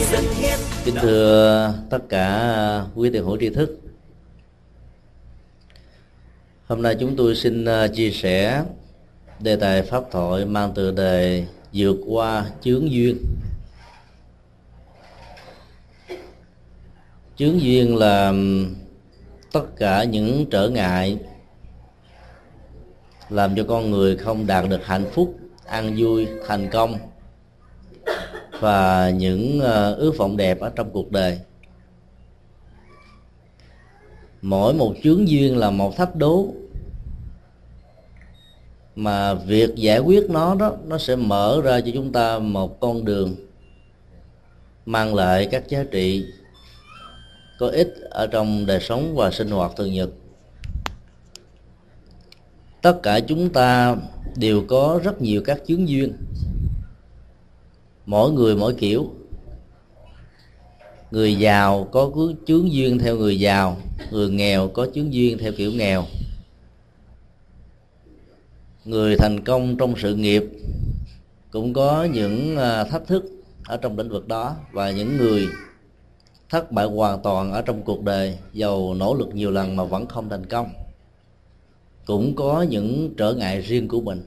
dân kính thưa tất cả quý tiền hữu tri thức. Hôm nay chúng tôi xin à, chia sẻ đề tài pháp thoại mang tựa đề vượt qua chướng duyên. Chướng duyên là tất cả những trở ngại làm cho con người không đạt được hạnh phúc, an vui, thành công và những ờ, ước vọng đẹp ở trong cuộc đời. Mỗi một chướng duyên là một thách đố, mà việc giải quyết nó đó, nó sẽ mở ra cho chúng ta một con đường mang lại các giá trị có ích ở trong đời sống và sinh hoạt thường nhật. Tất cả chúng ta đều có rất nhiều các chướng duyên mỗi người mỗi kiểu. Người giàu có chướng duyên theo người giàu, người nghèo có chướng duyên theo kiểu nghèo. Người thành công trong sự nghiệp cũng có những à, thách thức ở trong lĩnh vực đó và những người thất bại hoàn toàn ở trong cuộc đời giàu nỗ lực nhiều lần mà vẫn không thành công, cũng có những trở ngại riêng của mình.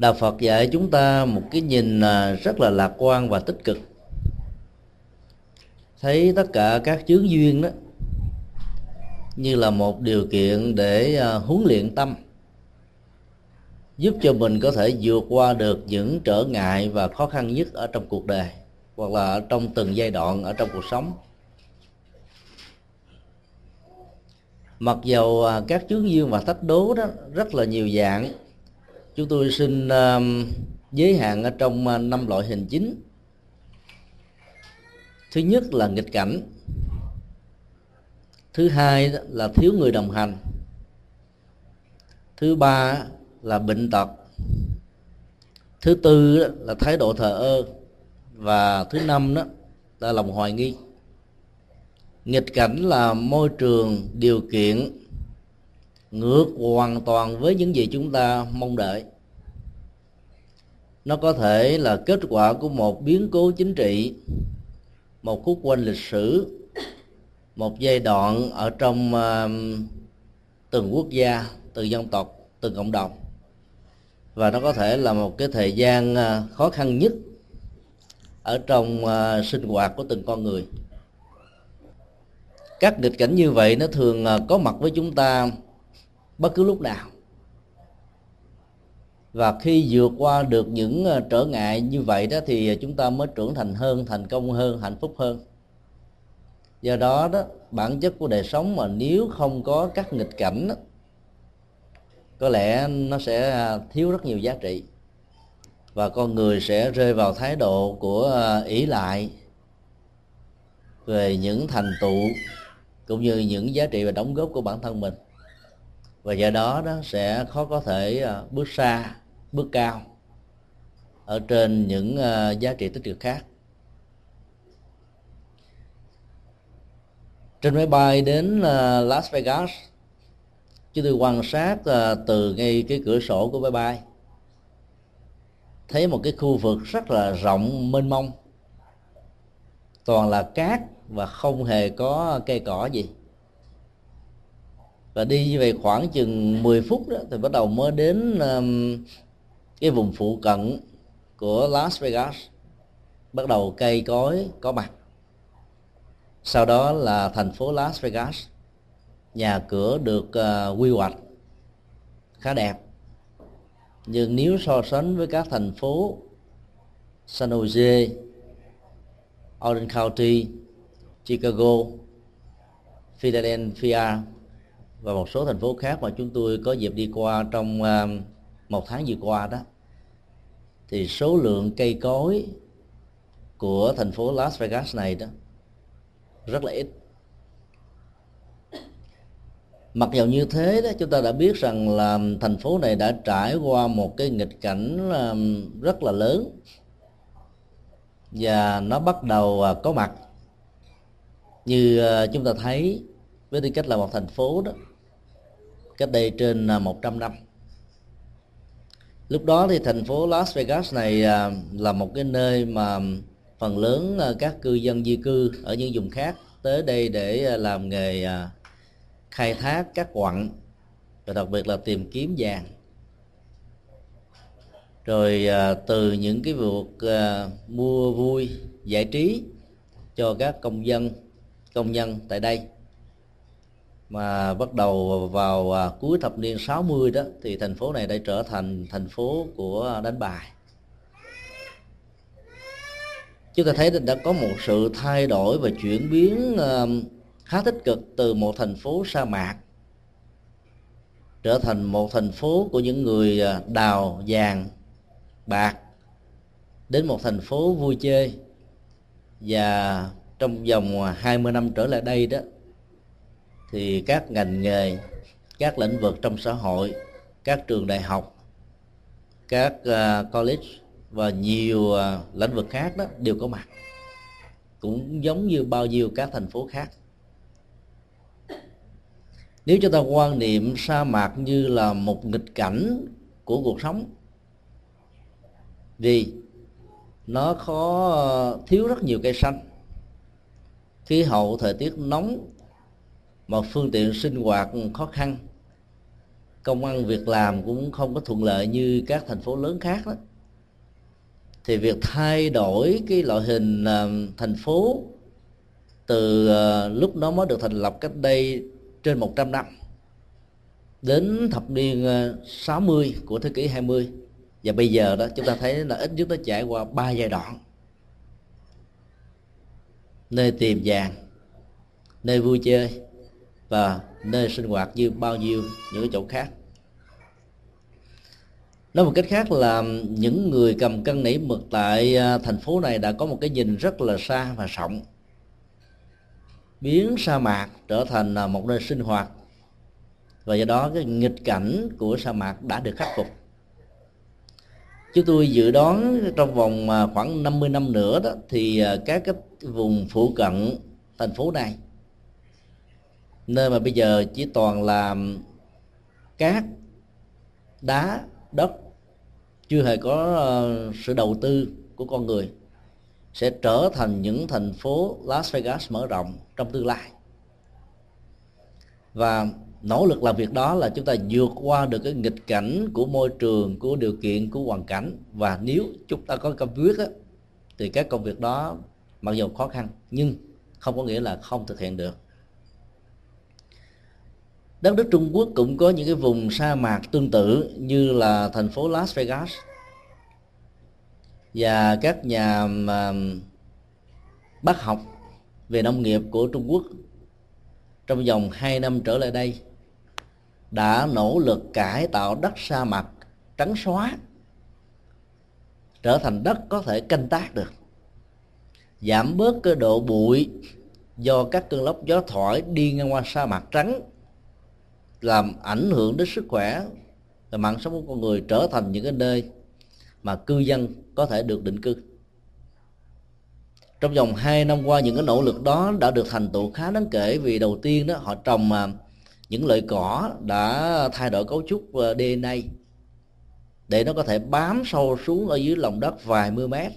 Đạo phật dạy chúng ta một cái nhìn à, rất là lạc quan và tích cực. Thấy tất cả các chướng duyên đó như là một điều kiện để à, huấn luyện tâm, giúp cho mình có thể vượt qua được những trở ngại và khó khăn nhất ở trong cuộc đời, hoặc là ở trong từng giai đoạn ở trong cuộc sống. Mặc dầu à, các chướng duyên và thách đố đó rất là nhiều dạng chúng tôi xin uh, giới hạn ở trong uh, năm loại hình chính. Thứ nhất là nghịch cảnh. Thứ hai là thiếu người đồng hành. Thứ ba là bệnh tật. Thứ tư là thái độ thờ ơ. Và thứ năm đó là lòng hoài nghi. Nghịch cảnh là môi trường điều kiện ngược hoàn toàn với những gì chúng ta mong đợi. Nó có thể là kết quả của một biến cố chính trị một khúc quanh lịch sử một giai đoạn ở trong uh, từng quốc gia từng dân tộc từng cộng đồng. Và nó có thể là một cái thời gian uh, khó khăn nhất ở trong uh, sinh hoạt của từng con người. Các nghịch cảnh như vậy nó thường uh, có mặt với chúng ta bất cứ lúc nào. Và khi vượt qua được những ờ, trở ngại như vậy đó thì chúng ta mới trưởng thành hơn thành công hơn hạnh phúc hơn. Do đó đó bản chất của đời sống mà nếu không có các nghịch cảnh đó, có lẽ nó sẽ à, thiếu rất nhiều giá trị. Và con người sẽ rơi vào thái độ của ý ỷ lại về những thành tựu cũng như những giá trị và đóng góp của bản thân mình và do đó đó sẽ khó có thể à, bước xa, bước cao ở trên những à, giá trị tích cực khác. Trên máy bay đến à, Las Vegas, chúng tôi quan sát từ ngay cái cửa sổ của máy bay. Thấy một cái khu vực rất là rộng, mênh mông. Toàn là cát và không hề có cây cỏ gì và đi như vậy khoảng chừng 10 phút đó thì bắt đầu mới đến um, cái vùng phụ cận của Las Vegas. Bắt đầu cây cối có mặt. Sau đó là thành phố Las Vegas. Nhà cửa được uh, quy hoạch khá đẹp. Nhưng nếu so sánh với các thành phố San Jose, Orange County, Chicago, Philadelphia và một số thành phố khác mà chúng tôi có dịp đi qua trong à, một tháng vừa qua đó. Thì số lượng cây cối của thành phố Las Vegas này đó, rất là ít. Mặc dầu như thế đó, chúng ta đã biết rằng là thành phố này đã trải qua một cái nghịch cảnh à, rất là lớn. Và nó bắt đầu à, có mặt. Như chúng ta thấy với tư cách là một thành phố đó cách đây trên à, 100 năm. Lúc đó thì thành phố Las Vegas này à, là một cái nơi mà phần lớn à, các cư dân di cư ở những vùng khác tới đây để làm nghề khai thác các quặng và đặc biệt là tìm kiếm vàng. Rồi từ những cái việc mua vui, giải trí cho các công dân, công nhân tại đây mà bắt đầu vào à, cuối thập niên 60 đó thì thành phố này đã trở thành thành phố của đánh bài. Chúng ta thấy đã có một sự thay đổi và chuyển biến à, khá tích cực từ một thành phố sa mạc trở thành một thành phố của những người à, đào vàng bạc đến một thành phố vui chơi. Và trong vòng à, 20 năm trở lại đây đó thì các ngành nghề các lĩnh vực trong xã hội các trường đại học các uh, college và nhiều uh, lĩnh vực khác đó đều có mặt. Cũng giống như bao nhiêu các thành phố khác. Nếu chúng ta quan niệm sa mạc như là một nghịch cảnh của cuộc sống vì nó có ờ, thiếu rất nhiều cây xanh. Khí hậu thời tiết nóng mà phương tiện sinh hoạt khó khăn. Công ăn việc làm cũng không có thuận lợi như các thành phố lớn khác đó. Thì việc thay đổi cái loại hình ờ, thành phố từ ờ, lúc nó mới được thành lập cách đây trên 100 năm đến thập niên ờ, 60 của thế kỷ 20 và bây giờ đó, chúng ta thấy là ít nhất nó trải qua ba giai đoạn. Nơi tìm vàng, nơi vui chơi và nơi sinh hoạt như bao nhiêu những cái chỗ khác. Nói một cách khác là những người cầm cân nảy mực tại à, thành phố này đã có một cái nhìn rất là xa và rộng. Biến sa mạc trở thành à, một nơi sinh hoạt. Và do đó cái nghịch cảnh của sa mạc đã được khắc phục. Chúng tôi dự đoán trong vòng à, khoảng 50 năm nữa đó, thì các cái vùng phụ cận thành phố này nơi mà bây giờ chỉ toàn là cát đá đất chưa hề có ờ, sự đầu tư của con người sẽ trở thành những thành phố Las Vegas mở rộng trong tương lai. Và nỗ lực làm việc đó là chúng ta vượt qua được cái nghịch cảnh của môi trường của điều kiện của hoàn cảnh. Và nếu chúng ta có cam quyết á, thì các công việc đó mặc dù khó khăn nhưng không có nghĩa là không thực hiện được đất nước Trung Quốc cũng có những cái vùng sa mạc tương tự như là thành phố Las Vegas. Và các nhà bác học về nông nghiệp của Trung Quốc trong vòng 2 năm trở lại đây đã nỗ lực cải tạo đất sa mạc trắng xóa, trở thành đất có thể canh tác được, giảm bớt cái độ bụi do các cơn lốc gió thổi đi ngang qua sa mạc trắng làm ảnh hưởng đến sức khỏe và mạng sống của con người trở thành những cái nơi mà cư dân có thể được định cư. Trong vòng 2 năm qua, những cái nỗ lực đó đã được thành tựu khá đáng kể vì đầu tiên đó, họ trồng à, những loại cỏ đã thay đổi cấu trúc à, DNA để nó có thể bám sâu xuống ở dưới lòng đất vài mươi mét.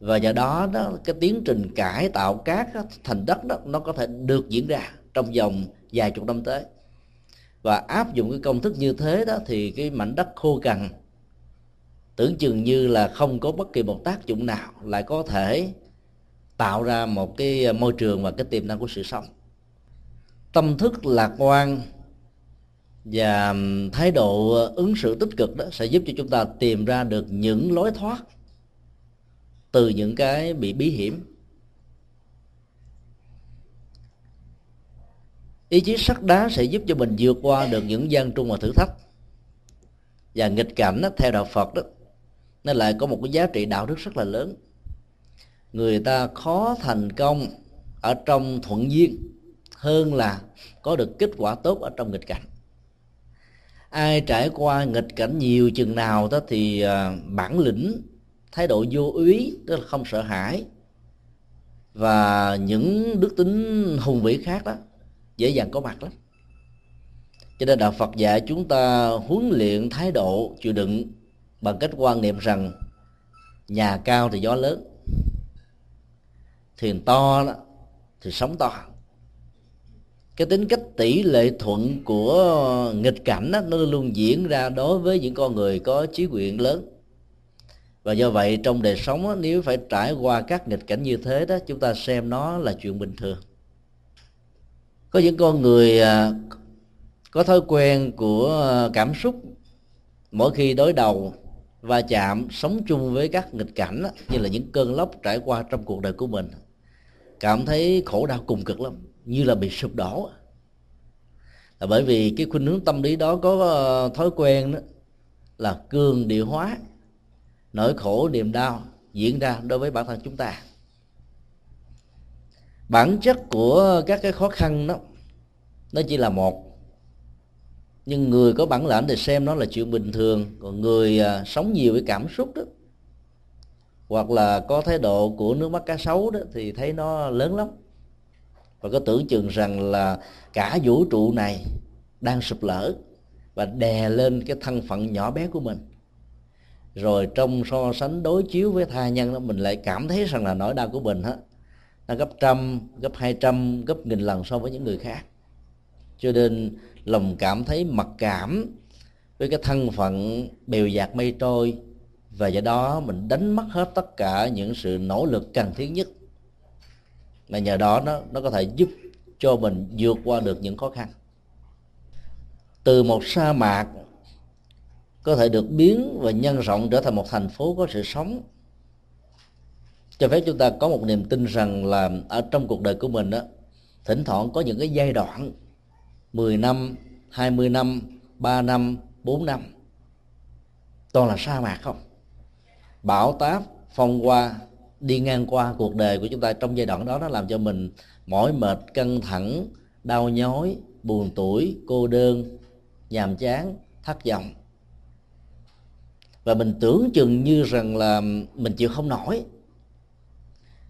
Và nhờ đó đó, cái tiến trình cải tạo cát thành đất đó, nó có thể được diễn ra trong vòng vài chục năm tới và áp dụng cái công thức như thế đó thì cái mảnh đất khô cằn, tưởng chừng như là không có bất kỳ một tác dụng nào lại có thể tạo ra một cái môi trường và cái tiềm năng của sự sống. Tâm thức lạc quan và thái độ ứng xử tích cực đó sẽ giúp cho chúng ta tìm ra được những lối thoát từ những cái bị bí hiểm. Ý chí sắt đá sẽ giúp cho mình vượt qua được những gian trung và thử thách. Và nghịch cảnh đó, theo đạo phật đó nó lại có một cái giá trị đạo đức rất là lớn. Người ta khó thành công ở trong thuận duyên hơn là có được kết quả tốt ở trong nghịch cảnh. Ai trải qua nghịch cảnh nhiều chừng nào đó thì à, bản lĩnh thái độ vô úy tức là không sợ hãi và những đức tính hùng vĩ khác đó dễ dàng có mặt lắm. Cho nên đạo Phật dạy chúng ta huấn luyện thái độ chịu đựng bằng cách quan niệm rằng nhà cao thì gió lớn thuyền to đó, thì sóng to. Cái tính cách tỷ lệ thuận của nghịch cảnh đó, nó luôn diễn ra đối với những con người có trí nguyện lớn. Và do vậy trong đời sống đó, nếu phải trải qua các nghịch cảnh như thế đó chúng ta xem nó là chuyện bình thường có những con người à, có thói quen của à, cảm xúc mỗi khi đối đầu va chạm sống chung với các nghịch cảnh đó, như là những cơn lốc trải qua trong cuộc đời của mình cảm thấy khổ đau cùng cực lắm như là bị sụp đổ là bởi vì cái khuynh hướng tâm lý đó có à, thói quen đó là cường địa hóa nỗi khổ niềm đau diễn ra đối với bản thân chúng ta bản chất của các cái khó khăn đó nó chỉ là một. Nhưng người có bản lãnh thì xem nó là chuyện bình thường. Còn người à, sống nhiều với cảm xúc đó hoặc là có thái độ của nước mắt cá sấu đó thì thấy nó lớn lắm. Và có tưởng chừng rằng là cả vũ trụ này đang sụp lở và đè lên cái thân phận nhỏ bé của mình. Rồi trong so sánh đối chiếu với tha nhân đó mình lại cảm thấy rằng là nỗi đau của mình hết nó gấp trăm, gấp hai trăm, gấp nghìn lần so với những người khác. Cho nên lòng cảm thấy mặc cảm với cái thân phận bèo dạt mây trôi. Và do đó mình đánh mất hết tất cả những sự nỗ lực cần thiết nhất. Mà nhờ đó nó nó có thể giúp cho mình vượt qua được những khó khăn. Từ một sa mạc có thể được biến và nhân rộng trở thành một thành phố có sự sống cho phép chúng ta có một niềm tin rằng là ở trong cuộc đời của mình đó thỉnh thoảng có những cái giai đoạn 10 năm 20 năm 3 năm 4 năm, toàn là sa mạc không? Bão táp, phong qua đi ngang qua cuộc đời của chúng ta trong giai đoạn đó, nó làm cho mình mỏi mệt, căng thẳng, đau nhói, buồn tuổi cô đơn, nhàm chán, thất vọng. Và mình tưởng chừng như rằng là mình chịu không nổi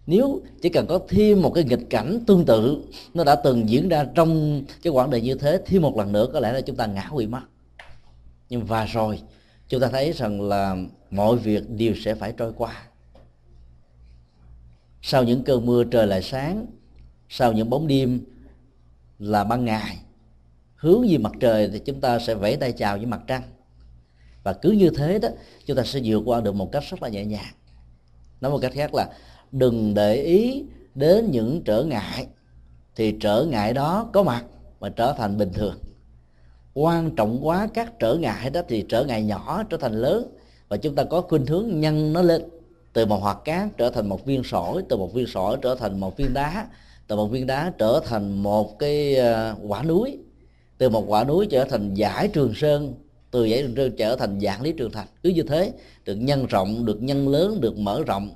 nếu chỉ cần có thêm một cái nghịch cảnh tương tự, nó đã từng diễn ra trong cái quãng đời như thế thêm một lần nữa, có lẽ là chúng ta ngã quỵ mất nhưng và rồi, chúng ta thấy rằng là mọi việc đều sẽ phải trôi qua. Sau những cơn mưa trời lại sáng, sau những bóng đêm là ban ngày, hướng về mặt trời thì chúng ta sẽ vẫy tay chào với mặt trăng. Và cứ như thế đó, chúng ta sẽ vượt qua được một cách rất là nhẹ nhàng. Nói một cách khác là đừng để ý đến những trở ngại, thì trở ngại đó có mặt mà trở thành bình thường. Quan trọng quá các trở ngại đó thì trở ngại nhỏ trở thành lớn, và chúng ta có khuynh hướng nhân nó lên. Từ một hạt cát trở thành một viên sỏi, từ một viên sỏi trở thành một viên đá, từ một viên đá trở thành một cái ờ, quả núi, từ một quả núi trở thành giải trường sơn, từ giải trường sơn trở thành dạng lý trường thành. Cứ như thế, được nhân rộng, được nhân lớn, được mở rộng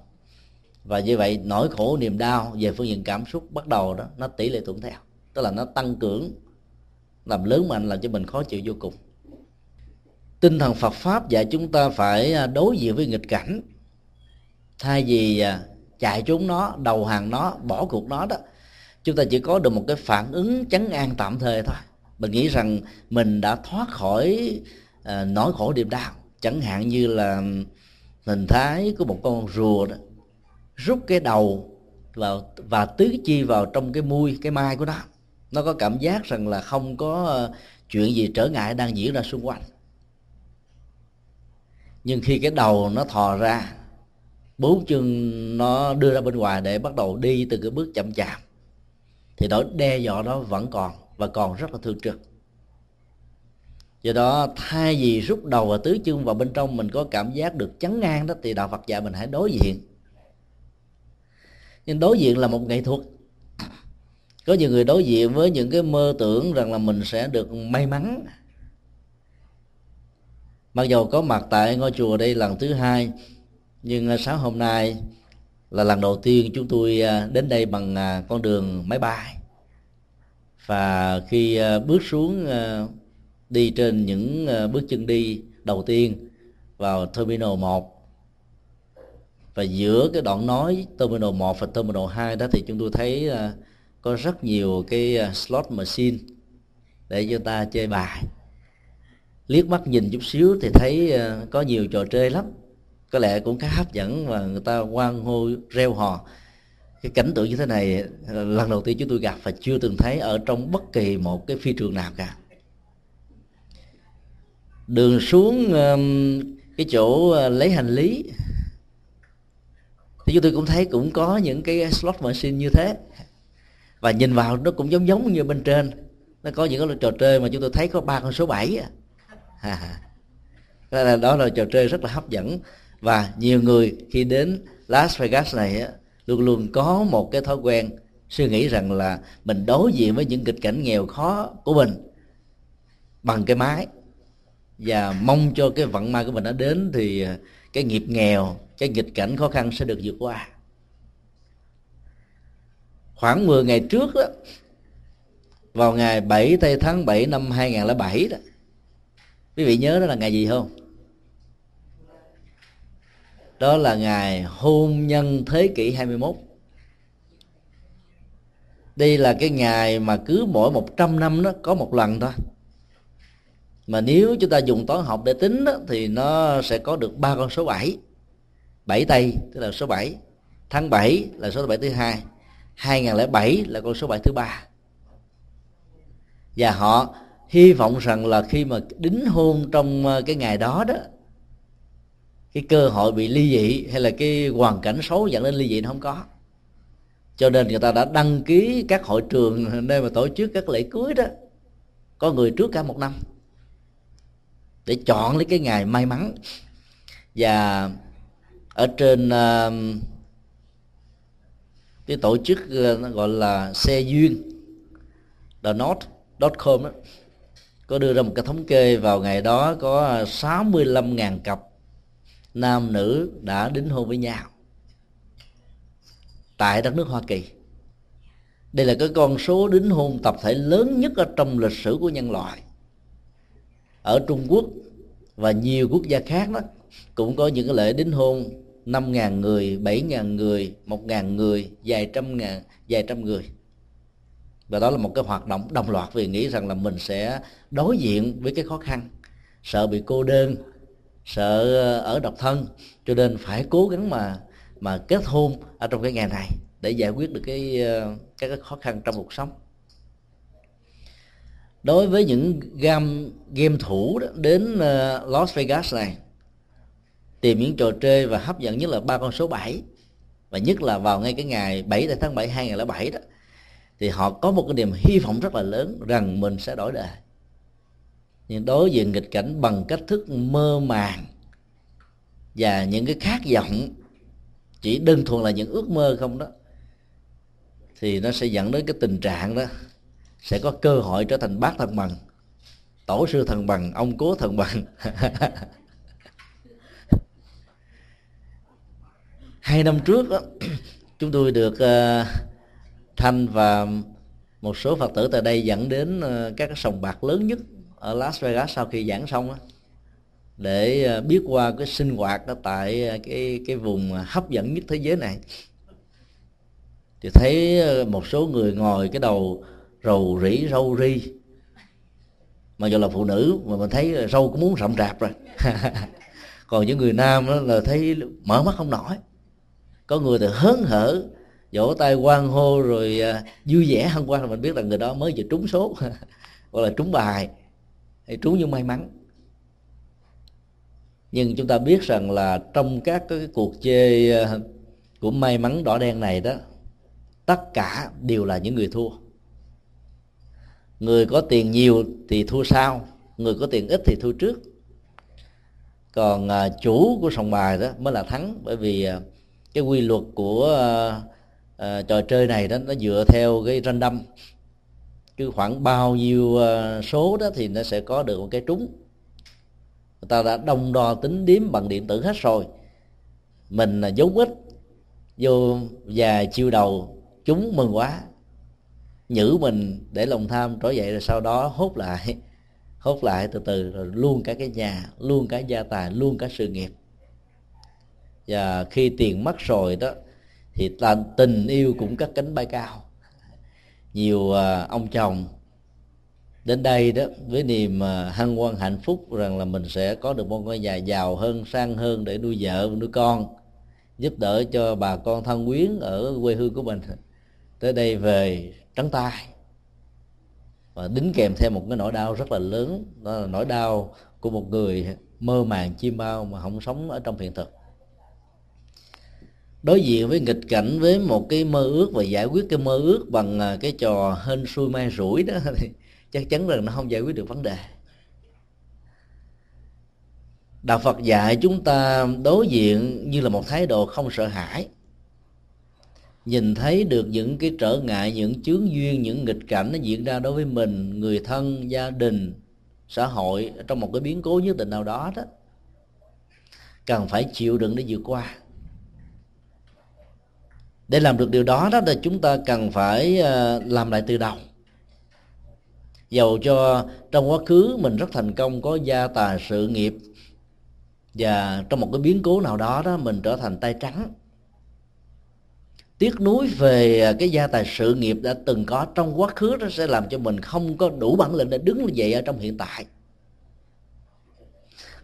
và như vậy nỗi khổ niềm đau về phương diện cảm xúc bắt đầu đó nó tỷ lệ thuận theo. Tức là nó tăng cường làm lớn mạnh làm cho mình khó chịu vô cùng. Tinh thần Phật pháp dạy chúng ta phải à, đối diện với nghịch cảnh. Thay vì à, chạy trốn nó đầu hàng nó bỏ cuộc nó đó chúng ta chỉ có được một cái phản ứng chấn an tạm thời thôi. Mình nghĩ rằng mình đã thoát khỏi uh, nỗi khổ niềm đau. Chẳng hạn như là hình thái của một con rùa đó rút cái đầu vào và tứ chi vào trong cái mui cái mai của nó. Nó có cảm giác rằng là không có ờ, chuyện gì trở ngại đang diễn ra xung quanh. Nhưng khi cái đầu nó thò ra, bốn chân nó đưa ra bên ngoài để bắt đầu đi từ cái bước chậm chạp, thì nỗi đe dọa đó vẫn còn và còn rất là thường trực. Do đó, thay vì rút đầu và tứ chân vào bên trong, mình có cảm giác được chắn ngang đó, thì đạo phật dạy mình hãy đối diện nhưng đối diện là một nghệ thuật. Có nhiều người đối diện với những cái mơ tưởng rằng là mình sẽ được may mắn. Mặc dù có mặt tại ngôi chùa đây lần thứ hai, nhưng à, sáng hôm nay là lần đầu tiên chúng tôi à, đến đây bằng à, con đường máy bay. Và khi bước xuống đi trên những bước chân đi đầu tiên vào terminal 1 và giữa cái đoạn nói terminal 1 và terminal 2 đó thì chúng tôi thấy à, có rất nhiều cái à, slot machine để cho ta chơi bài. Liếc mắt nhìn chút xíu thì thấy à, có nhiều trò chơi lắm. Có lẽ cũng khá hấp dẫn và người ta quan hô, reo hò. Cái cảnh tượng như thế này lần đầu tiên chúng tôi gặp và chưa từng thấy ở trong bất kỳ một cái phi trường nào cả. Đường xuống cái chỗ lấy hành lý thì chúng tôi cũng thấy cũng có những cái slot machine như thế. Và nhìn vào nó cũng giống giống như bên trên. Nó có những cái trò chơi mà chúng tôi thấy có ba con số bảy à. là, đó là trò chơi rất là hấp dẫn. Và nhiều người khi đến Las Vegas này luôn luôn có một cái thói quen suy nghĩ rằng là mình đối diện với những nghịch cảnh nghèo khó của mình bằng cái máy. Và mong cho cái vận may của mình nó đến thì cái nghiệp nghèo cái nghịch cảnh khó khăn sẽ được vượt qua. Khoảng 10 ngày trước đó vào ngày 7 tây tháng 7 năm 2007 đó quý vị nhớ đó là ngày gì không? Đó là ngày hôn nhân thế kỷ 21 đây là cái ngày mà cứ mỗi 100 năm nó có một lần thôi. Mà nếu chúng ta dùng toán học để tính đó, thì nó sẽ có được ba con số 7 7 tây tức là số 7 tháng 7 là số 7 thứ hai. 2007 là con số 7 thứ ba. Và họ hy vọng rằng là khi mà đính hôn trong ờ, cái ngày đó đó, cái cơ hội bị ly dị hay là cái hoàn cảnh xấu dẫn đến ly dị nó không có. Cho nên người ta đã đăng ký các hội trường nơi mà tổ chức các lễ cưới đó, có người trước cả một năm, để chọn lấy cái ngày may mắn. Và ở trên uh, cái tổ chức uh, gọi là xe duyên the not.com đó, có đưa ra một cái thống kê vào ngày đó có 65.000 cặp nam nữ đã đính hôn với nhau tại đất nước Hoa Kỳ. Đây là cái con số đính hôn tập thể lớn nhất ở trong lịch sử của nhân loại. Ở Trung Quốc và nhiều quốc gia khác đó cũng có những cái lễ đính hôn năm ngàn người, bảy ngàn người, một ngàn người, vài trăm ngàn, vài trăm người. Và đó là một cái hoạt động đồng loạt vì nghĩ rằng là mình sẽ đối diện với cái khó khăn. Sợ bị cô đơn sợ ờ, ở độc thân. Cho nên phải cố gắng mà mà kết hôn ở trong cái ngày này để giải quyết được cái ờ, các cái khó khăn trong cuộc sống. Đối với những game game thủ đó, đến ờ, Las Vegas này tìm những trò chơi và hấp dẫn nhất là ba con số 7 và nhất là vào ngay cái ngày 7 tháng 7 2007 đó, thì họ có một cái niềm hy vọng rất là lớn rằng mình sẽ đổi đời. Nhưng đối diện nghịch cảnh bằng cách thức mơ màng và những cái khát vọng, chỉ đơn thuần là những ước mơ không đó, thì nó sẽ dẫn đến cái tình trạng đó sẽ có cơ hội trở thành bác thần bằng, tổ sư thần bằng, ông cố thần bằng. hai năm trước đó, chúng tôi được uh, thanh và một số phật tử tại đây dẫn đến uh, các sòng bạc lớn nhất ở Las Vegas sau khi giảng xong đó, để uh, biết qua cái sinh hoạt đó tại cái cái vùng hấp dẫn nhất thế giới này. Thì thấy một số người ngồi cái đầu rầu rĩ râu ri. Mà dù là phụ nữ mà mình thấy râu cũng muốn rậm rạp rồi. Còn những người nam đó là thấy mở mắt không nổi có người thì hớn hở, vỗ tay quan hô rồi à, vui vẻ. Hân hoan là mình biết là người đó mới vừa trúng số hoặc là trúng bài, hay trúng như may mắn. Nhưng chúng ta biết rằng là trong các cái cuộc chơi à, của may mắn đỏ đen này đó, tất cả đều là những người thua. Người có tiền nhiều thì thua sau, người có tiền ít thì thua trước. Còn à, chủ của sòng bài đó mới là thắng, bởi vì cái quy luật của à, uh, trò chơi này đó nó dựa theo cái random. Cứ khoảng bao nhiêu uh, số đó thì nó sẽ có được một cái trúng. Người ta đã đông đo tính điếm bằng điện tử hết rồi. Mình là dấu ít vô và chiêu đầu chúng mừng quá. Nhử mình để lòng tham trỗi dậy rồi sau đó hốt lại. Hốt lại từ từ rồi luôn cả cái nhà luôn cả gia tài luôn cả sự nghiệp và khi tiền mất rồi đó, thì tình yêu cũng cất cánh bay cao. Nhiều à, ông chồng đến đây đó, với niềm à, hân hoan, hạnh phúc rằng là mình sẽ có được một ngôi nhà giàu hơn, sang hơn để nuôi vợ nuôi con, giúp đỡ cho bà con thân quyến ở quê hương của mình. Tới đây về trắng tay. Và đính kèm theo một cái nỗi đau rất là lớn, đó là nỗi đau của một người mơ màng, chim bao mà không sống ở trong hiện thực đối diện với nghịch cảnh với một cái mơ ước và giải quyết cái mơ ước bằng à, cái trò hên xui may rủi đó, thì chắc chắn rằng nó không giải quyết được vấn đề. Đạo phật dạy chúng ta đối diện như là một thái độ không sợ hãi. Nhìn thấy được những cái trở ngại, những chướng duyên, những nghịch cảnh nó diễn ra đối với mình, người thân, gia đình, xã hội trong một cái biến cố nhất định nào đó đó, cần phải chịu đựng để vượt qua để làm được điều đó đó là chúng ta cần phải ờ, làm lại từ đầu. Dầu cho trong quá khứ mình rất thành công, có gia tài sự nghiệp, và trong một cái biến cố nào đó đó mình trở thành tay trắng. Tiếc nuối về cái gia tài sự nghiệp đã từng có trong quá khứ, nó sẽ làm cho mình không có đủ bản lĩnh để đứng dậy ở trong hiện tại.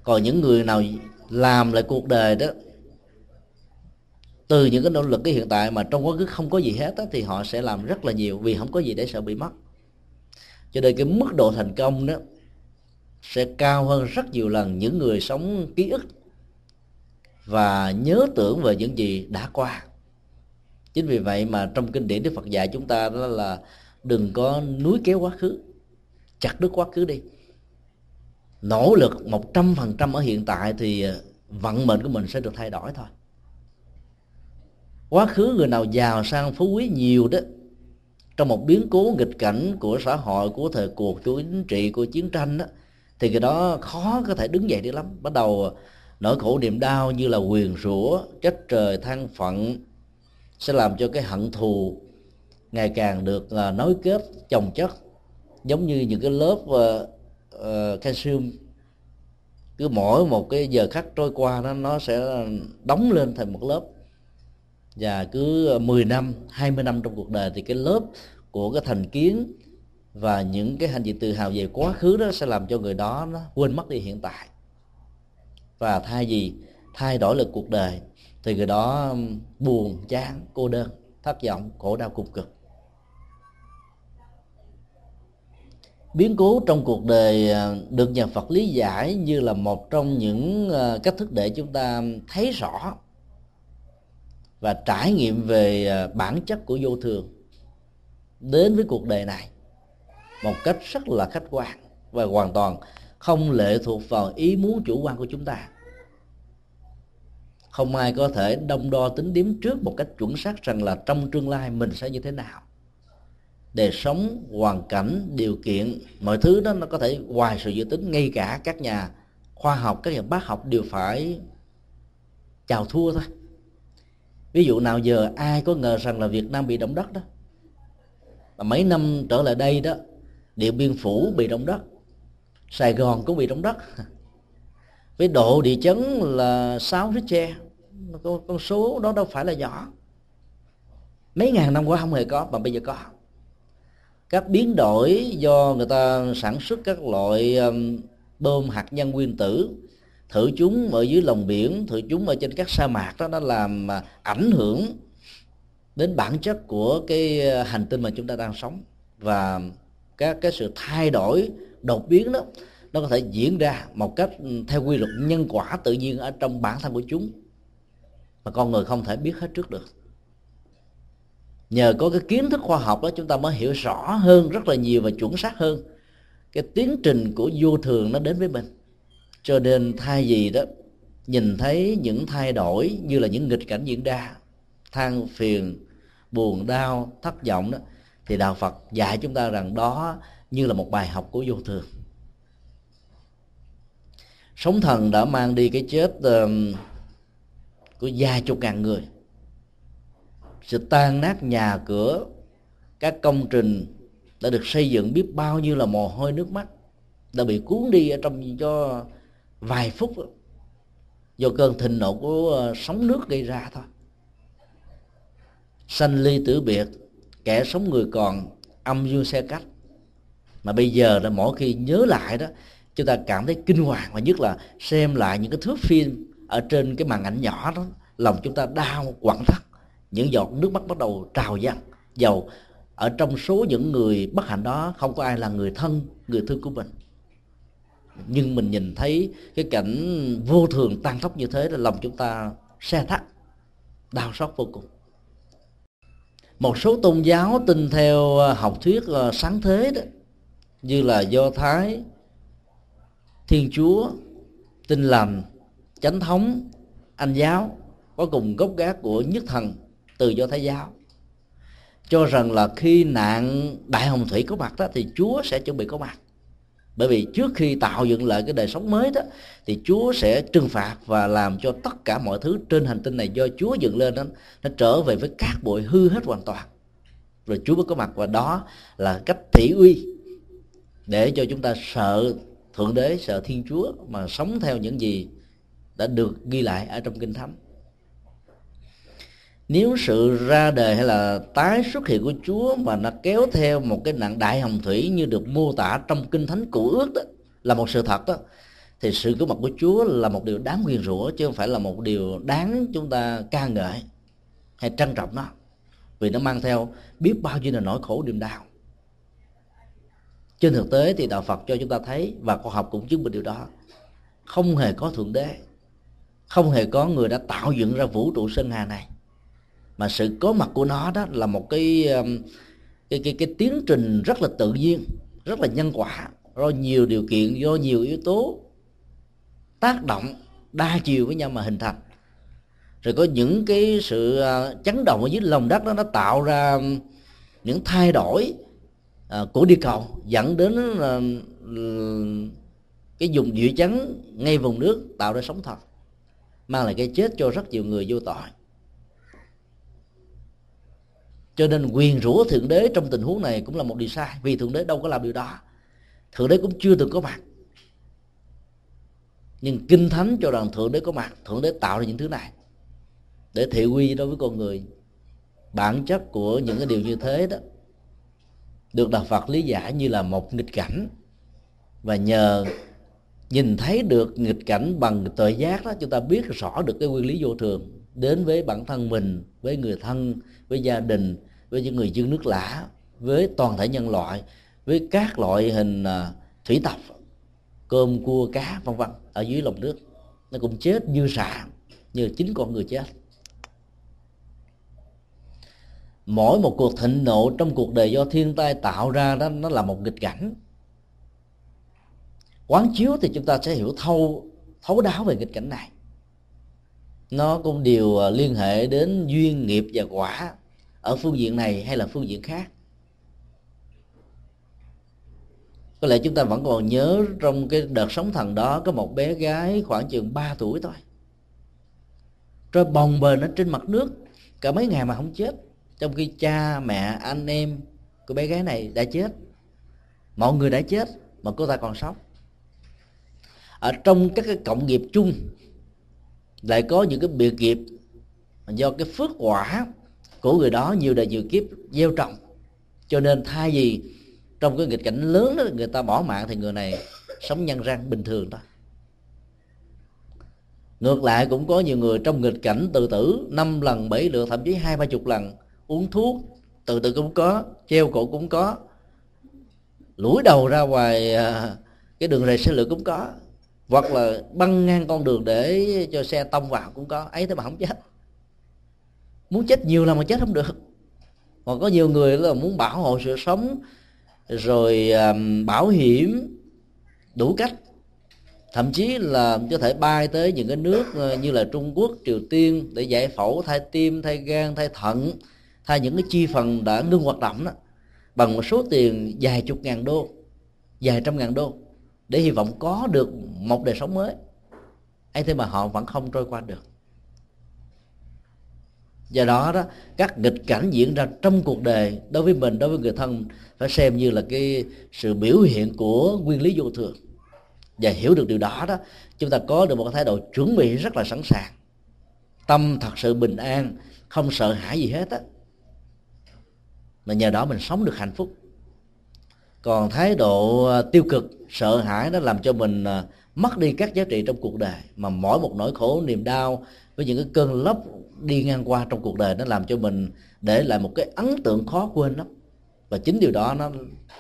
Còn những người nào làm lại cuộc đời đó từ những cái nỗ lực cái hiện tại mà trong quá khứ không có gì hết đó, thì họ sẽ làm rất là nhiều vì không có gì để sợ bị mất. Cho nên cái mức độ thành công đó sẽ cao hơn rất nhiều lần những người sống ký ức và nhớ tưởng về những gì đã qua. Chính vì vậy mà trong kinh điển đức phật dạy chúng ta đó là đừng có núi kéo quá khứ chặt đứt quá khứ đi. Nỗ lực một trăm phần trăm ở hiện tại thì vận mệnh của mình sẽ được thay đổi thôi quá khứ người nào giàu sang phú quý nhiều đó. Trong một biến cố nghịch cảnh của xã hội của thời cuộc của chính trị của chiến tranh đó thì cái đó khó có thể đứng dậy được lắm. Bắt đầu à, nỗi khổ niềm đau như là quyền rủa trách trời than phận sẽ làm cho cái hận thù ngày càng được à, nối kết chồng chất giống như những cái lớp uh, uh, calcium. Cứ mỗi một cái giờ khắc trôi qua nó nó sẽ đóng lên thành một lớp và cứ ờ, 10 năm 20 năm trong cuộc đời thì cái lớp của cái thành kiến và những cái hành vi tự hào về quá khứ đó sẽ làm cho người đó nó quên mất đi hiện tại. Và thay vì thay đổi lực cuộc đời thì người đó buồn, chán, cô đơn thất vọng khổ đau, cùng cực. Biến cố trong cuộc đời ờ, được nhà Phật lý giải như là một trong những ờ, cách thức để chúng ta thấy rõ và trải nghiệm về à, bản chất của vô thường đến với cuộc đời này một cách rất là khách quan và hoàn toàn không lệ thuộc vào ý muốn chủ quan của chúng ta. Không ai có thể đông đo tính điểm trước một cách chuẩn xác rằng là trong tương lai mình sẽ như thế nào. Đời sống, hoàn cảnh, điều kiện, mọi thứ đó nó có thể ngoài sự dự tính, ngay cả các nhà khoa học, các nhà bác học đều phải chào thua thôi ví dụ nào giờ ai có ngờ rằng là việt nam bị động đất đó? Mà mấy năm trở lại đây đó điện biên phủ bị động đất sài gòn cũng bị động đất. Với độ địa chấn là 6 Richter con, con số đó đâu phải là nhỏ. Mấy ngàn năm qua không hề có mà bây giờ có. Các biến đổi do người ta sản xuất các loại um, bom hạt nhân nguyên tử thử chúng ở dưới lòng biển, thử chúng ở trên các sa mạc, đó, nó làm à, ảnh hưởng đến bản chất của cái à, hành tinh mà chúng ta đang sống. Và các cái sự thay đổi, đột biến đó, nó có thể diễn ra một cách ừ, theo quy luật nhân quả tự nhiên ở trong bản thân của chúng mà con người không thể biết hết trước được. Nhờ có cái kiến thức khoa học đó, chúng ta mới hiểu rõ hơn, rất là nhiều và chuẩn xác hơn cái tiến trình của vô thường nó đến với mình cho nên thay vì đó nhìn thấy những thay đổi như là những nghịch cảnh diễn ra than phiền buồn đau thất vọng đó thì đạo phật dạy chúng ta rằng đó như là một bài học của vô thường. Sống thần đã mang đi cái chết uh, của vài chục ngàn người. Sự tan nát nhà cửa các công trình đã được xây dựng biết bao nhiêu là mồ hôi nước mắt đã bị cuốn đi ở trong cho vài phút do cơn thịnh nộ của ờ, sóng nước gây ra thôi. Sanh ly tử biệt, kẻ sống người còn, âm dương xe cách. Mà bây giờ là mỗi khi nhớ lại đó, chúng ta cảm thấy kinh hoàng và nhất là xem lại những cái thước phim ở trên cái màn ảnh nhỏ đó, lòng chúng ta đau, quặn thắt. Những giọt nước mắt bắt đầu trào dâng. Dầu ở trong số những người bất hạnh đó, không có ai là người thân, người thương của mình nhưng mình nhìn thấy cái cảnh vô thường tan tốc như thế là lòng chúng ta xe thắt, đau xót vô cùng. Một số tôn giáo tin theo à, học thuyết à, sáng thế đó, như là do thái, thiên chúa, tin lành, chánh thống, anh giáo, có cùng gốc gác của nhất thần từ do thái giáo, cho rằng là khi nạn đại hồng thủy có mặt đó thì chúa sẽ chuẩn bị có mặt bởi vì trước khi tạo dựng lại cái đời sống mới đó, thì Chúa sẽ trừng phạt và làm cho tất cả mọi thứ trên hành tinh này do Chúa dựng lên đó, nó trở về với cát bụi hư hết hoàn toàn. Rồi Chúa mới có mặt, và đó là cách thị uy để cho chúng ta sợ thượng đế, sợ thiên chúa mà sống theo những gì đã được ghi lại ở trong kinh thánh nếu sự ra đời hay là tái xuất hiện của Chúa mà nó kéo theo một cái nạn đại hồng thủy như được mô tả trong kinh thánh cũ ước đó, là một sự thật đó, thì sự có mặt của Chúa là một điều đáng nguyền rủa chứ không phải là một điều đáng chúng ta ca ngợi hay trân trọng nó vì nó mang theo biết bao nhiêu là nỗi khổ niềm đau. Trên thực tế thì đạo Phật cho chúng ta thấy và khoa học cũng chứng minh điều đó. Không hề có thượng đế, không hề có người đã tạo dựng ra vũ trụ sơn hà này mà sự có mặt của nó đó là một cái um, cái cái cái tiến trình rất là tự nhiên, rất là nhân quả. Do nhiều điều kiện, do nhiều yếu tố tác động, đa chiều với nhau mà hình thành. Rồi có những cái sự à, chấn động ở dưới lòng đất đó, nó tạo ra um, những thay đổi à, của địa cầu, dẫn đến là cái dùng dự chấn ngay vùng nước tạo ra sóng thần, mang lại cái chết cho rất nhiều người vô tội cho nên quyền rủa thượng đế trong tình huống này cũng là một điều sai, vì thượng đế đâu có làm điều đó. Thượng đế cũng chưa từng có mặt. Nhưng kinh thánh cho rằng thượng đế có mặt, thượng đế tạo ra những thứ này để thị quy đối với con người. Bản chất của những cái điều như thế đó được đạo Phật lý giải như là một nghịch cảnh. Và nhờ nhìn thấy được nghịch cảnh bằng tuệ giác đó, chúng ta biết rõ được cái nguyên lý vô thường đến với bản thân mình, với người thân, với gia đình với những người dân nước lã, với toàn thể nhân loại, với các loại hình à, thủy tộc cơm, cua, cá, vân vân ở dưới lòng nước. Nó cũng chết như xạ như chính con người chết. Mỗi một cuộc thịnh nộ trong cuộc đời do thiên tai tạo ra đó, nó là một nghịch cảnh. Quán chiếu thì chúng ta sẽ hiểu thâu, thấu đáo về nghịch cảnh này. Nó cũng đều à, liên hệ đến duyên nghiệp và quả ở phương diện này hay là phương diện khác? Có lẽ chúng ta vẫn còn nhớ trong cái đợt sống thần đó có một bé gái khoảng chừng 3 tuổi thôi. Rồi bồng bềnh ở trên mặt nước, cả mấy ngày mà không chết. Trong khi cha, mẹ, anh em của bé gái này đã chết. Mọi người đã chết, mà cô ta còn sống. Ở trong các cái cộng nghiệp chung, lại có những cái biệt nghiệp do cái phước quả của người đó nhiều đời nhiều kiếp gieo trồng. Cho nên thay vì trong cái nghịch cảnh lớn đó, người ta bỏ mạng thì người này sống nhân răng bình thường thôi ngược lại cũng có nhiều người trong nghịch cảnh tự tử năm lần, bảy lượt, thậm chí hai, ba chục lần, uống thuốc, tự tử cũng có, treo cổ cũng có lũi đầu ra ngoài à, cái đường rầy xe lửa cũng có, hoặc là băng ngang con đường để cho xe tông vào cũng có, ấy thế mà không chết muốn chết nhiều là mà chết không được. Còn có nhiều người là muốn bảo hộ sự sống rồi um, bảo hiểm đủ cách. Thậm chí là có thể bay tới những cái nước ờ, như là Trung Quốc, Triều Tiên để giải phẫu thay tim, thay gan, thay thận, thay những cái chi phần đã ngưng hoạt động đó bằng một số tiền vài chục ngàn đô, vài trăm ngàn đô để hy vọng có được một đời sống mới. Ấy thế mà họ vẫn không trôi qua được do đó đó, các nghịch cảnh diễn ra trong cuộc đời đối với mình, đối với người thân phải xem như là cái sự biểu hiện của nguyên lý vô thường. Và hiểu được điều đó đó, chúng ta có được một thái độ chuẩn bị rất là sẵn sàng. Tâm thật sự bình an, không sợ hãi gì hết á. Mà nhờ đó mình sống được hạnh phúc. Còn thái độ à, tiêu cực, sợ hãi nó làm cho mình à, mất đi các giá trị trong cuộc đời. Mà mỗi một nỗi khổ, niềm đau với những cái cơn lốc đi ngang qua trong cuộc đời nó làm cho mình để lại một cái ấn tượng khó quên lắm. Và chính điều đó nó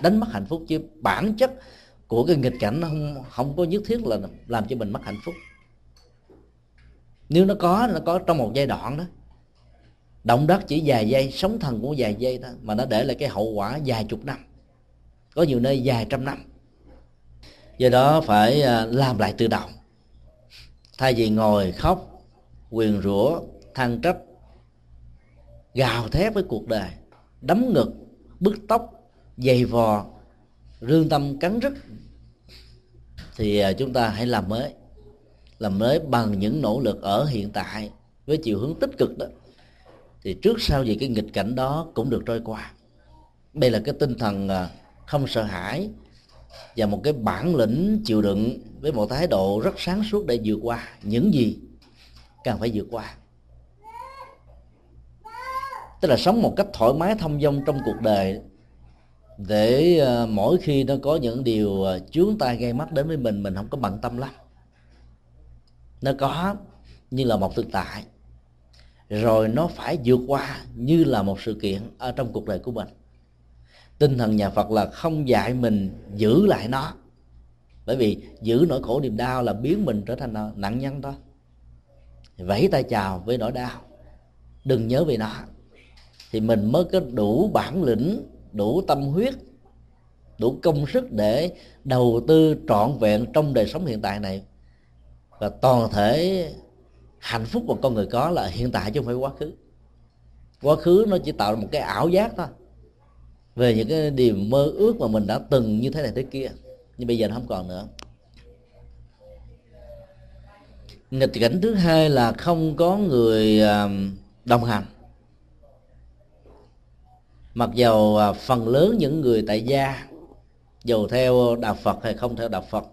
đánh mất hạnh phúc, chứ bản chất của cái nghịch cảnh nó không không có nhất thiết là làm cho mình mất hạnh phúc. Nếu nó có nó có trong một giai đoạn đó. Động đất chỉ vài giây sống thần cũng vài giây đó mà nó để lại cái hậu quả vài chục năm. Có nhiều nơi vài trăm năm. Do đó phải à, làm lại từ đầu thay vì ngồi khóc quyền rủa, than trách, gào thét với cuộc đời, đấm ngực, bứt tóc dày vò, rương tâm cắn rứt. Thì à, chúng ta hãy làm mới làm mới bằng những nỗ lực ở hiện tại với chiều hướng tích cực đó. Thì trước sau gì cái nghịch cảnh đó cũng được trôi qua. Đây là cái tinh thần à, không sợ hãi và một cái bản lĩnh chịu đựng với một thái độ rất sáng suốt để vượt qua những gì cần phải vượt qua. Tức là sống một cách thoải mái thông dong trong cuộc đời, để ờ, mỗi khi nó có những điều ờ, chướng tai gây mắt đến với mình mình không có bận tâm lắm. Nó có như là một thực tại, rồi nó phải vượt qua như là một sự kiện ở trong cuộc đời của mình. Tinh thần nhà phật là không dạy mình giữ lại nó, bởi vì giữ nỗi khổ niềm đau là biến mình trở thành ờ, nạn nhân thôi vẫy tay chào với nỗi đau. Đừng nhớ về nó. Thì mình mới có đủ bản lĩnh, đủ tâm huyết, đủ công sức để đầu tư trọn vẹn trong đời sống hiện tại này. Và toàn thể hạnh phúc mà con người có là hiện tại chứ không phải quá khứ. Quá khứ nó chỉ tạo ra một cái ảo giác thôi. Về những cái điều mơ ước mà mình đã từng như thế này thế kia. Nhưng bây giờ nó không còn nữa. Nghịch cảnh thứ hai là không có người à, đồng hành. Mặc dầu à, phần lớn những người tại gia dù theo đạo phật hay không theo đạo phật,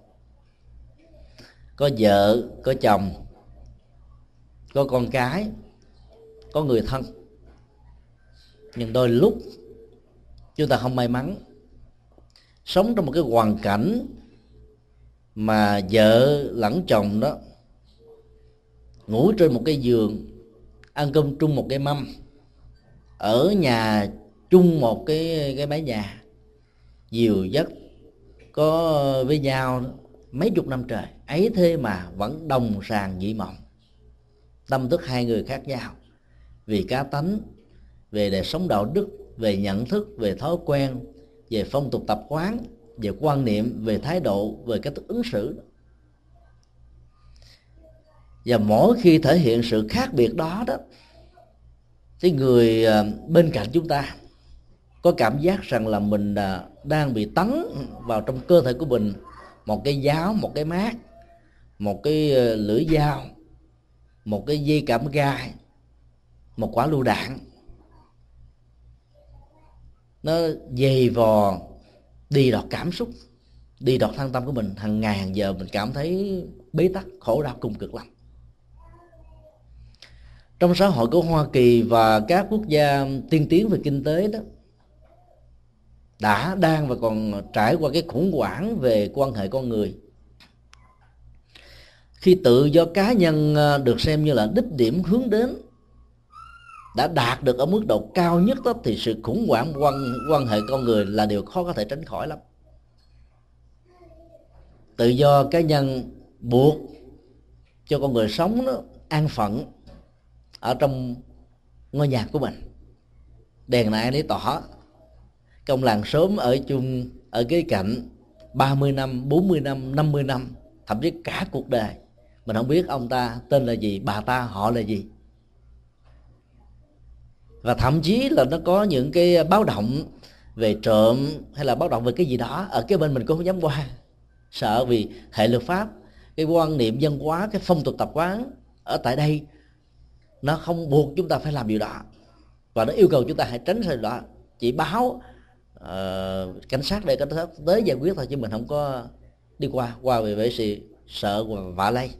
có vợ, có chồng, có con cái, có người thân. Nhưng đôi lúc chúng ta không may mắn. Sống trong một cái hoàn cảnh mà vợ lẫn chồng đó ngủ trên một cái giường, ăn cơm chung một cái mâm. Ở nhà chung một cái cái mái nhà. Nhiều giấc có với nhau mấy chục năm trời. Ấy thế mà vẫn đồng sàng dị mộng. Tâm thức hai người khác nhau. Vì cá tánh, về đời sống đạo đức, về nhận thức, về thói quen, về phong tục tập quán, về quan niệm, về thái độ, về cách thức ứng xử và mỗi khi thể hiện sự khác biệt đó đó thì người à, bên cạnh chúng ta có cảm giác rằng là mình à, đang bị tấn vào trong cơ thể của mình một cái giáo, một cái mát, một cái à, lưỡi dao, một cái dây cảm gai, một quả lựu đạn. Nó dày vò đi đọt cảm xúc, đi đọt thân tâm của mình. Hàng ngày hàng giờ mình cảm thấy bế tắc, khổ đau, cùng cực lắm trong xã hội của Hoa Kỳ và các quốc gia tiên tiến về kinh tế đó, đã, đang và còn trải qua cái khủng hoảng về quan hệ con người. Khi tự do cá nhân ờ, được xem như là đích điểm hướng đến, đã đạt được ở mức độ cao nhất đó, thì sự khủng hoảng quan quan hệ con người là điều khó có thể tránh khỏi lắm. Tự do cá nhân buộc cho con người sống nó an phận ở trong ngôi nhà của mình. Đèn này lấy tỏ. Công làng sớm ở chung, ở cái cạnh 30 năm 40 năm 50 năm, thậm chí cả cuộc đời. Mình không biết ông ta tên là gì, bà ta, họ là gì. Và thậm chí là nó có những cái báo động về trộm hay là báo động về cái gì đó ở cái bên mình cũng không dám qua. Sợ vì hệ luật pháp, cái quan niệm dân hóa, cái phong tục tập quán ở tại đây nó không buộc chúng ta phải làm điều đó. Và nó yêu cầu chúng ta hãy tránh sự đó. Chỉ báo uh, cảnh sát để cảnh sát tới giải quyết thôi chứ mình không có đi qua. Qua về vệ sự sợ và vạ lây.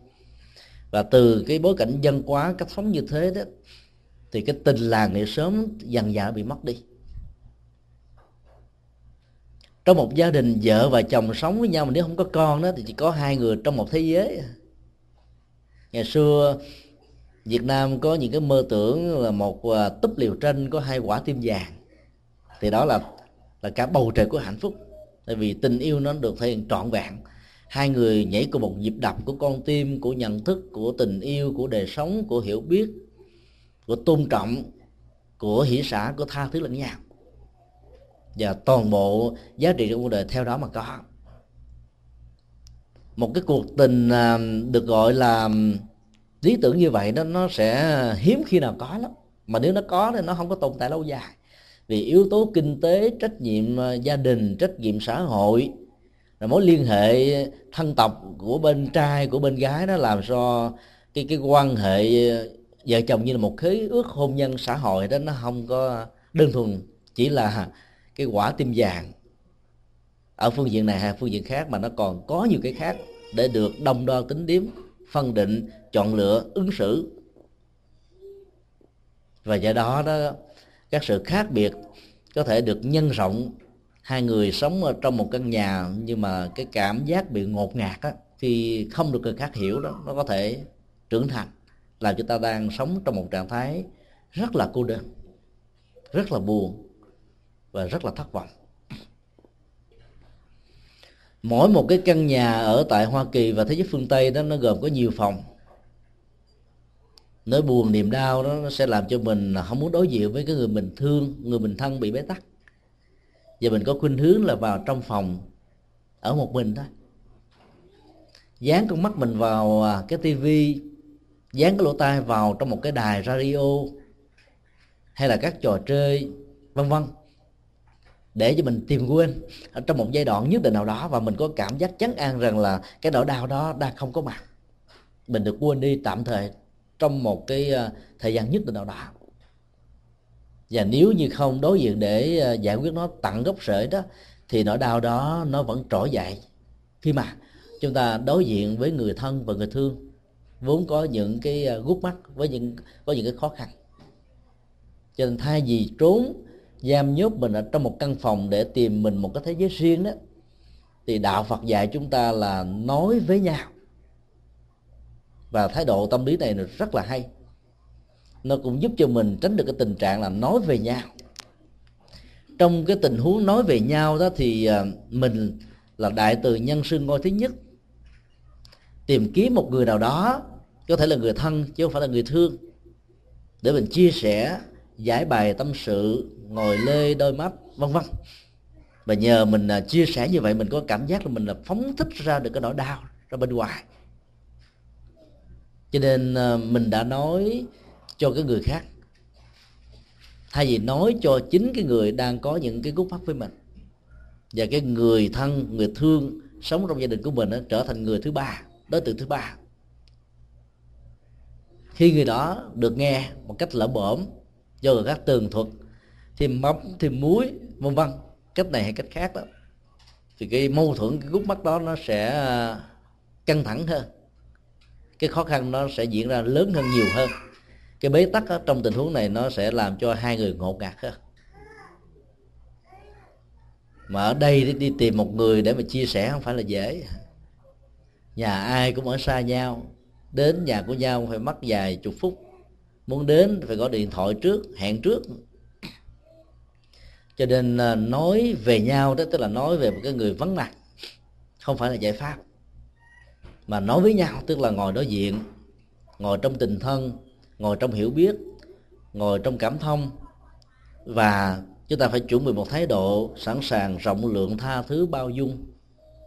Và từ cái bối cảnh dân hóa cách sống như thế đó thì cái tình làng này sớm dần dà bị mất đi. Trong một gia đình vợ và chồng sống với nhau mà nếu không có con đó thì chỉ có hai người trong một thế giới. Ngày xưa Việt Nam có những cái mơ tưởng là một à, túp liều tranh có hai quả tim vàng. Thì đó là là cả bầu trời của hạnh phúc. Tại vì tình yêu nó được thể hiện trọn vẹn. Hai người nhảy cùng một nhịp đập của con tim, của nhận thức, của tình yêu, của đời sống, của hiểu biết, của tôn trọng, của hỷ xã của tha thứ lẫn nhau. Và toàn bộ giá trị trong cuộc đời theo đó mà có. Một cái cuộc tình à, được gọi là lý tưởng như vậy đó, nó sẽ hiếm khi nào có lắm. Mà nếu nó có thì nó không có tồn tại lâu dài. Vì yếu tố kinh tế, trách nhiệm ờ, gia đình, trách nhiệm xã hội là mối liên hệ thân tộc của bên trai, của bên gái, nó làm cho cái cái quan hệ ờ, vợ chồng như là một khế ước hôn nhân xã hội đó, nó không có đơn thuần chỉ là cái quả tim vàng. Ở phương diện này hay phương diện khác mà nó còn có nhiều cái khác để được đông đo tính điếm phân định, chọn lựa, ứng xử. Và do đó đó, các sự khác biệt có thể được nhân rộng. Hai người sống ở trong một căn nhà nhưng mà cái cảm giác bị ngột ngạt á, thì không được người khác hiểu đó. Nó có thể trưởng thành, làm chúng ta đang sống trong một trạng thái rất là cô đơn, rất là buồn và rất là thất vọng mỗi một cái căn nhà ở tại Hoa Kỳ và thế giới phương Tây đó, nó gồm có nhiều phòng. Nỗi buồn, niềm đau đó, nó sẽ làm cho mình không muốn đối diện với cái người mình thương, người mình thân bị bế tắc. Và mình có khuynh hướng là vào trong phòng, ở một mình thôi. Dán con mắt mình vào à, cái tivi dán cái lỗ tai vào trong một cái đài radio hay là các trò chơi, vân vân để cho mình tìm quên. Ở trong một giai đoạn nhất định nào đó và mình có cảm giác chắn an rằng là cái nỗi đau đó đang không có mặt. Mình được quên đi tạm thời trong một cái ờ, thời gian nhất định nào đó. Và nếu như không đối diện để ờ, giải quyết nó tận gốc rễ đó, thì nỗi đau đó nó vẫn trỗi dậy. Khi mà chúng ta đối diện với người thân và người thương, vốn có những cái ờ, gút mắt với những, có những cái khó khăn. Cho nên thay vì trốn giam nhốt mình ở trong một căn phòng để tìm mình một cái thế giới riêng đó, thì đạo Phật dạy chúng ta là nói với nhau. Và thái độ tâm lý này rất là hay. Nó cũng giúp cho mình tránh được cái tình trạng là nói về nhau. Trong cái tình huống nói về nhau đó thì à, mình là đại từ nhân sinh ngôi thứ nhất. Tìm kiếm một người nào đó, có thể là người thân chứ không phải là người thương, để mình chia sẻ giải bài tâm sự ngồi lê đôi mắt vân vân. Và nhờ mình à, chia sẻ như vậy mình có cảm giác là mình là phóng thích ra được cái nỗi đau ra bên ngoài. Cho nên à, mình đã nói cho cái người khác. Thay vì nói cho chính cái người đang có những cái gút mắt với mình. Và cái người thân người thương sống trong gia đình của mình đó, trở thành người thứ ba đối tượng thứ ba. Khi người đó được nghe một cách lỡ bổm do người khác tường thuật thêm mắm thêm muối vân vân. Cách này hay cách khác đó. Thì cái mâu thuẫn cái gút mắt đó nó sẽ à, căng thẳng hơn. Cái khó khăn nó sẽ diễn ra lớn hơn nhiều hơn. Cái bế tắc đó, trong tình huống này nó sẽ làm cho hai người ngột ngạt hơn. Mà ở đây đi tìm một người để mà chia sẻ không phải là dễ. Nhà ai cũng ở xa nhau đến nhà của nhau phải mất vài chục phút muốn đến phải gọi điện thoại trước, hẹn trước. Cho nên à, nói về nhau đó, tức là nói về một cái người vắng mặt, không phải là giải pháp. Mà nói với nhau, tức là ngồi đối diện, ngồi trong tình thân, ngồi trong hiểu biết, ngồi trong cảm thông. Và chúng ta phải chuẩn bị một thái độ sẵn sàng rộng lượng tha thứ bao dung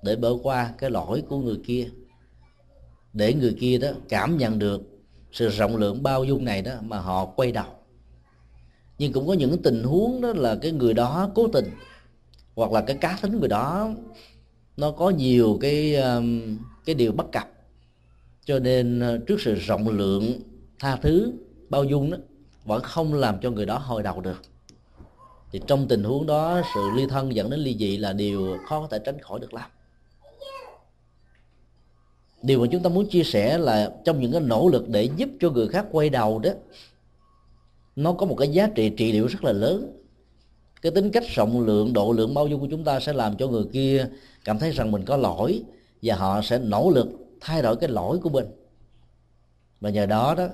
để bỏ qua cái lỗi của người kia. Để người kia đó cảm nhận được sự rộng lượng bao dung này đó mà họ quay đầu. Nhưng cũng có những tình huống đó là cái người đó cố tình, hoặc là cái cá tính người đó, nó có nhiều cái um, cái điều bất cập. Cho nên ờ, trước sự rộng lượng tha thứ, bao dung đó, vẫn không làm cho người đó hồi đầu được. Thì trong tình huống đó, sự ly thân dẫn đến ly dị là điều khó có thể tránh khỏi được lắm điều mà chúng ta muốn chia sẻ là trong những cái nỗ lực để giúp cho người khác quay đầu đó, nó có một cái giá trị trị liệu rất là lớn. Cái tính cách rộng lượng, độ lượng bao dung của chúng ta sẽ làm cho người kia cảm thấy rằng mình có lỗi và họ sẽ nỗ lực thay đổi cái lỗi của mình. Và nhờ đó đó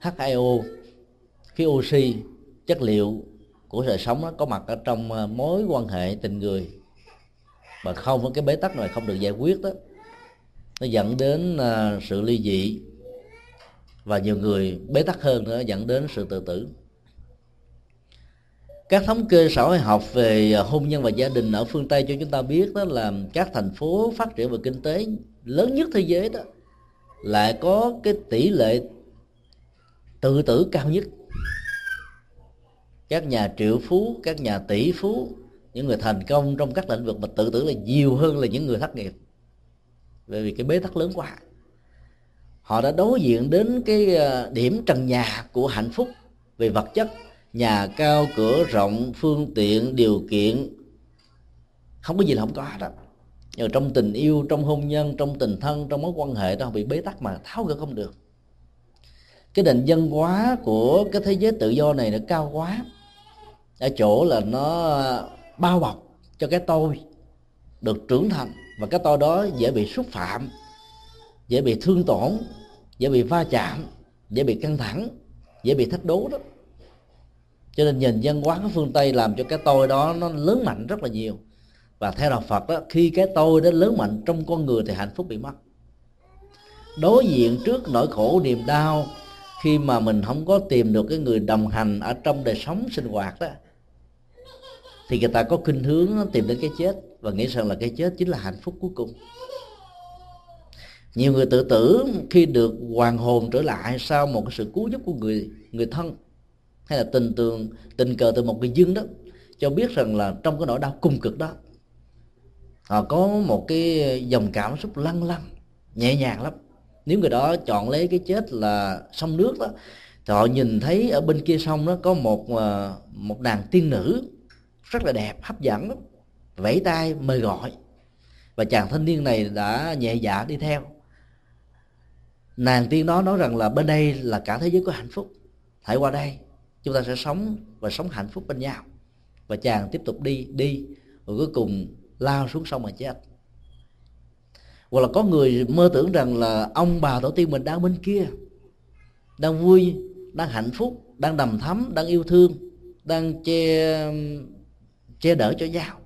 HIO khí oxy, chất liệu của đời sống đó có mặt ở trong ờ, mối quan hệ tình người. Mà không có cái bế tắc này không được giải quyết đó nó dẫn đến à, sự ly dị. Và nhiều người bế tắc hơn nữa, dẫn đến sự tự tử. Các thống kê xã hội học về hôn nhân và gia đình ở phương tây cho chúng ta biết đó là các thành phố phát triển về kinh tế lớn nhất thế giới đó lại có cái tỷ lệ tự tử cao nhất. Các nhà triệu phú, các nhà tỷ phú, những người thành công trong các lĩnh vực mà tự tử là nhiều hơn là những người thất nghiệp bởi vì cái bế tắc lớn quá. Họ đã đối diện đến cái ờ, điểm trần nhà của hạnh phúc về vật chất. Nhà cao, cửa rộng, phương tiện, điều kiện. Không có gì là không có đó nhưng trong tình yêu, trong hôn nhân, trong tình thân, trong mối quan hệ đó bị bế tắc mà tháo gỡ không được. Cái nền dân hóa của cái thế giới tự do này nó cao quá. Ở chỗ là nó ờ, bao bọc cho cái tôi được trưởng thành và cái tôi đó dễ bị xúc phạm, dễ bị thương tổn, dễ bị va chạm, dễ bị căng thẳng, dễ bị thách đố đó. Cho nên nhìn dân hóa của phương tây làm cho cái tôi đó nó lớn mạnh rất là nhiều. Và theo đạo phật đó, khi cái tôi đó lớn mạnh trong con người thì hạnh phúc bị mất. Đối diện trước nỗi khổ niềm đau, khi mà mình không có tìm được cái người đồng hành ở trong đời sống sinh hoạt đó, thì người ta có khuynh hướng tìm đến cái chết và nghĩ rằng là cái chết chính là hạnh phúc cuối cùng. Nhiều người tự tử khi được hoàn hồn trở lại sau một cái sự cứu giúp của người người thân, hay là tình tường, tình cờ từ một người dân đó, cho biết rằng là trong cái nỗi đau cùng cực đó, họ có một cái dòng cảm xúc lăn lăn nhẹ nhàng lắm. Nếu người đó chọn lấy cái chết là sông nước đó, thì họ nhìn thấy ở bên kia sông đó có một ờ, một nàng tiên nữ rất là đẹp, hấp dẫn lắm vẫy tay mời gọi. Và chàng thanh niên này đã nhẹ dạ đi theo. Nàng tiên đó nói rằng là bên đây là cả thế giới có hạnh phúc. Hãy qua đây, chúng ta sẽ sống và sống hạnh phúc bên nhau. Và chàng tiếp tục đi đi rồi cuối cùng lao xuống sông mà chết. Hoặc là có người mơ tưởng rằng là ông bà tổ tiên mình đang bên kia, đang vui, đang hạnh phúc, đang đầm thắm, đang yêu thương, đang che che đỡ cho nhau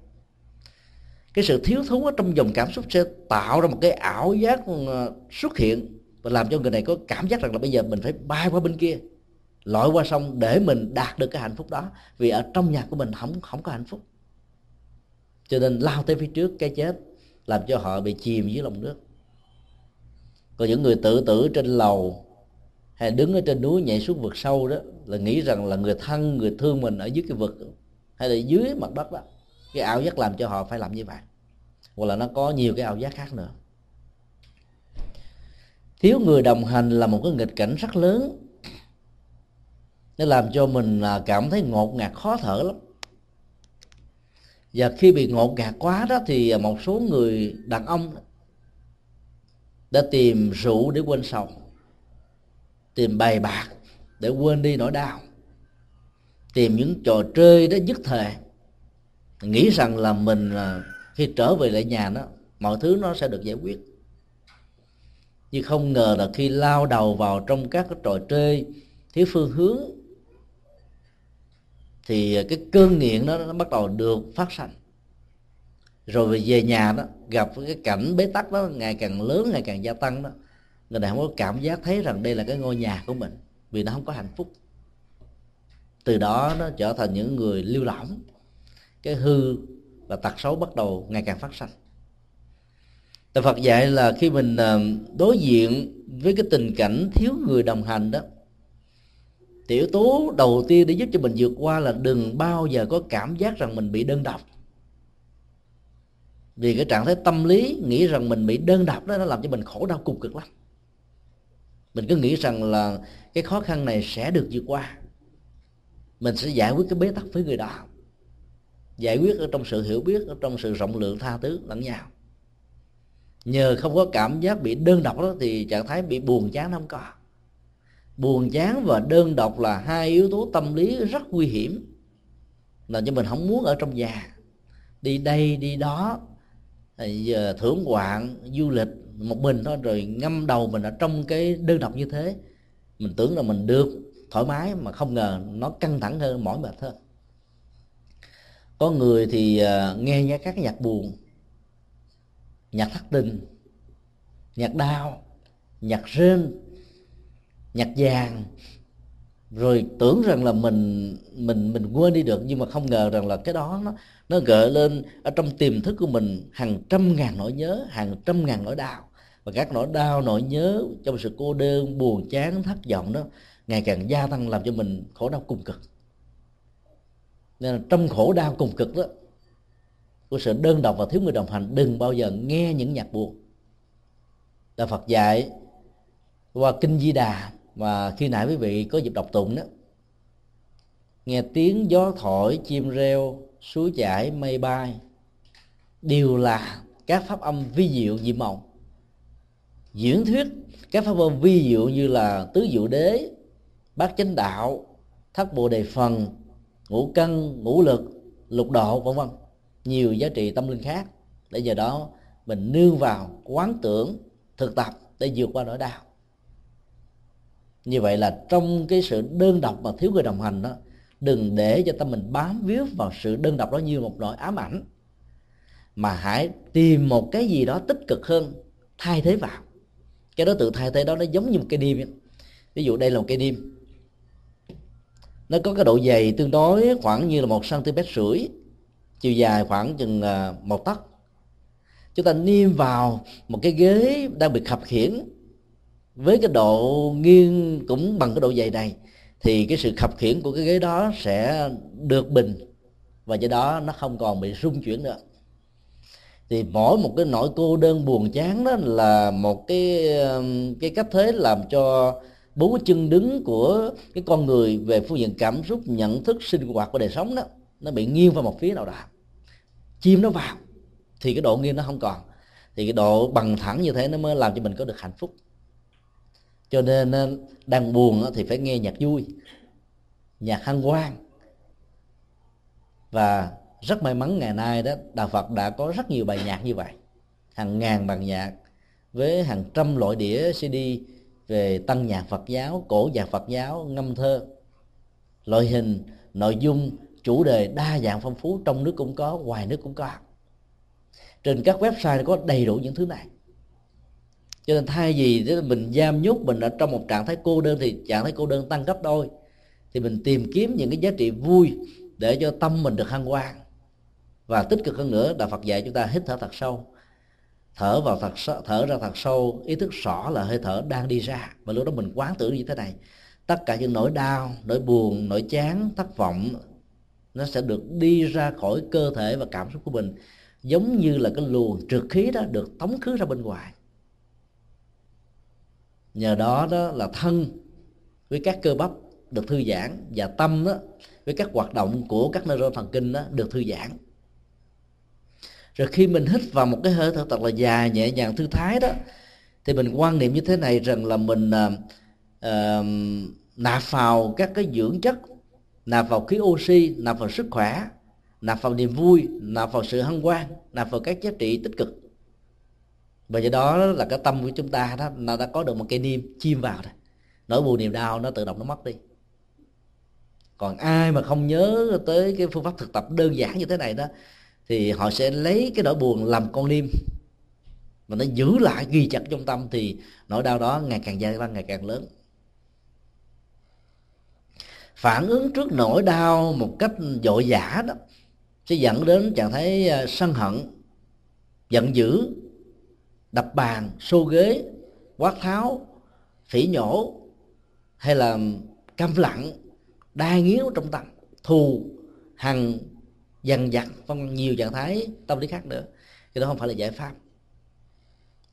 cái sự thiếu thốn ở trong dòng cảm xúc sẽ tạo ra một cái ảo giác ờ, xuất hiện và làm cho người này có cảm giác rằng là bây giờ mình phải bay qua bên kia, lội qua sông để mình đạt được cái hạnh phúc đó. Vì ở trong nhà của mình không không có hạnh phúc. Cho nên lao tới phía trước cái chết làm cho họ bị chìm dưới lòng nước. Còn những người tự tử trên lầu hay đứng ở trên núi nhảy xuống vực sâu đó là nghĩ rằng là người thân, người thương mình ở dưới cái vực, hay là dưới mặt đất đó cái ảo giác làm cho họ phải làm như vậy. Hoặc là nó có nhiều cái ảo giác khác nữa. Thiếu người đồng hành là một cái nghịch cảnh rất lớn. Nó làm cho mình à, cảm thấy ngột ngạt, khó thở lắm. Và khi bị ngột ngạt quá đó thì một số người đàn ông đã tìm rượu để quên sầu, tìm bài bạc để quên đi nỗi đau, tìm những trò chơi đó dứt thời nghĩ rằng là mình khi trở về lại nhà đó, mọi thứ nó sẽ được giải quyết. Nhưng không ngờ là khi lao đầu vào trong các cái trò chơi thiếu phương hướng, thì cái cơn nghiện đó nó bắt đầu được phát sanh. Rồi về nhà đó, gặp cái cảnh bế tắc đó ngày càng lớn, ngày càng gia tăng đó, người này không có cảm giác thấy rằng đây là cái ngôi nhà của mình, vì nó không có hạnh phúc. Từ đó nó trở thành những người lưu lỏng cái hư và tật xấu bắt đầu ngày càng phát sinh Đạo Phật dạy là khi mình ờ, đối diện với cái tình cảnh thiếu người đồng hành đó, thì yếu tố đầu tiên để giúp cho mình vượt qua là đừng bao giờ có cảm giác rằng mình bị đơn độc. Vì cái trạng thái tâm lý nghĩ rằng mình bị đơn độc đó, nó làm cho mình khổ đau cùng cực lắm. Mình cứ nghĩ rằng là cái khó khăn này sẽ được vượt qua. Mình sẽ giải quyết cái bế tắc với người đó giải quyết ở trong sự hiểu biết, ở trong sự rộng lượng tha thứ lẫn nhau. Nhờ không có cảm giác bị đơn độc đó thì trạng thái bị buồn chán không có. Buồn chán và đơn độc là hai yếu tố tâm lý rất nguy hiểm, làm cho mình không muốn ở trong nhà. Đi đây, đi đó à, giờ thưởng ngoạn, du lịch, một mình thôi, rồi ngâm đầu mình ở trong cái đơn độc như thế, mình tưởng là mình được thoải mái mà không ngờ nó căng thẳng hơn mỏi mệt hơn có người thì à, nghe nghe các nhạc buồn, nhạc thất tình, nhạc đau, nhạc rên, nhạc vàng. Rồi tưởng rằng là mình mình mình quên đi được, nhưng mà không ngờ rằng là cái đó nó nó gợi lên ở trong tiềm thức của mình hàng trăm ngàn nỗi nhớ, hàng trăm ngàn nỗi đau. Và các nỗi đau, nỗi nhớ trong sự cô đơn, buồn, chán, thất vọng đó ngày càng gia tăng, làm cho mình khổ đau cùng cực nên là trong khổ đau cùng cực đó, của sự đơn độc và thiếu người đồng hành, đừng bao giờ nghe những nhạc buồn. Là Phật dạy qua kinh Di Đà và khi nãy quý vị có dịp đọc tụng đó, nghe tiếng gió thổi, chim reo, suối chảy, mây bay, đều là các pháp âm vi diệu dị mộng diễn thuyết các pháp âm vi diệu như là tứ diệu đế, bát chánh đạo, thất bồ đề phần ngũ cân, ngũ lực, lục độ, vân vân. Nhiều giá trị tâm linh khác. Để giờ đó, mình nương vào, quán tưởng, thực tập để vượt qua nỗi đau. Như vậy là trong cái sự đơn độc mà thiếu người đồng hành đó, đừng để cho tâm mình bám víu vào sự đơn độc đó như một nỗi ám ảnh, mà hãy tìm một cái gì đó tích cực hơn, thay thế vào. Cái đó tự thay thế đó, nó giống như một cây đêm ví dụ đây là một cây đêm nó có cái độ dày tương đối khoảng như là một cm rưỡi, chiều dài khoảng chừng à, một tấc. Chúng ta niêm vào một cái ghế đang bị khập khiển với cái độ nghiêng cũng bằng cái độ dày này, thì cái sự khập khiển của cái ghế đó sẽ được bình, và do đó nó không còn bị rung chuyển nữa. Thì mỗi một cái nỗi cô đơn buồn chán đó là một cái cái cách thế làm cho bốn chân đứng của cái con người về phương diện cảm xúc, nhận thức, sinh hoạt của đời sống đó, nó bị nghiêng vào một phía nào đó. Chim nó vào, thì cái độ nghiêng nó không còn. Thì cái độ bằng thẳng như thế nó mới làm cho mình có được hạnh phúc. Cho nên ờ, đang buồn thì phải nghe nhạc vui, nhạc hân hoan. Và rất may mắn ngày nay đó, đạo phật đã có rất nhiều bài nhạc như vậy. Hàng ngàn bản nhạc với hàng trăm loại đĩa, cd về tăng nhạc phật giáo, cổ nhạc phật giáo, ngâm thơ. Loại hình, nội dung, chủ đề đa dạng phong phú trong nước cũng có, ngoài nước cũng có. Trên các website có đầy đủ những thứ này. Cho nên thay vì mình giam nhốt mình ở trong một trạng thái cô đơn thì trạng thái cô đơn tăng gấp đôi. Thì mình tìm kiếm những cái giá trị vui để cho tâm mình được hăng hoan và tích cực hơn nữa đạo Phật dạy chúng ta hít thở thật sâu thở vào thật sâu, thở ra thật sâu ý thức rõ là hơi thở đang đi ra. Và lúc đó mình quán tưởng như thế này. Tất cả những nỗi đau nỗi buồn nỗi chán thất vọng nó sẽ được đi ra khỏi cơ thể và cảm xúc của mình. Giống như là cái luồng trượt khí đó được tống khứ ra bên ngoài. Nhờ đó đó là thân với các cơ bắp được thư giãn và tâm đó với các hoạt động của các neuron thần kinh đó được thư giãn rồi khi mình hít vào một cái hơi thở thật là dài nhẹ nhàng thư thái đó thì mình quan niệm như thế này rằng là mình uh, nạp vào các cái dưỡng chất nạp vào khí oxy nạp vào sức khỏe nạp vào niềm vui nạp vào sự hân hoan nạp vào các giá trị tích cực. Và do đó là cái tâm của chúng ta đó nó đã có được một cái niêm chim vào rồi. Nỗi buồn niềm đau nó tự động nó mất đi. Còn ai mà không nhớ tới cái phương pháp thực tập đơn giản như thế này đó thì họ sẽ lấy cái nỗi buồn làm con niêm mà nó giữ lại ghi chặt trong tâm thì nỗi đau đó ngày càng gia tăng, ngày càng lớn. Phản ứng trước nỗi đau một cách dội dã đó sẽ dẫn đến trạng thái à, sân hận, giận dữ, đập bàn, xô ghế, quát tháo, phỉ nhổ hay là câm lặng đai nghiến trong tâm, thù, hằn dằn vặt trong nhiều trạng thái tâm lý khác nữa. Thì đó không phải là giải pháp.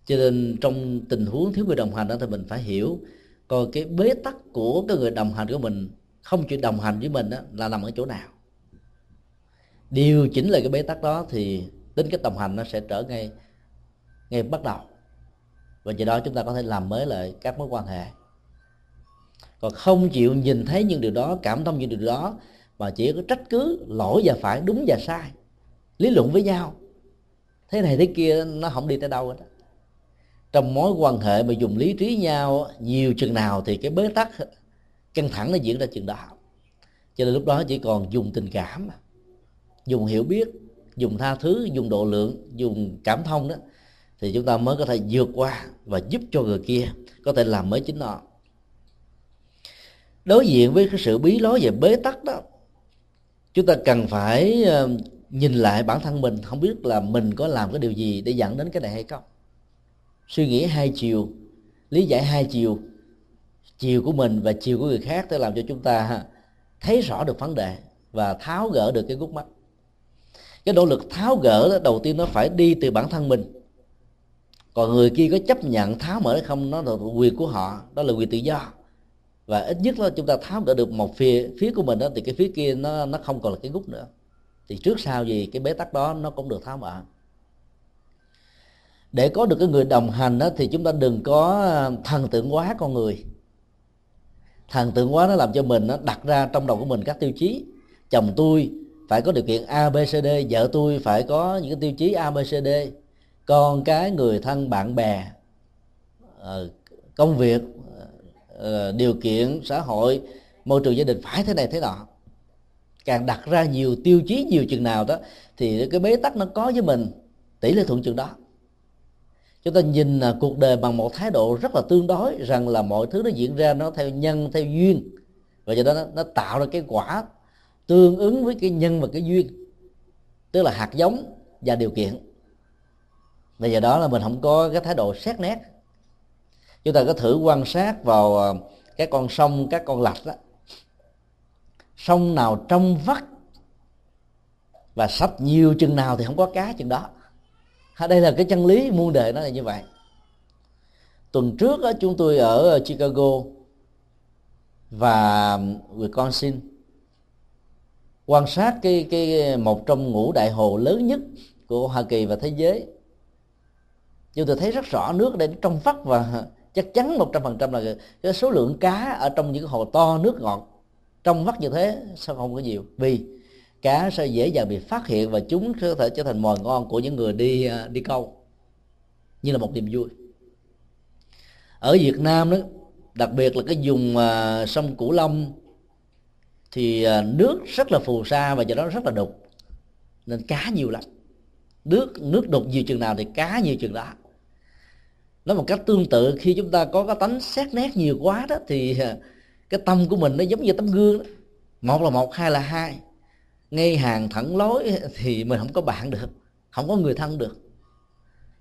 Cho nên trong tình huống thiếu người đồng hành đó thì mình phải hiểu coi cái bế tắc của cái người đồng hành của mình không chịu đồng hành với mình đó, là nằm ở chỗ nào. Điều chỉnh lại cái bế tắc đó thì tính cái đồng hành nó sẽ trở ngay ngay bắt đầu. Và do đó chúng ta có thể làm mới lại các mối quan hệ. Còn không chịu nhìn thấy những điều đó cảm thông những điều đó mà chỉ có trách cứ lỗi và phải đúng và sai. Lý luận với nhau. Thế này thế kia, nó không đi tới đâu hết trong mối quan hệ mà dùng lý trí nhau, nhiều chừng nào thì cái bế tắc căng thẳng nó diễn ra chừng đó. Cho nên lúc đó chỉ còn dùng tình cảm, dùng hiểu biết, dùng tha thứ, dùng độ lượng, dùng cảm thông đó, thì chúng ta mới có thể vượt qua và giúp cho người kia có thể làm mới chính nó. Đối diện với cái sự bí lối về bế tắc đó chúng ta cần phải ờ, nhìn lại bản thân mình không biết là mình có làm cái điều gì để dẫn đến cái này hay không. Suy nghĩ hai chiều lý giải hai chiều chiều của mình và chiều của người khác để làm cho chúng ta thấy rõ được vấn đề và tháo gỡ được cái gút mắt. Cái nỗ lực tháo gỡ đó, đầu tiên nó phải đi từ bản thân mình. Còn người kia có chấp nhận tháo mở hay không nó là quyền của họ đó là quyền tự do và ít nhất là chúng ta tháo đỡ được một phía phía của mình đó thì cái phía kia nó nó không còn là cái gút nữa. Thì trước sau gì, cái bế tắc đó nó cũng được tháo mở để có được cái người đồng hành đó thì chúng ta đừng có à, thần tượng quá con người. Thần tượng quá nó làm cho mình nó đặt ra trong đầu của mình các tiêu chí. Chồng tôi phải có điều kiện a, b, c, d, vợ tôi phải có những cái tiêu chí a, b, c, d. Con cái, người thân, bạn bè ờ, công việc Ờ, điều kiện xã hội môi trường gia đình phải thế này thế nọ. Càng đặt ra nhiều tiêu chí nhiều chừng nào đó thì cái bế tắc nó có với mình tỷ lệ thuận chừng đó. Chúng ta nhìn à, cuộc đời bằng một thái độ rất là tương đối rằng là mọi thứ nó diễn ra nó theo nhân theo duyên. Và do đó nó, nó tạo ra cái quả tương ứng với cái nhân và cái duyên tức là hạt giống và điều kiện. Và do đó là mình không có cái thái độ xét nét chúng ta có thử quan sát vào ờ, các con sông các con lạch đó. Sông nào trong vắt và sạch nhiều chừng nào thì không có cá chừng đó. Đây là cái chân lý muôn đời nó là như vậy. Tuần trước đó, chúng tôi ở ờ, Chicago và Wisconsin. Quan sát cái cái một trong ngũ đại hồ lớn nhất của Hoa Kỳ và thế giới. Chúng tôi thấy rất rõ nước đây trong vắt và chắc chắn một trăm phần trăm là cái số lượng cá ở trong những hồ to nước ngọt trong vắt như thế sao không có nhiều. Vì cá sẽ dễ dàng bị phát hiện và chúng có thể trở thành mồi ngon của những người đi à, đi câu. Như là một niềm vui. Ở Việt Nam đó đặc biệt là cái vùng uh, sông Cửu Long thì uh, nước rất là phù sa và do đó rất là đục. Nên cá nhiều lắm. Nước nước đục nhiều chừng nào thì cá nhiều chừng đó nói một cách tương tự khi chúng ta có cái tánh xét nét nhiều quá đó thì à, cái tâm của mình nó giống như tấm gương đó. Một là một hai là hai. Ngay hàng thẳng lối thì mình không có bạn được không có người thân được.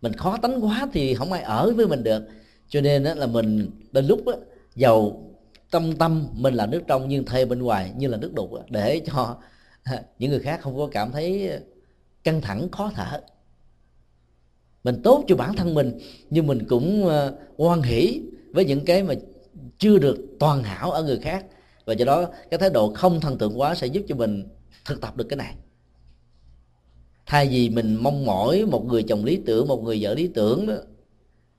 Mình khó tánh quá thì không ai ở với mình được. Cho nên là mình đến lúc đó, giàu tâm tâm mình là nước trong nhưng thay bên ngoài như là nước đục để cho à, những người khác không có cảm thấy căng thẳng khó thở mình tốt cho bản thân mình, nhưng mình cũng ờ, hoan hỷ với những cái mà chưa được toàn hảo ở người khác. Và do đó, cái thái độ không thần tượng quá sẽ giúp cho mình thực tập được cái này. Thay vì mình mong mỏi một người chồng lý tưởng, một người vợ lý tưởng đó,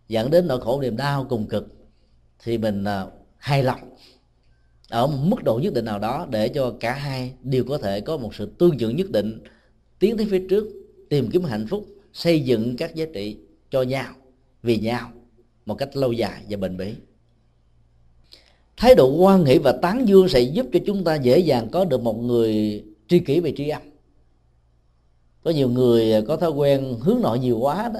dẫn đến nỗi khổ niềm đau cùng cực, thì mình ờ, hài lòng ở một mức độ nhất định nào đó để cho cả hai đều có thể có một sự tương dựng nhất định, tiến tới phía trước, tìm kiếm hạnh phúc xây dựng các giá trị cho nhau, vì nhau một cách lâu dài và bền bỉ. Thái độ quan nghĩ và tán dương sẽ giúp cho chúng ta dễ dàng có được một người tri kỷ về tri âm. Có nhiều người có thói quen hướng nội nhiều quá đó.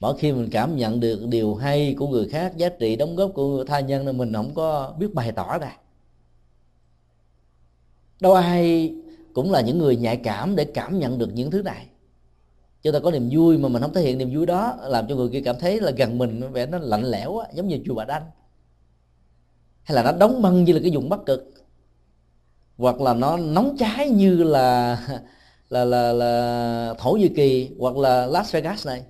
Mỗi khi mình cảm nhận được điều hay của người khác, giá trị đóng góp của tha nhân nên mình không có biết bày tỏ ra. Đâu ai cũng là những người nhạy cảm để cảm nhận được những thứ này chúng ta có niềm vui mà mình không thể hiện niềm vui đó làm cho người kia cảm thấy là gần mình vẻ nó lạnh lẽo á, giống như chùa bà đanh. Hay là nó đóng băng như là cái vùng bắc cực. Hoặc là nó nóng cháy như là là là là thổ nhĩ kỳ hoặc là las vegas này.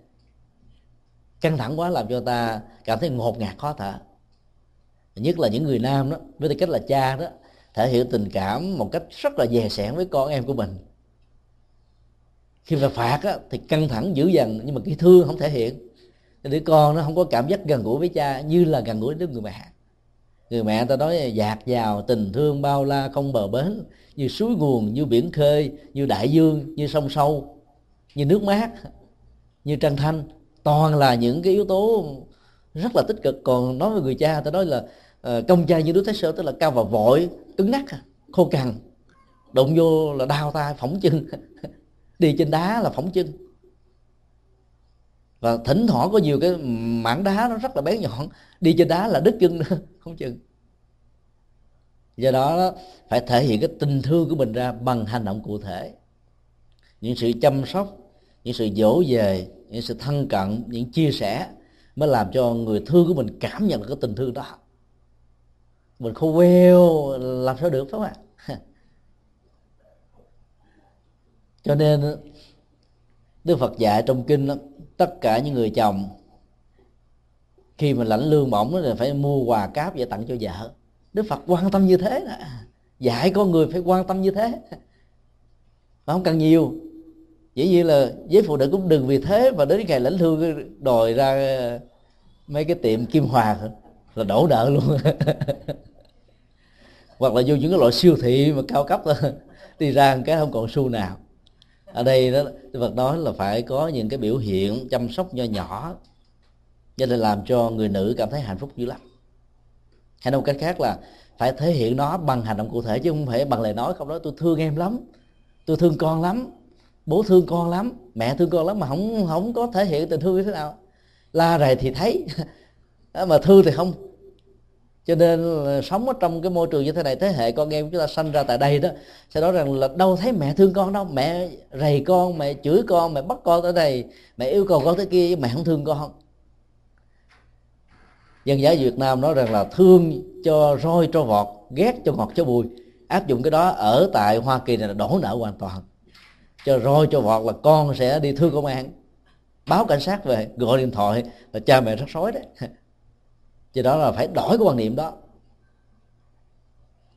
Căng thẳng quá làm cho ta cảm thấy ngột ngạt khó thở. Nhất là những người nam đó với tư cách là cha đó thể hiện tình cảm một cách rất là dè sẻn với con em của mình khi mà phạt á, thì căng thẳng dữ dằn nhưng mà cái thương không thể hiện. Đứa con nó không có cảm giác gần gũi với cha như là gần gũi với người mẹ. Người mẹ ta nói dạt dào tình thương bao la không bờ bến như suối nguồn như biển khơi như đại dương như sông sâu như nước mát như trăng thanh. Toàn là những cái yếu tố rất là tích cực. Còn nói với người cha ta nói là ờ, công cha như đứa thái sơ tức là cao và vội cứng ngắc khô cằn đụng vô là đau tay phỏng chân đi trên đá là phỏng chân. Và thỉnh thoảng có nhiều cái mảng đá nó rất là bén nhọn. Đi trên đá là đứt chân nữa không chừng do đó phải thể hiện cái tình thương của mình ra bằng hành động cụ thể. Những sự chăm sóc, những sự dỗ về những sự thân cận, những chia sẻ mới làm cho người thương của mình cảm nhận được cái tình thương đó. Mình khô queo làm sao được, phải không ạ? Cho nên đức phật dạy trong kinh đó, tất cả những người chồng khi mà lãnh lương bổng thì phải mua quà cáp và tặng cho vợ. Đức phật quan tâm như thế đó. dạy con người phải quan tâm như thế. Mà không cần nhiều. Dĩ nhiên là với phụ nữ cũng đừng vì thế mà đến ngày lãnh lương đòi ra ờ, mấy cái tiệm kim hoàng là đổ nợ luôn. Hoặc là vô những cái loại siêu thị mà cao cấp đó, đi ra cái không còn xu nào ở đây đó, Đức Phật nói là phải có những cái biểu hiện chăm sóc nho nhỏ, cho nên làm cho người nữ cảm thấy hạnh phúc dữ lắm. Hay nói một cách khác là phải thể hiện nó bằng hành động cụ thể, chứ không phải bằng lời nói không nói, tôi thương em lắm, tôi thương con lắm, bố thương con lắm, mẹ thương con lắm, mà không không có thể hiện tình thương như thế nào. La rầy thì thấy, mà thương thì không cho nên sống ở trong cái môi trường như thế này, thế hệ con em chúng ta sanh ra tại đây đó, sẽ nói rằng là đâu thấy mẹ thương con đâu, mẹ rầy con, mẹ chửi con, mẹ bắt con tới đây, mẹ yêu cầu con tới kia mẹ không thương con. Dân giả Việt Nam nói rằng là thương cho roi cho vọt, ghét cho ngọt cho bùi, áp dụng cái đó ở tại Hoa Kỳ này là đổ nợ hoàn toàn. Cho roi cho vọt là con sẽ đi thương công an, báo cảnh sát về, gọi điện thoại, là cha mẹ rất sói đấy cho đó là phải đổi cái quan niệm đó.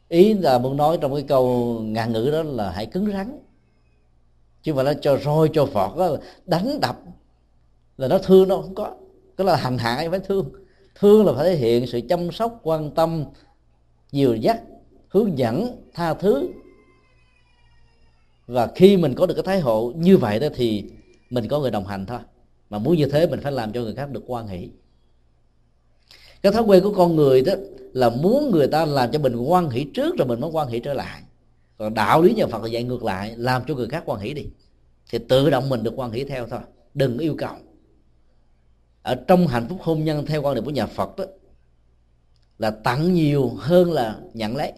Ý là muốn nói trong cái câu ngạn ngữ đó là hãy cứng rắn. Chứ mà nó cho roi cho phọt đó, đánh đập. Là nó thương đâu không có. Cái là hành hạ phải thương. Thương là phải thể hiện sự chăm sóc quan tâm dìu dắt hướng dẫn tha thứ. Và khi mình có được cái thái hộ như vậy đó thì mình có người đồng hành thôi. Mà muốn như thế mình phải làm cho người khác được quan hệ cái thói quen của con người đó là muốn người ta làm cho mình quan hỷ trước rồi mình mới quan hỷ trở lại. Còn đạo lý nhà phật là dạy ngược lại, làm cho người khác quan hỷ đi. Thì tự động mình được quan hỷ theo thôi, đừng yêu cầu. Ở trong hạnh phúc hôn nhân theo quan điểm của nhà phật đó, là tặng nhiều hơn là nhận lấy.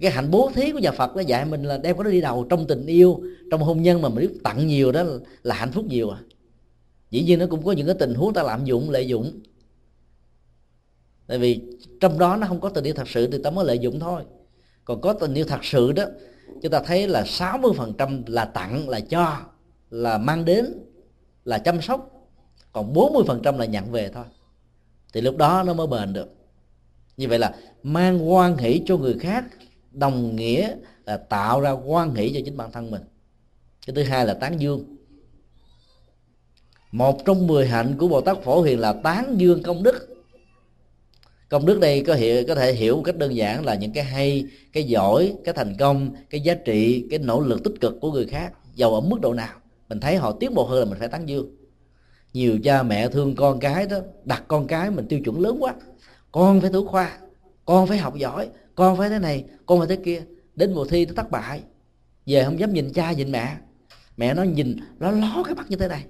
Cái hạnh bố thí của nhà phật nó dạy mình là đem cái đó đi đầu trong tình yêu, trong hôn nhân mà mình biết tặng nhiều đó là hạnh phúc nhiều à. Dĩ nhiên nó cũng có những cái tình huống ta lạm dụng, lợi dụng tại vì trong đó nó không có tình yêu thật sự thì ta mới lợi dụng thôi. Còn có tình yêu thật sự đó, chúng ta thấy là 60% là tặng, là cho, là mang đến, là chăm sóc. Còn 40% là nhận về thôi. Thì lúc đó nó mới bền được. Như vậy là mang quan hỷ cho người khác, đồng nghĩa là tạo ra quan hỷ cho chính bản thân mình. Cái thứ hai là tán dương. Một trong mười hạnh của bồ tát phổ hiền là tán dương công đức công đức đây có hiểu, có thể hiểu một cách đơn giản là những cái hay, cái giỏi, cái thành công, cái giá trị, cái nỗ lực tích cực của người khác, giàu ở mức độ nào. Mình thấy họ tiến bộ hơn là mình phải tán dương. Nhiều cha mẹ thương con cái đó, đặt con cái mình tiêu chuẩn lớn quá. Con phải thủ khoa, con phải học giỏi, con phải thế này, con phải thế kia. Đến mùa thi nó thất bại, về không dám nhìn cha, nhìn mẹ. Mẹ nó nhìn, nó ló cái mắt như thế này,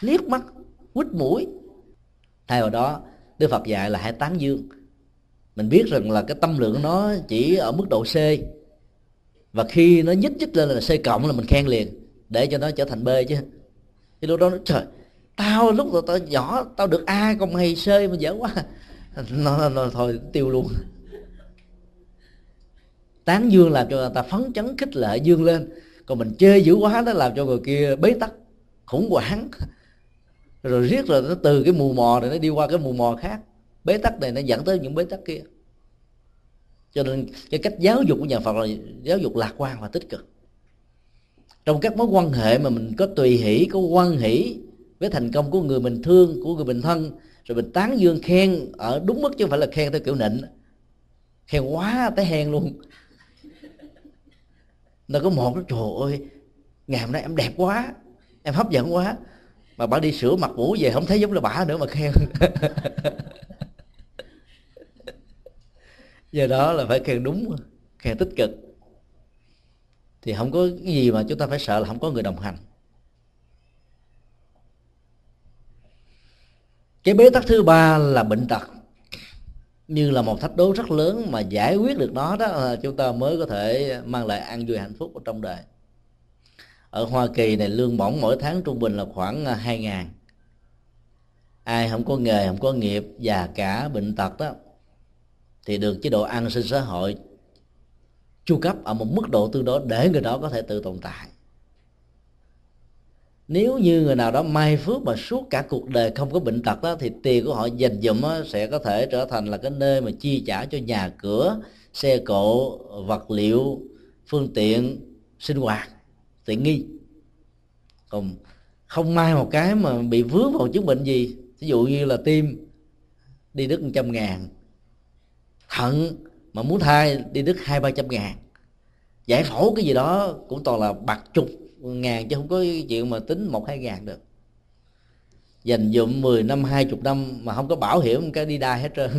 liếc mắt, quýt mũi. Thay vào đó đức phật dạy là hãy tán dương. Mình biết rằng là cái tâm lượng nó chỉ ở mức độ c. Và khi nó nhích nhích lên là c cộng là mình khen liền để cho nó trở thành b chứ. Thì lúc đó nó trời tao lúc tao nhỏ tao được a còn hay c mà dở quá. Nó, nó, nó thôi tiêu luôn. Tán dương làm cho người ta phấn chấn khích lệ dương lên. Còn mình chê dữ quá nó làm cho người kia bế tắc khủng hoảng rồi riết rồi nó từ cái mù mò này nó đi qua cái mù mò khác. Bế tắc này nó dẫn tới những bế tắc kia. Cho nên cái cách giáo dục của nhà Phật là giáo dục lạc quan và tích cực. Trong các mối quan hệ mà mình có tùy hỷ, có quan hỷ với thành công của người mình thương, của người mình thân, rồi mình tán dương khen ở đúng mức chứ không phải là khen theo kiểu nịnh. Khen quá tới hèn luôn. Nó có một cái, trời ơi, ngày hôm nay em đẹp quá, em hấp dẫn quá mà bà đi sửa mặt mũi về, không thấy giống là bà nữa mà khen. Do đó là phải khen đúng, khen tích cực. Thì không có cái gì mà chúng ta phải sợ là không có người đồng hành. Cái bế tắc thứ ba là bệnh tật. Như là một thách đố rất lớn mà giải quyết được nó đó chúng ta mới có thể mang lại an vui hạnh phúc ở trong đời ở Hoa Kỳ này, lương bổng mỗi tháng trung bình là khoảng à, hai ngàn. Ai không có nghề, không có nghiệp và cả, bệnh tật đó thì được chế độ an sinh xã hội chu cấp ở một mức độ tương đối để người đó có thể tự tồn tại. Nếu như người nào đó may phước mà suốt cả cuộc đời không có bệnh tật đó thì tiền của họ dành dụm sẽ có thể trở thành là cái nơi mà chi trả cho nhà cửa, xe cộ, vật liệu, phương tiện, sinh hoạt tiện nghi. Còn không may một cái mà bị vướng vào chứng bệnh gì ví dụ như là tim, đi đứt một trăm ngàn. Thận mà muốn thai, đi đứt hai, ba trăm ngàn. Giải phẫu cái gì đó cũng toàn là bạc chục ngàn chứ không có chuyện mà tính một, hai ngàn được. Dành dụm 10 năm, hai chục năm mà không có bảo hiểm, cái đi đai hết trơn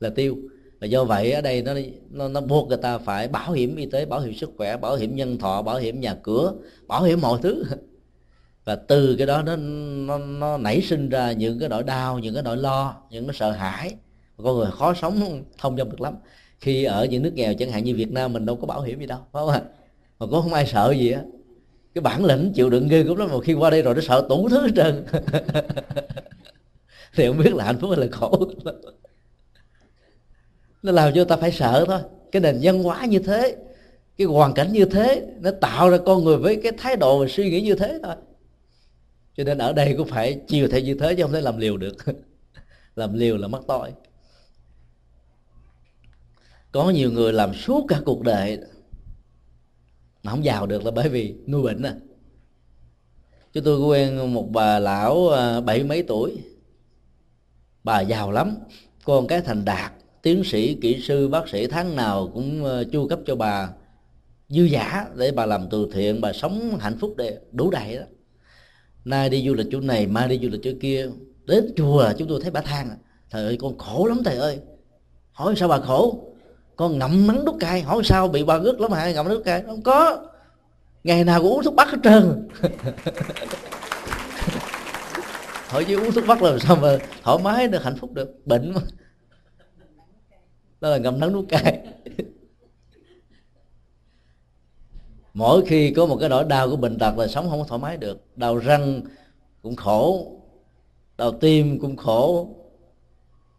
là tiêu và do vậy ở đây nó nó, nó buộc người ta phải bảo hiểm y tế bảo hiểm sức khỏe bảo hiểm nhân thọ bảo hiểm nhà cửa bảo hiểm mọi thứ. Và từ cái đó nó nó, nó nảy sinh ra những cái nỗi đau những cái nỗi lo những cái sợ hãi. Con người khó sống thông dong được lắm. Khi ở những nước nghèo chẳng hạn như Việt Nam mình đâu có bảo hiểm gì đâu phải không ạ? Mà cũng không ai sợ gì á. Cái bản lĩnh chịu đựng ghê cũng lắm mà khi qua đây rồi nó sợ tủ thứ hết trơn. Thì không biết là hạnh phúc hay là khổ nó làm cho ta phải sợ thôi. Cái nền văn hóa như thế, cái hoàn cảnh như thế, nó tạo ra con người với cái thái độ và suy nghĩ như thế thôi. Cho nên ở đây cũng phải chiều theo như thế chứ không thể làm liều được. Làm liều là mắc tội. có nhiều người làm suốt cả cuộc đời mà không giàu được là bởi vì nuôi bệnh à. Chúng tôi quen một bà lão à, bảy mấy tuổi. Bà giàu lắm, con cái thành đạt tiến sĩ, kỹ sư, bác sĩ tháng nào cũng ờ, chu cấp cho bà. Dư giả để bà làm từ thiện, bà sống hạnh phúc để đủ đầy đó. Nay đi du lịch chỗ này, mai đi du lịch chỗ kia. Đến chùa, chúng tôi thấy bà than à. thầy ơi, con khổ lắm thầy ơi. Hỏi sao bà khổ? Con ngậm nắng đút cay. Hỏi sao bị bà rứt lắm hả? Ngậm nước đút cay. Không có. Ngày nào cũng uống thuốc bắc hết trơn. Hỏi chứ uống thuốc bắc làm sao mà thoải mái, được hạnh phúc được. Bệnh mà đó là ngậm nắng nuốt cay. Mỗi khi có một cái nỗi đau của bệnh tật là sống không có thoải mái được. Đau răng cũng khổ, đau tim cũng khổ.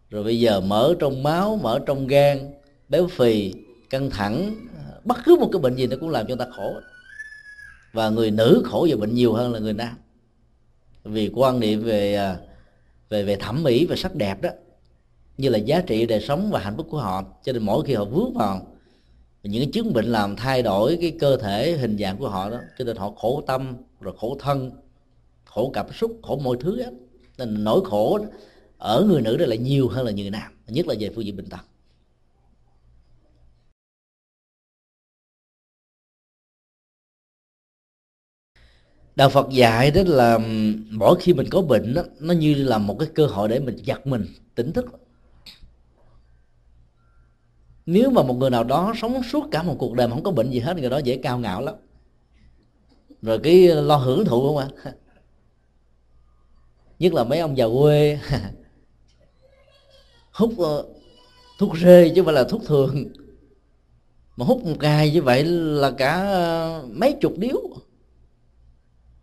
Rồi bây giờ mở trong máu, mở trong gan, béo phì, căng thẳng. Bất cứ một cái bệnh gì nó cũng làm cho ta khổ. Và người nữ khổ về bệnh nhiều hơn là người nam. Vì quan niệm về à, về về thẩm mỹ và sắc đẹp đó như là giá trị đời sống và hạnh phúc của họ cho nên mỗi khi họ vướng vào những cái chứng bệnh làm thay đổi cái cơ thể hình dạng của họ đó cho nên họ khổ tâm rồi khổ thân khổ cảm xúc khổ mọi thứ á nên nỗi khổ ở người nữ đó là nhiều hơn là người nam nhất là về phương diện bệnh tật. Đạo phật dạy đó là mỗi khi mình có bệnh đó, nó như là một cái cơ hội để mình giặt mình tỉnh thức nếu mà một người nào đó sống suốt cả một cuộc đời mà không có bệnh gì hết, người đó dễ cao ngạo lắm. Rồi cái lo hưởng thụ không ạ? À? nhất là mấy ông già quê. Hút ờ, thuốc rê chứ không phải là thuốc thường. Mà hút một ngày như vậy là cả ờ, mấy chục điếu.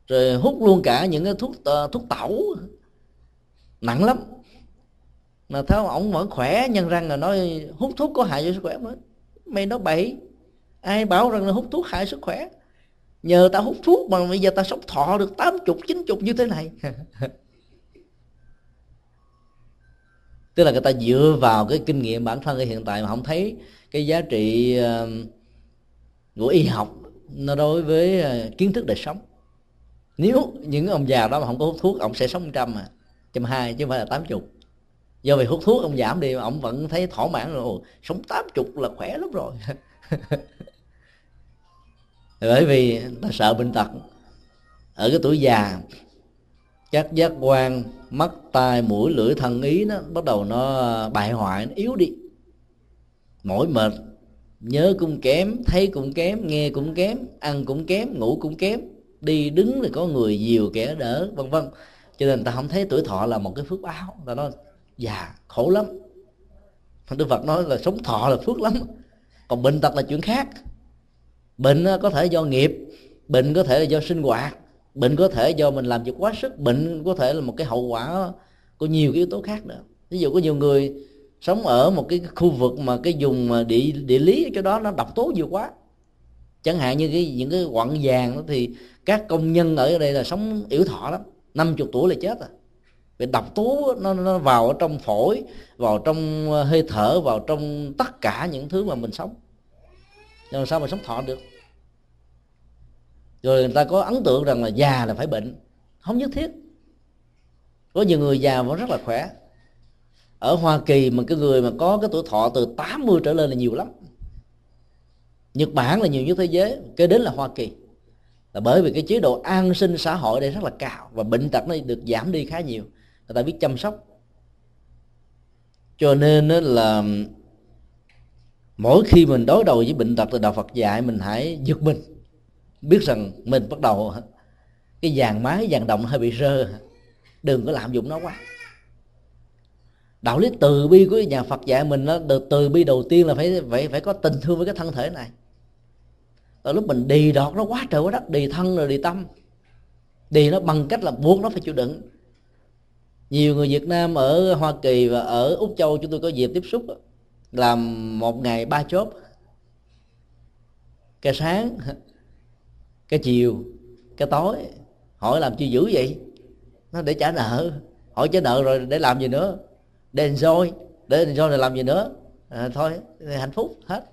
Rồi hút luôn cả những cái thuốc ờ, thuốc tẩu. Nặng lắm mà thấy ông vẫn khỏe, nhân răng rồi nói, hút thuốc có hại cho sức khỏe mới mày nói, bậy. Ai bảo rằng là hút thuốc hại sức khỏe? Nhờ ta hút thuốc mà bây giờ ta sống thọ được tám chục, chín chục như thế này. Tức là người ta dựa vào cái kinh nghiệm bản thân ở hiện tại mà không thấy cái giá trị ờ, của y học nó đối với ờ, kiến thức đời sống. Nếu những ông già đó mà không có hút thuốc, ông sẽ sống trăm mà trăm hai chứ không phải là tám chục do vì hút thuốc ông giảm đi, ông vẫn thấy thỏa mãn rồi. Sống tám chục là khỏe lắm rồi. Bởi vì ta sợ bệnh tật. Ở cái tuổi già, các giác quan, mắt, tai, mũi, lưỡi, thân, ý nó bắt đầu nó bại hoại, nó yếu đi. Mỏi mệt, nhớ cũng kém, thấy cũng kém, nghe cũng kém, ăn cũng kém, ngủ cũng kém, đi đứng thì có người nhiều kẻ đỡ, vân vân. Cho nên ta không thấy tuổi thọ là một cái phước báo. Ta nói già, khổ lắm. Đức Phật nói là sống thọ là phước lắm. Còn bệnh tật là chuyện khác. Bệnh à, có thể do nghiệp, bệnh có thể là do sinh hoạt, bệnh có thể do mình làm việc quá sức, bệnh có thể là một cái hậu quả của nhiều cái yếu tố khác nữa. Ví dụ có nhiều người sống ở một cái khu vực mà cái vùng mà địa địa lý cho đó nó độc tố nhiều quá. Chẳng hạn như cái, những cái quặng vàng đó thì các công nhân ở đây là sống yếu thọ lắm. Năm chục tuổi là chết rồi vì độc tố nó, nó vào ở trong phổi vào trong ờ, hơi thở vào trong tất cả những thứ mà mình sống. Làm sao mà sống thọ được? Rồi người ta có ấn tượng rằng là già là phải bệnh. Không nhất thiết. Có nhiều người già vẫn rất là khỏe. Ở Hoa Kỳ mà cái người mà có cái tuổi thọ từ 80 trở lên là nhiều lắm. Nhật Bản là nhiều nhất thế giới kế đến là Hoa Kỳ. Là bởi vì cái chế độ an sinh xã hội đây rất là cao và bệnh tật nó được giảm đi khá nhiều người ta biết chăm sóc. Cho nên là mỗi khi mình đối đầu với bệnh tật từ đạo Phật dạy mình hãy giật mình, biết rằng mình bắt đầu cái dàn máy dàn động hơi bị rơ. Đừng có lạm dụng nó quá. Đạo lý từ bi của nhà Phật dạy mình nó được từ bi đầu tiên là phải phải phải có tình thương với cái thân thể này. Ở lúc mình đi đọt nó quá trời quá đất, đi thân rồi đi tâm. Đi nó bằng cách là buộc nó phải chịu đựng nhiều người Việt Nam ở Hoa Kỳ và ở Úc Châu chúng tôi có dịp tiếp xúc làm một ngày ba chốt. Cái sáng cái chiều cái tối. Hỏi làm chi dữ vậy? Nó để trả nợ. Hỏi trả nợ rồi để làm gì nữa? Để enjoy. Để enjoy là làm gì nữa? À, thôi hạnh phúc hết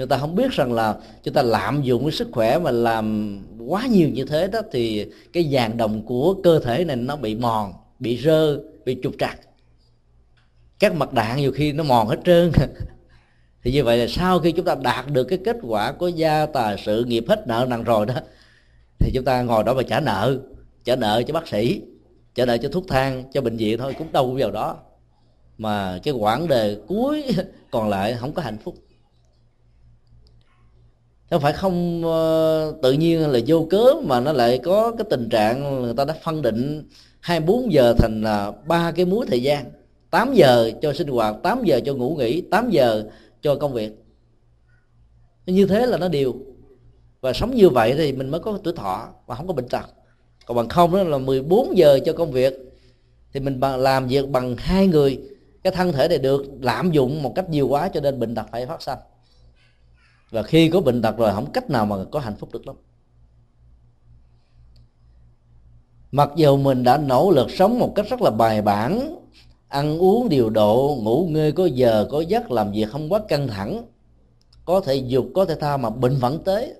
chúng ta không biết rằng là chúng ta lạm dụng cái sức khỏe mà làm quá nhiều như thế đó thì cái vàng đồng của cơ thể này nó bị mòn, bị rơ, bị trục trặc. Các mặt đạn nhiều khi nó mòn hết trơn. Thì như vậy là sau khi chúng ta đạt được cái kết quả của gia tài sự nghiệp hết nợ nặng rồi đó, thì chúng ta ngồi đó và trả nợ trả nợ cho bác sĩ, trả nợ cho thuốc thang, cho bệnh viện thôi, cũng đâu vào đó. Mà cái quãng đề cuối còn lại không có hạnh phúc không phải không uh, tự nhiên là vô cớ mà nó lại có cái tình trạng người ta đã phân định 24 giờ thành là ba cái múi thời gian. 8 giờ cho sinh hoạt 8 giờ cho ngủ nghỉ 8 giờ cho công việc. Như thế là nó đều. Và sống như vậy thì mình mới có tuổi thọ và không có bệnh tật. Còn bằng không đó là 14 giờ cho công việc thì mình làm việc bằng hai người cái thân thể này được lạm dụng một cách nhiều quá cho nên bệnh tật phải phát sinh và khi có bệnh tật rồi, không cách nào mà có hạnh phúc được lắm mặc dù mình đã nỗ lực sống một cách rất là bài bản, ăn uống điều độ, ngủ ngơi, có giờ, có giấc, làm việc không quá căng thẳng, có thể dục, có thể tha mà bệnh vẫn tới.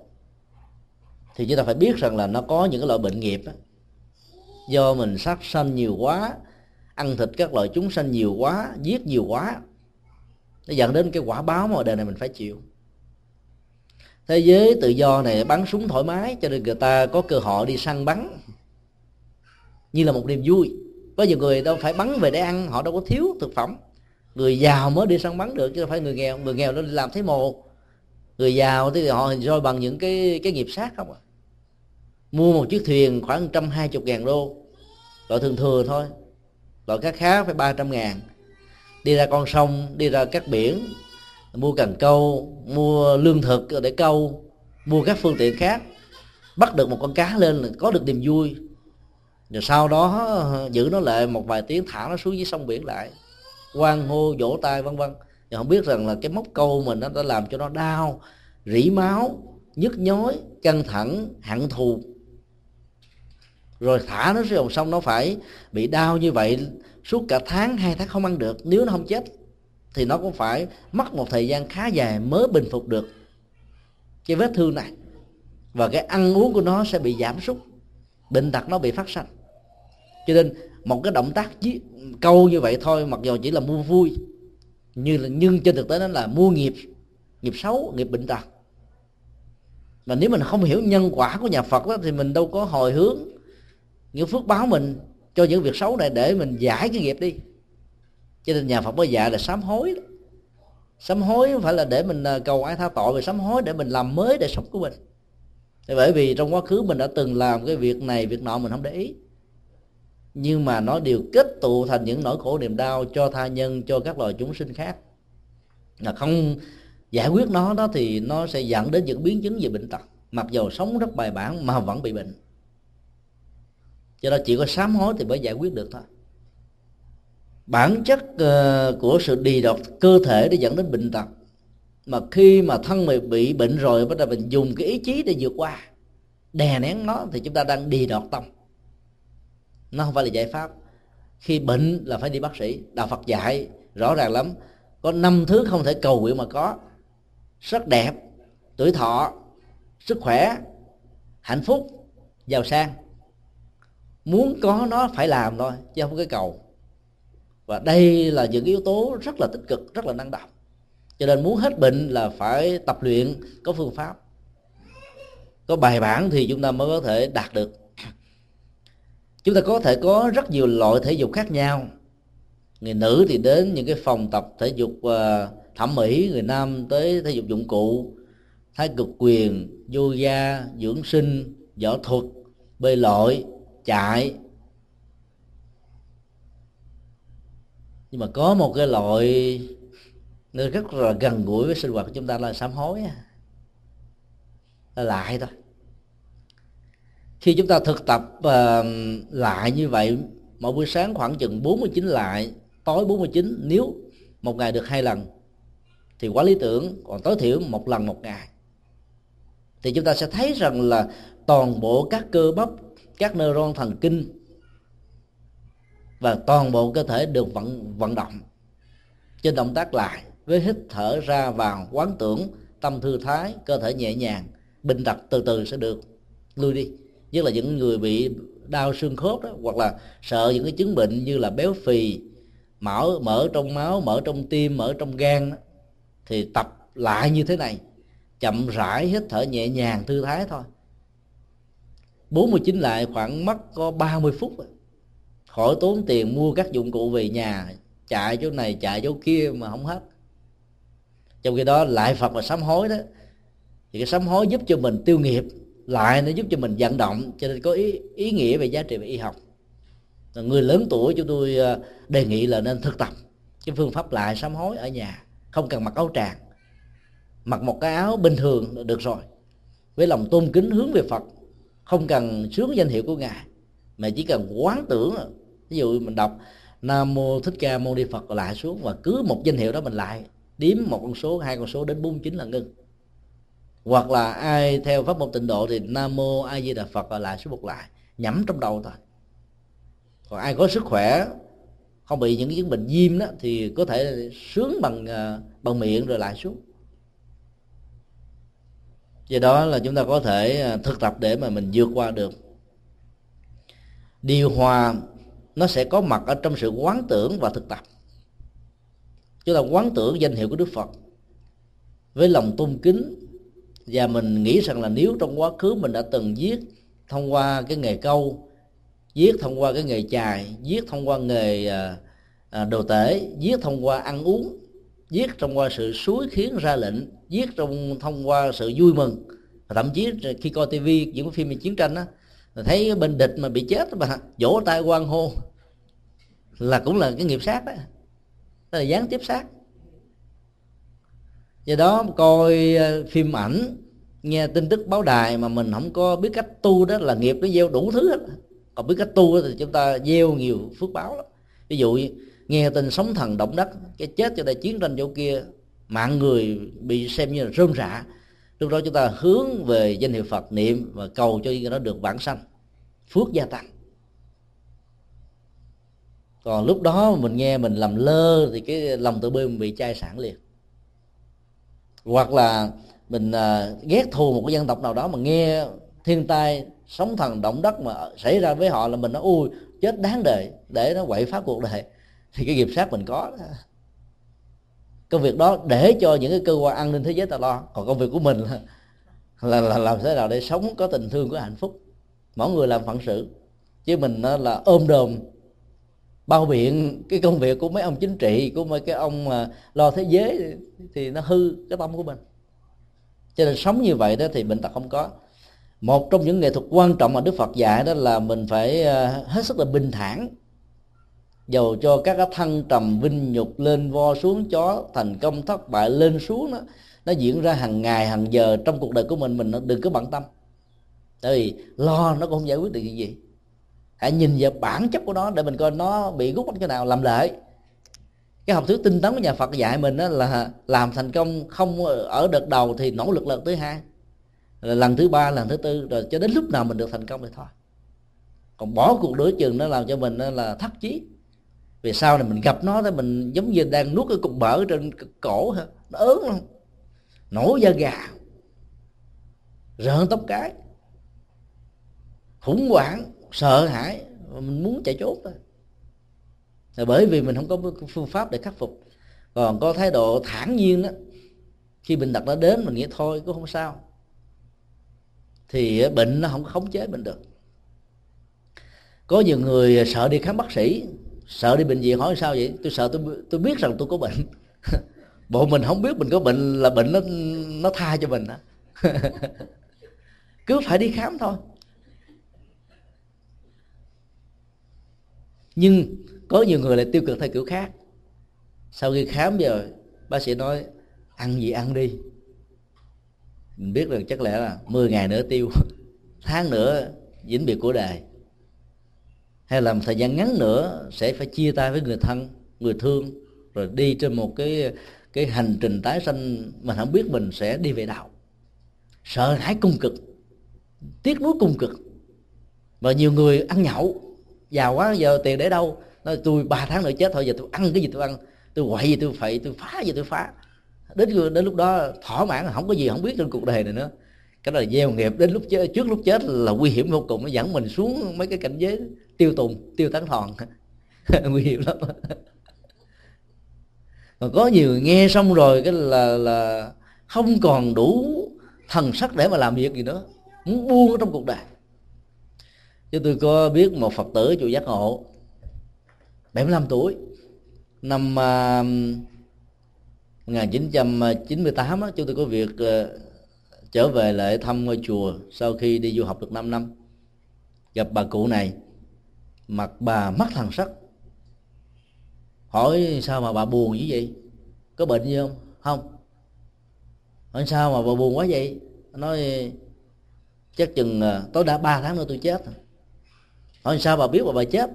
thì chúng ta phải biết rằng là nó có những cái loại bệnh nghiệp đó. do mình sát sanh nhiều quá, ăn thịt các loại chúng sanh nhiều quá, giết nhiều quá, nó dẫn đến cái quả báo mà đời này mình phải chịu thế giới tự do này bắn súng thoải mái cho nên người ta có cơ hội đi săn bắn. Như là một niềm vui. Có nhiều người đâu phải bắn về để ăn, họ đâu có thiếu thực phẩm. Người giàu mới đi săn bắn được chứ không phải người nghèo. Người nghèo nó đi làm thấy mồ. Người giàu thì họ enjoy bằng những cái cái nghiệp sát không à. Mua một chiếc thuyền khoảng trăm hai chục ngàn đô. Loại thường thừa thôi. Loại khác khá phải ba trăm ngàn. Đi ra con sông, đi ra các biển mua cần câu, mua lương thực để câu, mua các phương tiện khác. Bắt được một con cá lên là có được niềm vui. Rồi sau đó ờ, giữ nó lại một vài tiếng, thả nó xuống dưới sông biển lại. Quan hô, vỗ tay, vân vân. Thì không biết rằng là cái móc câu mình nó đã làm cho nó đau, rỉ máu, nhức nhối căng thẳng, hận thù. Rồi thả nó xuống dòng sông nó phải bị đau như vậy, suốt cả tháng, hai tháng không ăn được. Nếu nó không chết thì nó cũng phải mất một thời gian khá dài mới bình phục được cái vết thương này. Và cái ăn uống của nó sẽ bị giảm sút bệnh tật nó bị phát sinh cho nên một cái động tác câu như vậy thôi mặc dù chỉ là mua vui như là nhưng trên thực tế nó là mua nghiệp nghiệp xấu nghiệp bệnh tật. Mà nếu mình không hiểu nhân quả của nhà Phật đó, thì mình đâu có hồi hướng những phước báo mình cho những việc xấu này để mình giải cái nghiệp đi cho nên nhà Phật mới dạy là sám hối đó. sám hối không phải là để mình à, cầu ai tha tội, mà sám hối để mình làm mới để sống của mình. Thì bởi vì trong quá khứ mình đã từng làm cái việc này, việc nọ mình không để ý. Nhưng mà nó đều kết tụ thành những nỗi khổ niềm đau cho tha nhân, cho các loài chúng sinh khác. Là không giải quyết nó, đó thì nó sẽ dẫn đến những biến chứng về bệnh tật. Mặc dù sống rất bài bản mà vẫn bị bệnh. Cho nên chỉ có sám hối thì mới giải quyết được thôi bản chất ờ, của sự đi đọt cơ thể để dẫn đến bệnh tật. Mà khi mà thân mình bị bệnh rồi, bắt đầu mình dùng cái ý chí để vượt qua, đè nén nó thì chúng ta đang đi đọt tâm nó không phải là giải pháp. Khi bệnh là phải đi bác sĩ, đạo phật dạy rõ ràng lắm, có năm thứ không thể cầu nguyện mà có. Rất đẹp, tuổi thọ, sức khỏe, hạnh phúc, giàu sang. Muốn có nó phải làm thôi, chứ không có cái cầu và đây là những yếu tố rất là tích cực, rất là năng động. Cho nên muốn hết bệnh là phải tập luyện, có phương pháp. Có bài bản thì chúng ta mới có thể đạt được. Chúng ta có thể có rất nhiều loại thể dục khác nhau. Người nữ thì đến những cái phòng tập thể dục ờ, thẩm mỹ, người nam tới thể dục dụng cụ. Thái cực quyền, yoga, dưỡng sinh, võ thuật, bơi lội, chạy. Nhưng mà có một cái loại nó rất là gần gũi với sinh hoạt của chúng ta là sám hối là lại thôi. Khi chúng ta thực tập uh, lại như vậy mỗi buổi sáng khoảng chừng 49 lại tối 49 nếu một ngày được hai lần thì quá lý tưởng còn tối thiểu một lần một ngày. Thì chúng ta sẽ thấy rằng là toàn bộ các cơ bắp các neuron thần kinh và toàn bộ cơ thể được vận vận động. Trên động tác lại với hít thở ra vào quán tưởng tâm thư thái cơ thể nhẹ nhàng bình đặt từ từ sẽ được lui đi. Nhất là những người bị đau xương khớp đó hoặc là sợ những cái chứng bệnh như là béo phì mỡ mỡ trong máu mỡ trong tim mỡ trong gan đó, thì tập lại như thế này chậm rãi hít thở nhẹ nhàng thư thái thôi. 49 lại khoảng mất có 30 phút khỏi tốn tiền mua các dụng cụ về nhà chạy chỗ này chạy chỗ kia mà không hết. Trong khi đó lại phật và sám hối đó. Thì cái sám hối giúp cho mình tiêu nghiệp lại nó giúp cho mình vận động cho nên có ý, ý nghĩa về giá trị về y học. Người lớn tuổi chúng tôi ờ, đề nghị là nên thực tập cái phương pháp lại sám hối ở nhà. Không cần mặc áo tràng. Mặc một cái áo bình thường được rồi. Với lòng tôn kính hướng về phật không cần sướng danh hiệu của ngài mà chỉ cần quán tưởng ví dụ mình đọc nam mô thích ca mâu ni phật lại xuống và cứ một danh hiệu đó mình lại, điếm một con số, hai con số đến 49 là ngưng. Hoặc là ai theo pháp môn tịnh độ thì nam mô a di đà phật lại số một lại nhẩm trong đầu thôi. Còn ai có sức khỏe, không bị những cái chứng bệnh viêm đó thì có thể sướng bằng à, bằng miệng rồi lại xuống. Do đó là chúng ta có thể à, thực tập để mà mình vượt qua được. Điều hòa nó sẽ có mặt ở trong sự quán tưởng và thực tập. Chúng ta quán tưởng danh hiệu của đức phật. Với lòng tôn kính và mình nghĩ rằng là nếu trong quá khứ mình đã từng viết thông qua cái nghề câu viết thông qua cái nghề chài viết thông qua nghề à, à đồ tể viết thông qua ăn uống viết thông qua sự suối khiến ra lệnh viết trong thông qua sự vui mừng. Thậm chí khi coi tivi những phim về chiến tranh á thấy bên địch mà bị chết mà vỗ tay quan hô là cũng là cái nghiệp sát đó. Tức là gián tiếp sát. Do đó coi ờ, phim ảnh, nghe tin tức báo đài mà mình không có biết cách tu đó là nghiệp nó gieo đủ thứ hết. Còn biết cách tu thì chúng ta gieo nhiều phước báo lắm. Ví dụ nghe tin sóng thần động đất, cái chết cho đây chiến tranh chỗ kia, mạng người bị xem như là rơm rạ lúc đó chúng ta hướng về danh hiệu phật niệm và cầu cho nó được vãng sanh, phước gia tăng còn lúc đó mình nghe mình làm lơ thì cái lòng tự bi mình bị chai sản liền. Hoặc là mình à, ghét thù một cái dân tộc nào đó mà nghe thiên tai sóng thần động đất mà xảy ra với họ là mình nó ui chết đáng đời để nó quậy phá cuộc đời. Thì cái nghiệp sát mình có đó. công việc đó để cho những cái cơ quan an ninh thế giới ta lo còn công việc của mình là là, là làm thế nào để sống có tình thương có hạnh phúc. Mỗi người làm phận sự. Chứ mình à, là ôm đồm bao biện cái công việc của mấy ông chính trị, của mấy cái ông mà lo thế giới thì nó hư cái tâm của mình. Cho nên sống như vậy đó thì bệnh tật không có. Một trong những nghệ thuật quan trọng mà đức phật dạy đó là mình phải ờ, hết sức là bình thản. Dầu cho các cái thăng trầm vinh nhục lên vo xuống chó, thành công thất bại lên xuống đó, nó diễn ra hàng ngày, hàng giờ trong cuộc đời của mình mình đừng có bận tâm. Tại vì lo nó cũng không giải quyết được gì hãy nhìn vào bản chất của nó để mình coi nó bị rút gút chỗ nào, làm lại cái học thuyết tinh tấn của nhà Phật dạy mình đó là làm thành công không ở đợt đầu thì nỗ lực lần thứ hai lần thứ ba, lần thứ tư, rồi cho đến lúc nào mình được thành công thì thôi. Còn bỏ cuộc đối chừng nó làm cho mình là thất chí. Vì sau này mình gặp nó thì mình giống như đang nuốt cái cục bở trên cổ hả? Nó ớn luôn nổ da gà, rợn tóc cái, khủng hoảng sợ hãi, mình muốn chạy trốn thôi. Là bởi vì mình không có phương pháp để khắc phục. Còn có thái độ thản nhiên đó khi bệnh tật nó đến mình nghĩ thôi cũng không sao. Thì ờ, bệnh nó không khống chế mình được. Có nhiều người ờ, sợ đi khám bác sĩ, sợ đi bệnh viện hỏi sao vậy? Tôi sợ tôi tôi biết rằng tôi có bệnh. Bộ mình không biết mình có bệnh là bệnh nó nó tha cho mình đó cứ phải đi khám thôi. Nhưng có nhiều người lại tiêu cực theo kiểu khác. Sau khi khám giờ, bác sĩ nói, ăn gì ăn đi. Mình biết rằng chắc lẽ là 10 ngày nữa tiêu, tháng nữa vĩnh biệt của đời hay là một thời gian ngắn nữa sẽ phải chia tay với người thân, người thương, rồi đi trên một cái cái hành trình tái sanh mà không biết mình sẽ đi về đâu. Sợ hãi cung cực, tiếc nuối cung cực. Và nhiều người ăn nhậu giàu quá giờ tiền để đâu? Nói tôi ba tháng nữa chết thôi giờ tôi ăn cái gì tôi ăn? Tôi quậy gì tôi phậy tôi phá gì tôi phá. Đến đến lúc đó thỏa mãn không có gì không biết trên cuộc đời này nữa. Cái đó là gieo nghiệp. Đến lúc chết, trước lúc chết là nguy hiểm vô cùng nó dẫn mình xuống mấy cái cảnh giới tiêu tùng tiêu tán thòn nguy hiểm lắm. Còn có nhiều người nghe xong rồi cái là là không còn đủ thần sắc để mà làm việc gì nữa. Muốn buông ở trong cuộc đời chứ tôi có biết một phật tử chùa giác ngộ 75 tuổi. Năm à, uh, 1998 á, chúng tôi có việc uh, trở về lại thăm ngôi chùa sau khi đi du học được 5 năm. Gặp bà cụ này mặt bà mắt thần sắc. Hỏi sao mà bà buồn như vậy? Có bệnh gì không? Không. Hỏi sao mà bà buồn quá vậy? Nói chắc chừng ờ, tối đã ba tháng nữa tôi chết hỏi sao bà biết mà bà chết?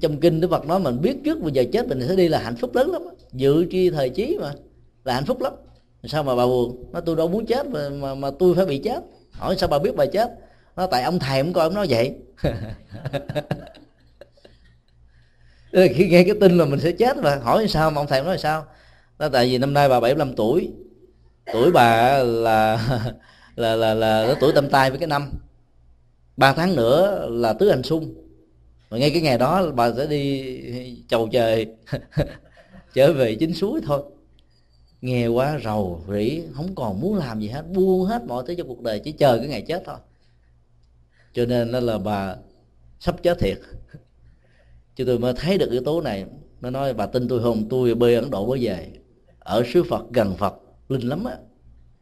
Trong kinh đức phật nói mình biết trước bây giờ chết mình sẽ đi là hạnh phúc lớn lắm dự tri thời trí mà là hạnh phúc lắm. Sao mà bà buồn? Nó tôi đâu muốn chết mà, mà mà tôi phải bị chết. Hỏi sao bà biết bà chết? Nó tại ông thầy ông coi ông nói vậy. Ừ, khi nghe cái tin là mình sẽ chết mà hỏi sao mà ông thầy nói sao? Nó tại vì năm nay bà 75 tuổi. Tuổi bà là là là là, là tuổi tâm tai với cái năm ba tháng nữa là tứ hành xung. Và ngay cái ngày đó bà sẽ đi chầu trời, trở về chính suối thôi. Nghe quá rầu rĩ, không còn muốn làm gì hết, buông hết mọi thứ trong cuộc đời chỉ chờ cái ngày chết thôi. Cho nên đó là bà sắp chết thiệt. Chứ tôi mới thấy được yếu tố này. Nó nói, bà tin tôi không? Tôi bê ấn độ mới về. Ở xứ phật, gần phật, linh lắm á.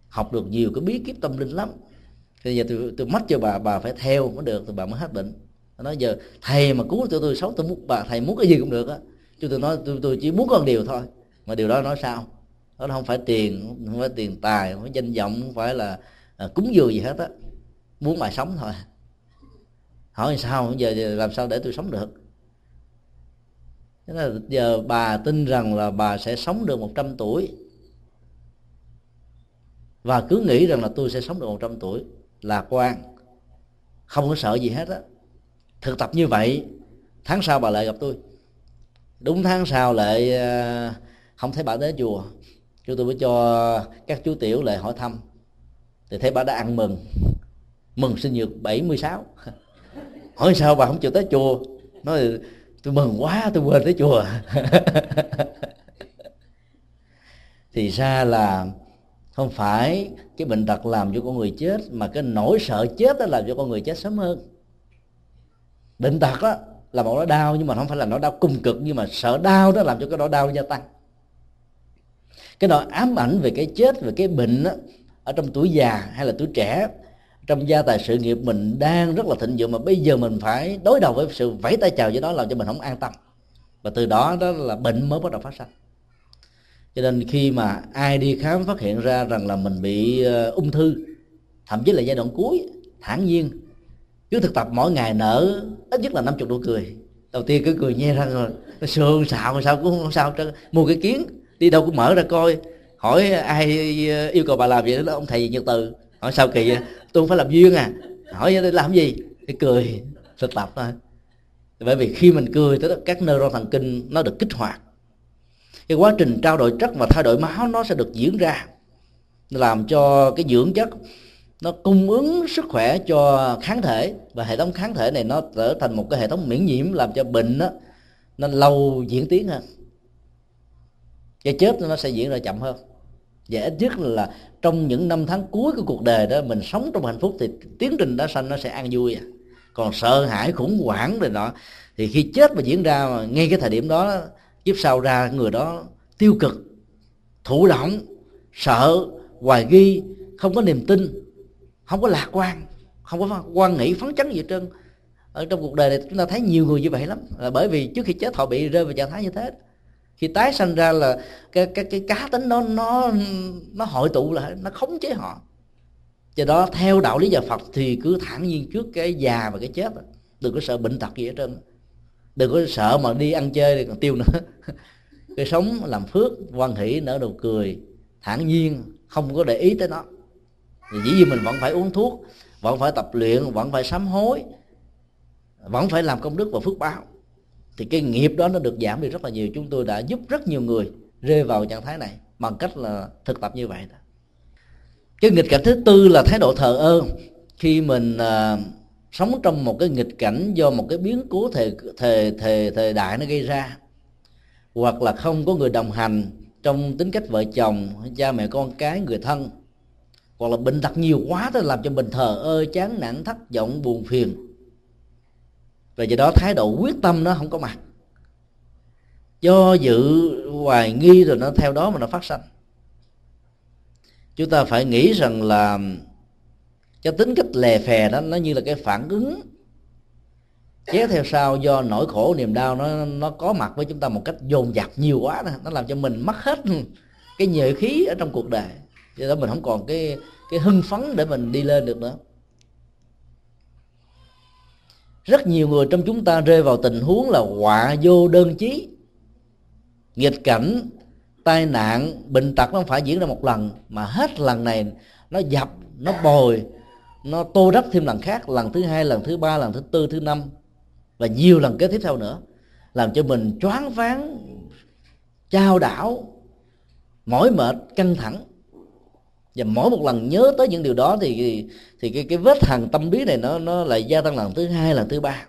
Học được nhiều cái bí kíp tâm linh lắm bây giờ tôi tôi mất cho bà bà phải theo mới được thì bà mới hết bệnh. Nó nói giờ thầy mà cứu cho tôi sống tôi muốn bà thầy muốn cái gì cũng được á. Chứ tôi nói tôi, tôi chỉ muốn con điều thôi. Mà điều đó nói sao? Đó không phải tiền không phải tiền tài không phải danh vọng không phải là à, cúng dường gì hết á. Muốn bà sống thôi. Hỏi sao? Giờ làm sao để tôi sống được? Thế là giờ bà tin rằng là bà sẽ sống được 100 tuổi. Và cứ nghĩ rằng là tôi sẽ sống được 100 tuổi lạc quan. Không có sợ gì hết á. Thực tập như vậy, tháng sau bà lại gặp tôi. Đúng tháng sau lại ờ, không thấy bà tới chùa. Chúng tôi mới cho các chú tiểu lại hỏi thăm. Thì thấy bà đã ăn mừng. Mừng sinh nhật 76 hỏi sao bà không chịu tới chùa? Nói, tôi mừng quá, tôi quên tới chùa. Thì ra là không phải cái bệnh tật làm cho con người chết mà cái nỗi sợ chết đó làm cho con người chết sớm hơn. Bệnh tật đó là một nỗi đau nhưng mà không phải là nỗi đau cùng cực nhưng mà sợ đau đó làm cho cái nỗi đau gia tăng. Cái nỗi ám ảnh về cái chết về cái bệnh đó, ở trong tuổi già hay là tuổi trẻ trong gia tài sự nghiệp mình đang rất là thịnh vượng mà bây giờ mình phải đối đầu với sự vẫy tay chào với đó làm cho mình không an tâm. Và từ đó đó là bệnh mới bắt đầu phát sinh cho nên khi mà ai đi khám phát hiện ra rằng là mình bị ờ, ung thư, thậm chí là giai đoạn cuối, thản nhiên cứ thực tập mỗi ngày nở ít nhất là 50 nụ cười. Đầu tiên cứ cười nhe ra rồi nó sườn xạo sao cũng không sao trơn, mua cái kiến, đi đâu cũng mở ra coi, hỏi ai ờ, yêu cầu bà làm vậy đó ông thầy nhật từ. Hỏi sao kỳ vậy? Tôi không phải làm duyên à. Hỏi vậy, làm gì? Để cười thực tập thôi. Bởi vì khi mình cười tới các neuron thần kinh nó được kích hoạt cái quá trình trao đổi chất và thay đổi máu nó sẽ được diễn ra làm cho cái dưỡng chất nó cung ứng sức khỏe cho kháng thể và hệ thống kháng thể này nó trở thành một cái hệ thống miễn nhiễm làm cho bệnh đó, nó lâu diễn tiến hơn cái chết nó sẽ diễn ra chậm hơn và ít nhất là trong những năm tháng cuối của cuộc đời đó mình sống trong hạnh phúc thì tiến trình đã sanh nó sẽ an vui à. còn sợ hãi khủng hoảng rồi nọ thì khi chết mà diễn ra mà ngay cái thời điểm đó kiếp sau ra người đó tiêu cực thụ động sợ, hoài nghi, không có niềm tin, không có lạc quan, không có quan nghĩ phấn chấn gì hết trơn. Ở trong cuộc đời này chúng ta thấy nhiều người như vậy lắm. Là bởi vì trước khi chết họ bị rơi vào trạng thái như thế. Khi tái sanh ra là cái cái cái cá tính nó nó nó hội tụ lại, nó khống chế họ. Do đó theo đạo lý nhà Phật thì cứ thản nhiên trước cái già và cái chết, đừng có sợ bệnh tật gì hết trơn đừng có sợ mà đi ăn chơi thì còn tiêu nữa. Cái sống làm phước quan hỷ nở nụ cười thản nhiên không có để ý tới nó. Thì dĩ nhiên mình vẫn phải uống thuốc vẫn phải tập luyện vẫn phải sám hối vẫn phải làm công đức và phước báo. Thì cái nghiệp đó nó được giảm đi rất là nhiều. Chúng tôi đã giúp rất nhiều người rơi vào trạng thái này bằng cách là thực tập như vậy đó. Cái nghịch cảnh thứ tư là thái độ thờ ơ. Khi mình uh, sống trong một cái nghịch cảnh do một cái biến cố thời thời thời thời đại nó gây ra. Hoặc là không có người đồng hành trong tính cách vợ chồng, cha mẹ con cái, người thân. Hoặc là bệnh tật nhiều quá thì làm cho mình thờ ơ, chán nản, thất vọng, buồn phiền. Và do đó thái độ quyết tâm nó không có mặt. Do dự hoài nghi rồi nó theo đó mà nó phát sinh chúng ta phải nghĩ rằng là cái tính cách lè phè đó, nó như là cái phản ứng. Kéo theo sau, do nỗi khổ, niềm đau, nó nó có mặt với chúng ta một cách dồn dập nhiều quá đó. nó làm cho mình mất hết cái nhuệ khí ở trong cuộc đời. Do đó, mình không còn cái cái hưng phấn để mình đi lên được nữa. Rất nhiều người trong chúng ta rơi vào tình huống là họa vô đơn chí. Nghịch cảnh, tai nạn, bệnh tật nó không phải diễn ra một lần, mà hết lần này nó dập, nó bồi nó tô đắp thêm lần khác, lần thứ hai, lần thứ ba, lần thứ tư, thứ năm, và nhiều lần kế tiếp theo nữa, làm cho mình choáng váng trao đảo, mỏi mệt, căng thẳng. Và mỗi một lần nhớ tới những điều đó thì thì cái cái vết hằn tâm lý này nó nó lại gia tăng lần thứ hai, lần thứ ba.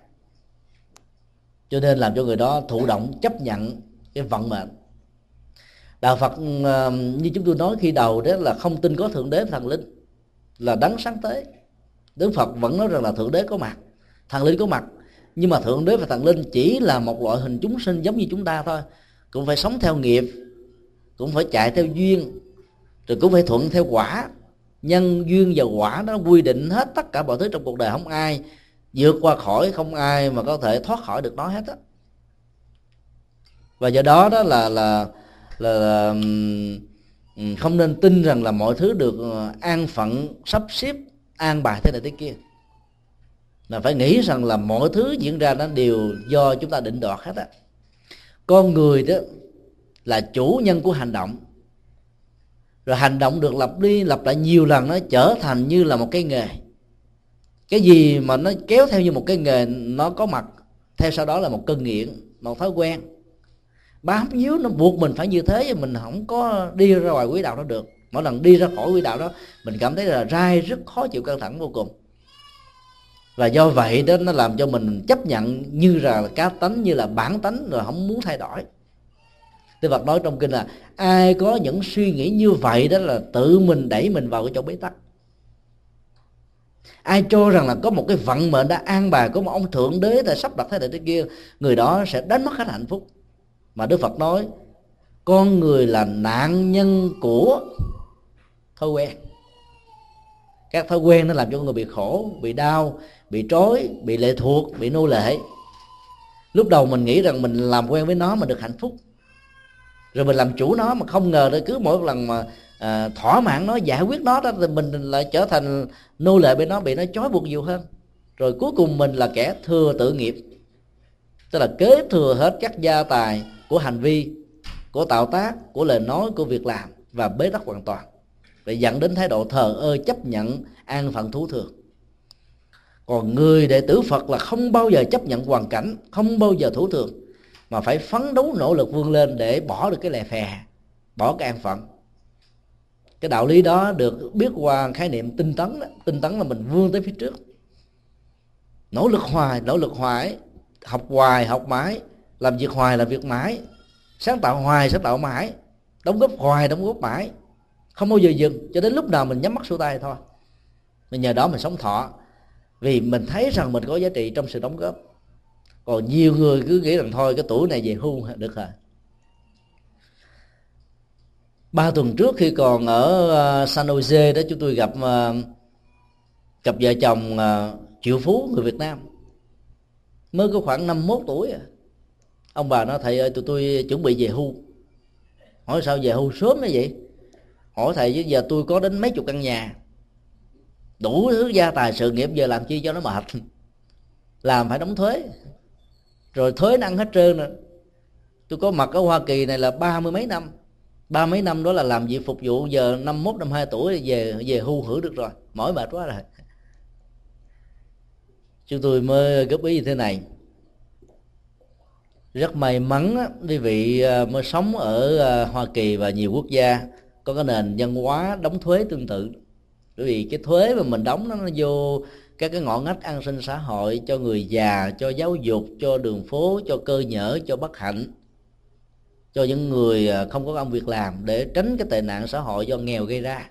Cho nên làm cho người đó thụ động, chấp nhận cái vận mệnh. Đạo phật như chúng tôi nói khi đầu đó là không tin có thượng đế, thần linh là đấng sáng tới đức phật vẫn nói rằng là thượng đế có mặt thần linh có mặt. Nhưng mà thượng đế và thần linh chỉ là một loại hình chúng sinh giống như chúng ta thôi. Cũng phải sống theo nghiệp cũng phải chạy theo duyên rồi cũng phải thuận theo quả. Nhân duyên và quả nó quy định hết tất cả mọi thứ trong cuộc đời. Không ai vượt qua khỏi không ai mà có thể thoát khỏi được nó hết á. Và do đó đó là là là, là không nên tin rằng là mọi thứ được ờ, an phận sắp xếp an bài thế này thế kia. Là phải nghĩ rằng là mọi thứ diễn ra nó đều do chúng ta định đoạt hết á. Con người đó là chủ nhân của hành động. Rồi hành động được lặp đi lặp lại nhiều lần nó trở thành như là một cái nghề. Cái gì mà nó kéo theo như một cái nghề, nó có mặt, theo sau đó là một cơn nghiện, một thói quen. Bám víu nó buộc mình phải như thế và mình không có đi ra ngoài quỹ đạo nó được mỗi lần đi ra khỏi quỹ đạo đó, mình cảm thấy là dai rất khó chịu căng thẳng vô cùng. Và do vậy đó, nó làm cho mình chấp nhận như là cá tánh, như là bản tánh, rồi không muốn thay đổi. Đức Phật nói trong kinh là, ai có những suy nghĩ như vậy đó là tự mình đẩy mình vào cái chỗ bế tắc. Ai cho rằng là có một cái vận mệnh đã an bài có một ông thượng đế đã sắp đặt thế này thế kia, người đó sẽ đánh mất hết hạnh phúc. Mà đức phật nói, con người là nạn nhân của thói quen. Các thói quen nó làm cho con người bị khổ bị đau bị trói bị lệ thuộc bị nô lệ. Lúc đầu mình nghĩ rằng mình làm quen với nó mà được hạnh phúc. Rồi mình làm chủ nó mà không ngờ là cứ mỗi lần mà à, thỏa mãn nó giải quyết nó đó thì mình lại trở thành nô lệ bên nó bị nó trói buộc nhiều hơn. Rồi cuối cùng mình là kẻ thừa tự nghiệp. Tức là kế thừa hết các gia tài của hành vi của tạo tác của lời nói của việc làm và bế tắc hoàn toàn và dẫn đến thái độ thờ ơ, chấp nhận an phận thú thường. Còn người đệ tử phật là không bao giờ chấp nhận hoàn cảnh, không bao giờ thủ thường, mà phải phấn đấu nỗ lực vươn lên để bỏ được cái lè phè, bỏ cái an phận. Cái đạo lý đó được biết qua khái niệm tinh tấn đó. tinh tấn là mình vươn tới phía trước. Nỗ lực hoài, nỗ lực hoài, học hoài, học mãi, làm việc hoài làm việc mãi. Sáng tạo hoài, sáng tạo mãi. Đóng góp hoài, đóng góp mãi không bao giờ dừng, cho đến lúc nào mình nhắm mắt xuôi tay thôi. Mình nhờ đó mình sống thọ. Vì mình thấy rằng mình có giá trị trong sự đóng góp. Còn nhiều người cứ nghĩ rằng thôi, cái tuổi này về hưu được rồi. Ba tuần trước khi còn ở ờ, San Jose đó, chúng tôi gặp ờ, cặp vợ chồng ờ, triệu phú người Việt Nam. Mới có khoảng 51 tuổi à. ông bà nói, thầy ơi, tụi tôi chuẩn bị về hưu. Hỏi, sao về hưu sớm như vậy? Hỏi thầy, chứ giờ tôi có đến mấy chục căn nhà? Đủ thứ gia tài sự nghiệp, giờ làm chi cho nó mệt? Làm phải đóng thuế. Rồi thuế nó ăn hết trơn rồi tôi có mặt ở Hoa Kỳ này là ba mươi mấy năm. Ba mấy năm đó là làm việc phục vụ, giờ năm mốt, năm hai tuổi về về hưu hưởng được rồi. Mỏi mệt quá rồi. Chúng tôi mới góp ý như thế này. Rất may mắn quý vị à, mới sống ở à, Hoa Kỳ và nhiều quốc gia có cái nền văn hóa đóng thuế tương tự. Bởi vì cái thuế mà mình đóng nó, nó vô các cái ngõ ngách an sinh xã hội cho người già cho giáo dục cho đường phố cho cơ nhở cho bất hạnh cho những người à, không có công việc làm để tránh cái tệ nạn xã hội do nghèo gây ra.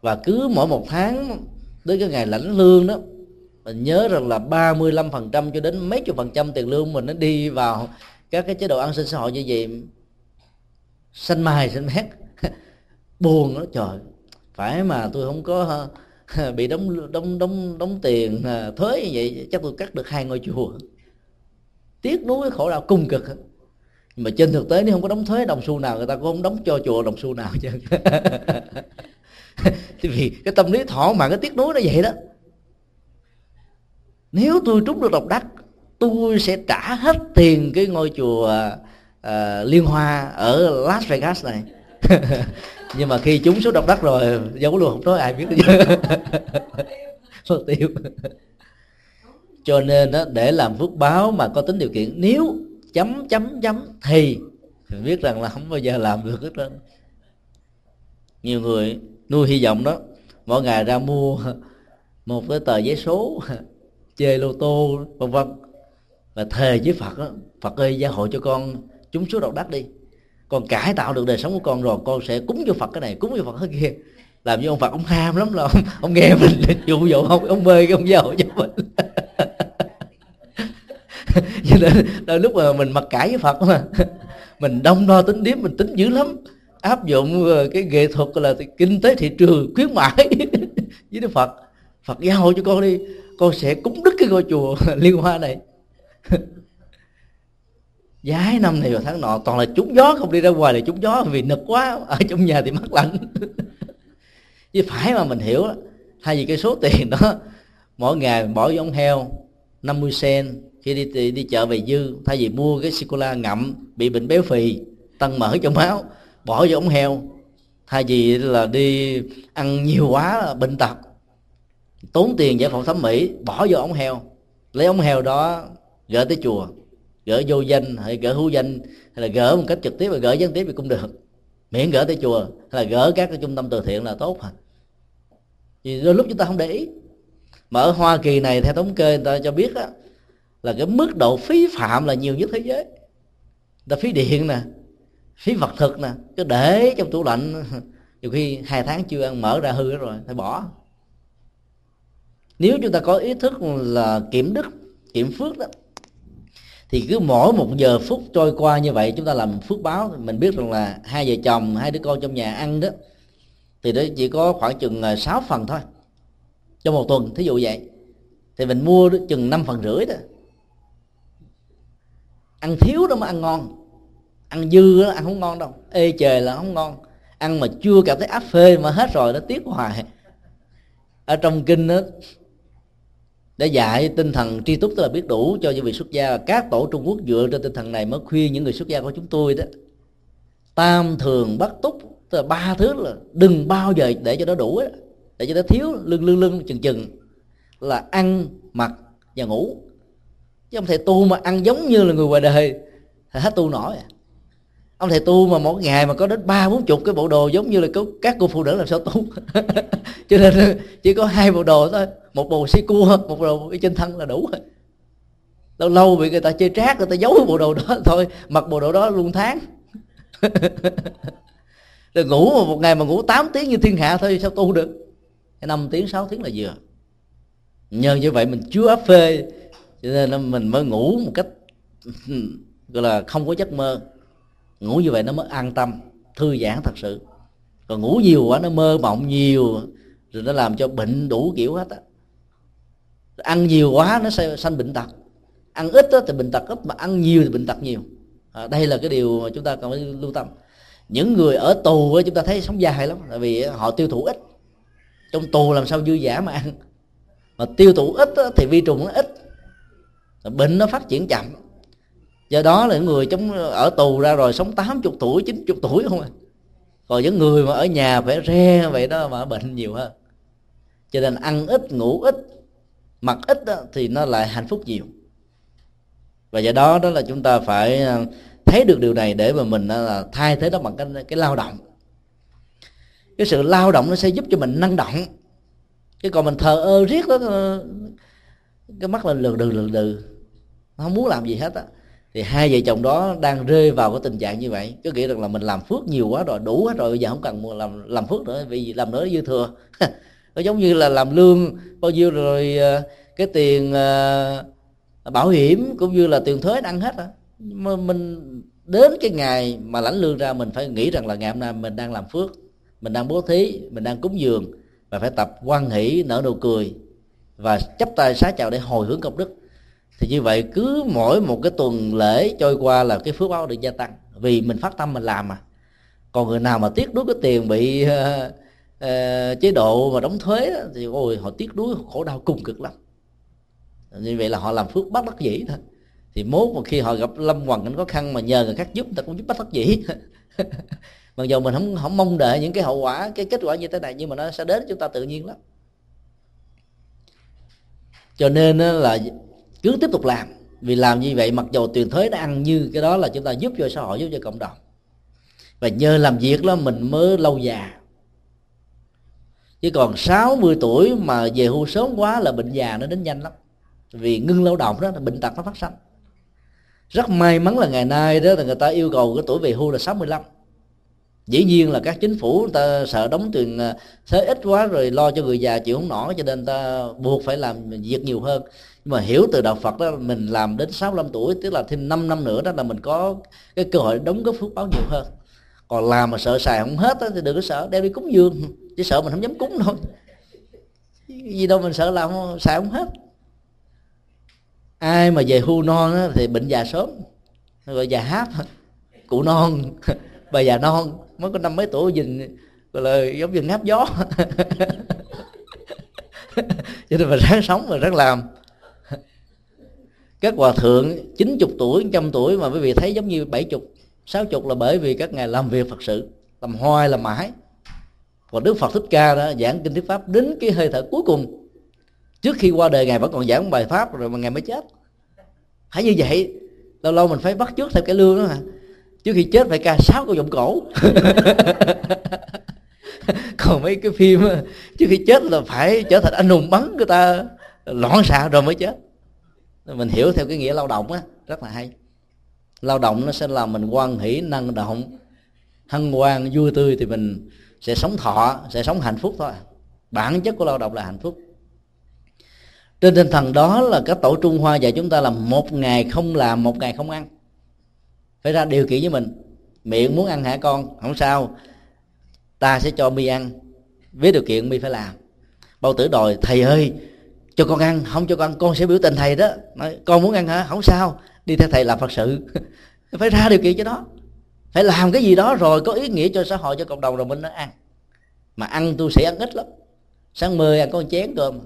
Và cứ mỗi một tháng đến cái ngày lãnh lương đó mình nhớ rằng là 35% cho đến mấy chục phần trăm tiền lương mình nó đi vào các cái chế độ an sinh xã hội như vậy xanh mai xanh mét buồn đó trời. Phải mà tôi không có bị đóng đóng đóng đóng tiền à, thuế như vậy, chắc tôi cắt được hai ngôi chùa. Tiếc nuối khổ đau cung cực. Mà trên thực tế, nếu không có đóng thuế, đồng xu nào người ta cũng không đóng cho chùa đồng xu nào chứ vì cái tâm lý thỏa mãn, cái tiếc nuối nó vậy đó. Nếu tôi trúng được độc đắc, tôi sẽ trả hết tiền cái ngôi chùa uh, liên hoa ở las vegas này. Nhưng mà khi chúng số độc đắc rồi giấu luôn không nói ai biết mất tiêu. Cho nên đó, để làm phước báo mà có tính điều kiện nếu chấm chấm chấm thì biết rằng là không bao giờ làm được hết trơn. Nhiều người nuôi hy vọng đó mỗi ngày ra mua một cái tờ giấy số chơi lô tô vân vân. Và thề với phật đó, phật ơi gia hộ cho con chúng số độc đắc đi. Còn cải tạo được đời sống của con rồi con sẽ cúng cho phật cái này cúng cho phật cái kia. Làm như ông phật ông ham lắm là ông, ông nghe mình dụ dỗ ông ông mê cái ông giàu cho mình. Cho nên đôi lúc mà mình mặc cãi với phật mà mình đông đo tính điếm mình tính dữ lắm. Áp dụng ờ, cái nghệ thuật là kinh tế thị trường khuyến mãi với đức phật. Phật giao cho con đi con sẽ cúng đức cái ngôi chùa liên hoa này giái năm này vào tháng nọ toàn là trúng gió không đi ra ngoài là trúng gió vì nực quá ở trong nhà thì mắc lạnh. Chứ phải mà mình hiểu thay vì cái số tiền đó mỗi ngày bỏ giống heo 50 sen khi đi, đi đi chợ về dư thay vì mua cái sô la ngậm bị bệnh béo phì tăng mỡ trong máu bỏ vô ống heo. Thay vì là đi ăn nhiều quá là bệnh tật tốn tiền giải phẫu thẩm mỹ bỏ vô ống heo. Lấy ống heo đó gỡ tới chùa gỡ vô danh hay gỡ hữu danh hay là gỡ một cách trực tiếp và gỡ gián tiếp thì cũng được. Miễn gỡ tới chùa hay là gỡ các cái trung tâm từ thiện là tốt hả? Vì đôi lúc chúng ta không để ý. Mà ở hoa kỳ này theo thống kê người ta cho biết á, là cái mức độ phí phạm là nhiều nhất thế giới. Ta phí điện nè phí vật thực nè cứ để trong tủ lạnh. Nhiều khi hai tháng chưa ăn mở ra hư rồi phải bỏ. Nếu chúng ta có ý thức là kiểm đức kiểm phước đó thì cứ mỗi một giờ phút trôi qua như vậy, chúng ta làm phước báo. Mình biết rằng là hai vợ chồng, hai đứa con trong nhà ăn đó, thì đó chỉ có khoảng chừng ờ, 6 phần thôi, trong một tuần, thí dụ vậy. Thì mình mua chừng 5 phần rưỡi đó. Ăn thiếu đó mà ăn ngon. Ăn dư đó, ăn không ngon đâu. Ê trời là không ngon. Ăn mà chưa cảm thấy áp phê mà hết rồi, nó tiếc hoài. Ở trong kinh đó để dạy tinh thần tri túc tức là biết đủ cho những vị xuất gia. Các tổ trung quốc dựa trên tinh thần này mới khuyên những người xuất gia của chúng tôi đó. Tam thường bắt túc tức là ba thứ là đừng bao giờ để cho nó đủ đó, để cho nó thiếu lưng lưng lưng chừng chừng. Là ăn mặc và ngủ. Chứ không thể tu mà ăn giống như là người ngoài đời. Thì hết tu nổi à ông thầy tu mà mỗi ngày mà có đến ba, bốn chục cái bộ đồ giống như là các cô phụ nữ làm sao tu. Cho nên chỉ có hai bộ đồ thôi. Một bộ xi cua, một bộ trên thân là đủ rồi. Lâu lâu bị người ta chơi trác, người ta giấu cái bộ đồ đó. Thôi, mặc bộ đồ đó luôn tháng. Rồi ngủ mà một ngày mà ngủ 8 tiếng như thiên hạ thôi, sao tu được? Năm tiếng 6 tiếng là vừa. Nhờ như vậy mình chưa áp phê, cho nên mình mới ngủ một cách, gọi là không có giấc mơ ngủ như vậy nó mới an tâm thư giãn thật sự. Còn ngủ nhiều quá nó mơ mộng nhiều rồi nó làm cho bệnh đủ kiểu hết á. Ăn nhiều quá nó sẽ sanh bệnh tật. Ăn ít đó thì bệnh tật ít mà ăn nhiều thì bệnh tật nhiều. À, đây là cái điều mà chúng ta cần phải lưu tâm. Những người ở tù chúng ta thấy sống dài lắm tại vì họ tiêu thụ ít. Trong tù làm sao dư giả mà ăn. Mà tiêu thụ ít thì vi trùng nó ít. Bệnh nó phát triển chậm do đó là những người chống ở tù ra rồi sống 80 tuổi 90 tuổi không à. Còn những người mà ở nhà phải re vậy đó mà bệnh nhiều hơn. Cho nên ăn ít ngủ ít mặc ít đó, thì nó lại hạnh phúc nhiều. Và do đó đó là chúng ta phải à, thấy được điều này để mà mình à, là thay thế nó bằng cái cái lao động. Cái sự lao động nó sẽ giúp cho mình năng động. Chứ còn mình thờ ơ riết đó ờ, cái mắt lên lừ đừ lừ đừ. Không muốn làm gì hết á thì hai vợ chồng đó đang rơi vào cái tình trạng như vậy. Có nghĩa rằng là mình làm phước nhiều quá rồi, đủ quá rồi, bây giờ không cần làm làm phước nữa, vì làm nữa dư thừa. Nó giống như là làm lương bao nhiêu rồi ờ, cái tiền ờ, bảo hiểm cũng như là tiền thuế ăn hết rồi mà mình đến cái ngày mà lãnh lương ra, mình phải nghĩ rằng là ngày hôm nay mình đang làm phước, mình đang bố thí, mình đang cúng dường, và phải tập quan hỷ, nở nụ cười, và chấp tay xá chào để hồi hướng công đức thì như vậy cứ mỗi một cái tuần lễ trôi qua là cái phước báo được gia tăng. Vì mình phát tâm mình làm mà. Còn người nào mà tiếc đuối cái tiền bị uh, uh, chế độ mà đóng thuế đó, thì ôi họ tiếc đuối khổ đau cùng cực lắm. Như vậy là họ làm phước bất đắc dĩ thôi. Thì mốt một khi họ gặp lâm hoàn cảnh khó khăn mà nhờ người khác giúp người ta cũng giúp bất đắc dĩ. Mặc dù mình không không mong đợi những cái hậu quả cái kết quả như thế này nhưng mà nó sẽ đến chúng ta tự nhiên lắm. Cho nên là cứ tiếp tục làm. Vì làm như vậy, mặc dù tiền thuế đã ăn như cái đó là chúng ta giúp cho xã hội, giúp cho cộng đồng. Và nhờ làm việc đó mình mới lâu già. Chứ còn 60 tuổi mà về hưu sớm quá là bệnh già nó đến nhanh lắm. Vì ngưng lao động đó là bệnh tật nó phát sinh rất may mắn là ngày nay đó là người ta yêu cầu cái tuổi về hưu là 65 dĩ nhiên là các chính phủ người ta sợ đóng tiền à, thuế ít quá rồi lo cho người già chịu không nổi, cho nên người ta buộc phải làm việc nhiều hơn nhưng mà hiểu từ đạo Phật đó mình làm đến 65 tuổi tức là thêm 5 năm nữa đó là mình có cái cơ hội đóng góp phước báo nhiều hơn. Còn làm mà sợ xài không hết đó, thì đừng có sợ đem đi cúng dường. Chỉ sợ mình không dám cúng thôi gì đâu mình sợ làm không, xài không hết. Ai mà về hưu non đó, thì bệnh già sớm. Gọi già hát. Cụ non. Bà già non mới có năm mấy tuổi nhìn gọi là giống như ngáp gió. Cho nên mình ráng sống và ráng làm các hòa thượng 90 tuổi, trăm tuổi mà quý vị thấy giống như 70 60 là bởi vì các ngài làm việc Phật sự, làm hoài, làm mãi. Còn Đức Phật Thích Ca đó giảng kinh thuyết pháp đến cái hơi thở cuối cùng. Trước khi qua đời ngài vẫn còn giảng bài pháp, rồi mà ngài mới chết. Hãy như vậy, lâu lâu mình phải bắt trước theo cái lương đó mà trước khi chết phải ca sáu câu giọng cổ. Còn mấy cái phim trước khi chết là phải trở thành anh hùng bắn người ta, loạn xạ rồi mới chết mình hiểu theo cái nghĩa lao động á, rất là hay. Lao động nó sẽ làm mình quan hỷ, năng động, hân hoan, vui tươi thì mình sẽ sống thọ, sẽ sống hạnh phúc thôi. Bản chất của lao động là hạnh phúc. Trên tinh thần đó là các tổ trung hoa dạy chúng ta là một ngày không làm, một ngày không ăn. Phải ra điều kiện với mình. Miệng muốn ăn hả con? Không sao. Ta sẽ cho mi ăn. Với điều kiện mi phải làm. Bao tử đòi, thầy ơi cho con ăn không cho con ăn con sẽ biểu tình thầy đó. Nói, con muốn ăn hả? Không sao đi theo thầy làm phật sự. Phải ra điều kiện cho đó phải làm cái gì đó rồi có ý nghĩa cho xã hội cho cộng đồng rồi mình nó ăn. Mà ăn tôi sẽ ăn ít lắm. Sáng mười ăn có một chén cơm.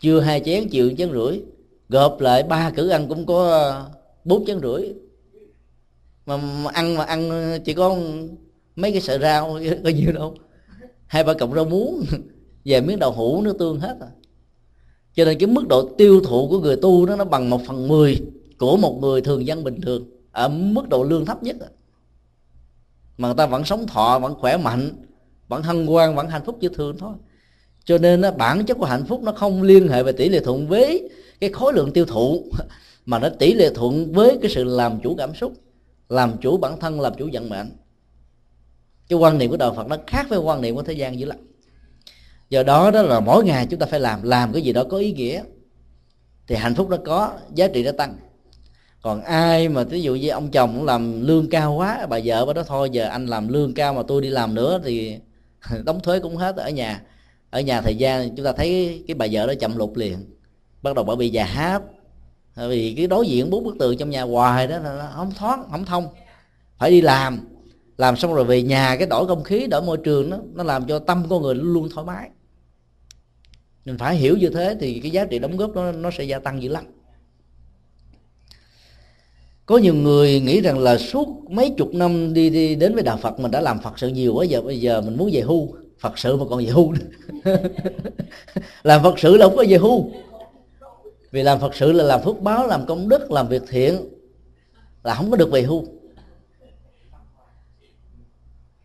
Trưa hai chén chiều chén rưỡi. Gộp lại ba cử ăn cũng có ờ, bốn chén rưỡi. Mà, mà ăn mà ăn chỉ có mấy cái sợi rau có nhiêu đâu. Hai ba cọng rau muống. Về miếng đậu hũ nước tương hết à cho nên cái mức độ tiêu thụ của người tu đó, nó bằng một phần mười của một người thường dân bình thường, ở mức độ lương thấp nhất. Mà người ta vẫn sống thọ, vẫn khỏe mạnh, vẫn hân hoan, vẫn hạnh phúc như thường thôi. Cho nên nó bản chất của hạnh phúc nó không liên hệ về tỷ lệ thuận với cái khối lượng tiêu thụ, mà nó tỷ lệ thuận với cái sự làm chủ cảm xúc, làm chủ bản thân, làm chủ vận mệnh. Cái quan niệm của đạo phật nó khác với quan niệm của thế gian dữ lắm do đó đó là mỗi ngày chúng ta phải làm làm cái gì đó có ý nghĩa. Thì hạnh phúc nó có, giá trị nó tăng. Còn ai mà ví dụ như ông chồng cũng làm lương cao quá, bà vợ bà đó thôi, giờ anh làm lương cao mà tôi đi làm nữa thì đóng thuế cũng hết ở nhà. Ở nhà thời gian chúng ta thấy cái bà vợ đó chậm lụt liền, bắt đầu bà bị già hát vì cái đối diện bốn bức tường trong nhà hoài đó là không thoát không thông. Phải đi làm. Làm xong rồi về nhà cái đổi không khí, đổi môi trường đó, nó làm cho tâm con người luôn thoải mái mình phải hiểu như thế thì cái giá trị đóng góp nó nó sẽ gia tăng dữ lắm. Có nhiều người nghĩ rằng là suốt mấy chục năm đi, đi đến với đạo Phật mình đã làm Phật sự nhiều quá giờ bây giờ mình muốn về hưu. Phật sự mà còn về hưu làm Phật sự là không có về hưu. Vì làm Phật sự là làm phước báo làm công đức làm việc thiện là không có được về hưu.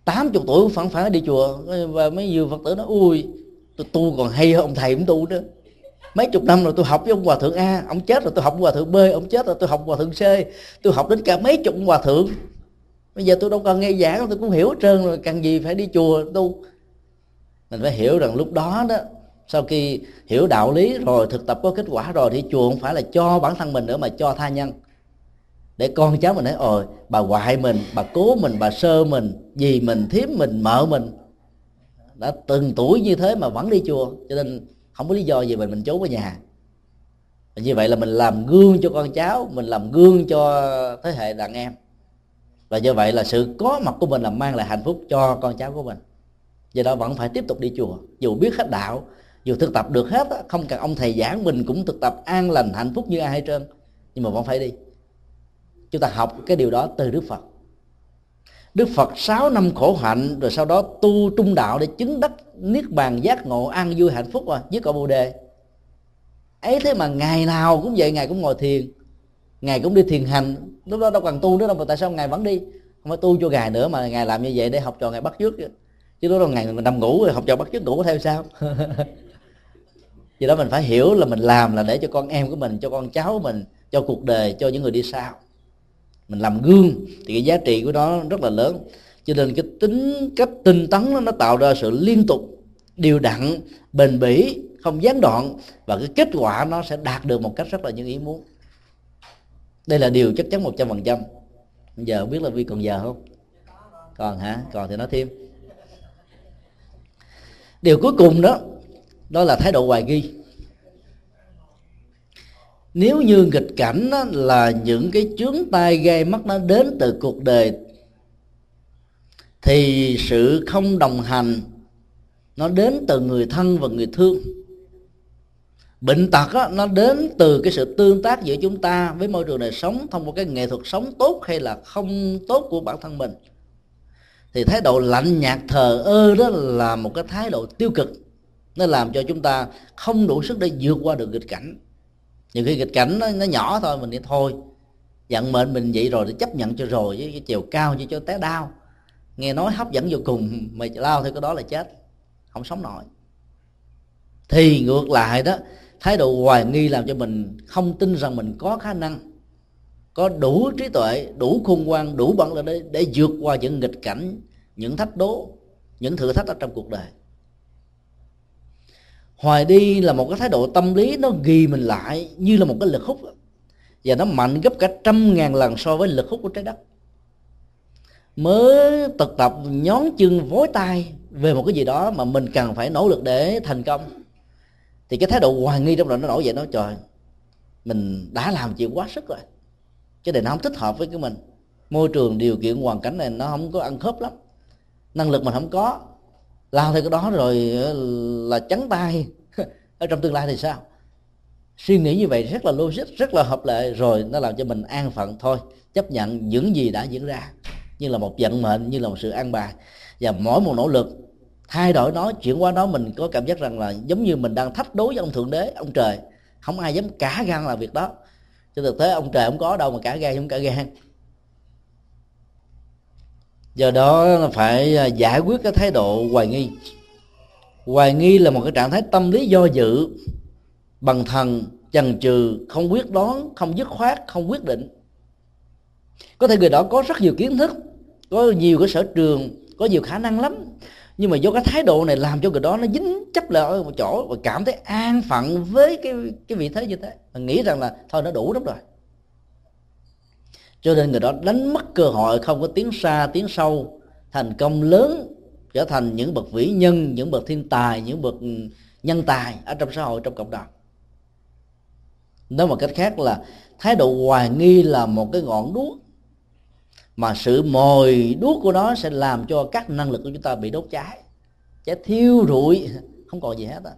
Tám chục tuổi phản phản đi chùa. Và mấy nhiều Phật tử nó ui tôi tu còn hay hơn ông thầy cũng tu nữa mấy chục năm rồi tôi học với ông hòa thượng a, ông chết rồi tôi học hòa thượng b, ông chết rồi tôi học hòa thượng c. Tôi học đến cả mấy chục hòa thượng. Bây giờ tôi đâu cần nghe giảng tôi cũng hiểu hết trơn rồi, cần gì phải đi chùa tu. Mình phải hiểu rằng lúc đó đó, sau khi hiểu đạo lý rồi, thực tập có kết quả rồi, thì chùa không phải là cho bản thân mình nữa mà cho tha nhân. Để con cháu mình nói ồi bà ngoại mình, bà cố mình, bà sơ mình dì mình thiếp mình, mợ mình đã từng tuổi như thế mà vẫn đi chùa, cho nên không có lý do gì mình mình trốn ở nhà. Như vậy là mình làm gương cho con cháu, mình làm gương cho thế hệ đàn em. Và như vậy là sự có mặt của mình là mang lại hạnh phúc cho con cháu của mình. Do đó vẫn phải tiếp tục đi chùa. Dù biết hết đạo, dù thực tập được hết không cần ông thầy giảng, mình cũng thực tập an lành, hạnh phúc như ai hết trơn, nhưng mà vẫn phải đi. Chúng ta học cái điều đó từ đức phật đức phật 6 năm khổ hạnh, rồi sau đó tu trung đạo để chứng đắc niết bàn giác ngộ an vui hạnh phúc à với cội bồ đề. Ấy thế mà ngày nào cũng vậy, ngày cũng ngồi thiền, ngày cũng đi thiền hành. Lúc đó đâu cần tu nữa đâu, mà tại sao ngày vẫn đi? Không phải tu cho ngày nữa mà ngày làm như vậy để học trò ngày bắt trước chứ. Đó ngày mình nằm ngủ rồi học trò bắt trước ngủ theo sao? Vì đó mình phải hiểu là mình làm là để cho con em của mình, cho con cháu của mình, cho cuộc đời, cho những người đi sau mình làm gương thì cái giá trị của nó rất là lớn. Cho nên cái tính cách tinh tấn nó, nó tạo ra sự liên tục điều đặn bền bỉ không gián đoạn. Và cái kết quả nó sẽ đạt được một cách rất là như ý muốn. Đây là điều chắc chắn một trăm phần trăm. Giờ không biết là vi còn giờ không? Còn hả? Còn thì nói thêm. Điều cuối cùng đó đó là thái độ hoài nghi nếu như nghịch cảnh đó là những cái chướng tai gây mắt nó đến từ cuộc đời thì sự không đồng hành nó đến từ người thân và người thương. Bệnh tật đó, nó đến từ cái sự tương tác giữa chúng ta với môi trường đời sống thông qua cái nghệ thuật sống tốt hay là không tốt của bản thân mình. Thì thái độ lạnh nhạt thờ ơ đó là một cái thái độ tiêu cực. Nó làm cho chúng ta không đủ sức để vượt qua được nghịch cảnh nhiều khi nghịch cảnh nó, nó nhỏ thôi mình đi thôi. Giận mệnh mình vậy rồi để chấp nhận cho rồi với cái chiều cao như cho té đau. Nghe nói hấp dẫn vô cùng mà lao theo cái đó là chết không sống nổi. Thì ngược lại đó thái độ hoài nghi làm cho mình không tin rằng mình có khả năng có đủ trí tuệ đủ khôn ngoan đủ bản lĩnh để, để vượt qua những nghịch cảnh những thách đố những thử thách ở trong cuộc đời hoài đi là một cái thái độ tâm lý nó ghi mình lại như là một cái lực hút và nó mạnh gấp cả trăm ngàn lần so với lực hút của trái đất. Mới thực tập nhón chân vối tay về một cái gì đó mà mình cần phải nỗ lực để thành công, thì cái thái độ hoài nghi trong lòng nó nổi dậy, nó trời, mình đã làm chuyện quá sức rồi. Cái này nó không thích hợp với cái mình. Môi trường điều kiện hoàn cảnh này nó không có ăn khớp lắm. Năng lực mình không có làm theo cái đó rồi ờ, là trắng tay. Ở trong tương lai thì sao? Suy nghĩ như vậy rất là logic, rất là hợp lệ. Rồi nó làm cho mình an phận thôi, chấp nhận những gì đã diễn ra. Như là một vận mệnh, như là một sự an bài. Và mỗi một nỗ lực, thay đổi nó, chuyển qua nó, mình có cảm giác rằng là giống như mình đang thách đối với ông thượng đế, ông trời. Không ai dám cả gan làm việc đó. Cho thực tế ông trời không có đâu mà cả gan, không cả gan do đó phải à, giải quyết cái thái độ hoài nghi. Hoài nghi là một cái trạng thái tâm lý do dự, bằng thần chần chừ, không quyết đoán, không dứt khoát, không quyết định. Có thể người đó có rất nhiều kiến thức, có nhiều cái sở trường, có nhiều khả năng lắm, nhưng mà do cái thái độ này làm cho người đó nó dính chấp lại ở một chỗ và cảm thấy an phận với cái cái vị thế như thế. Và nghĩ rằng là thôi, nó đủ lắm rồi cho nên người đó đánh mất cơ hội, không có tiến xa, tiến sâu. Thành công lớn, trở thành những bậc vĩ nhân, những bậc thiên tài, những bậc ừ, nhân tài ở trong xã hội, trong cộng đồng. Nói một cách khác là, thái độ hoài nghi là một cái ngọn đuốc. Mà sự mồi đuốc của nó sẽ làm cho các năng lực của chúng ta bị đốt cháy cháy thiêu rụi, không còn gì hết á.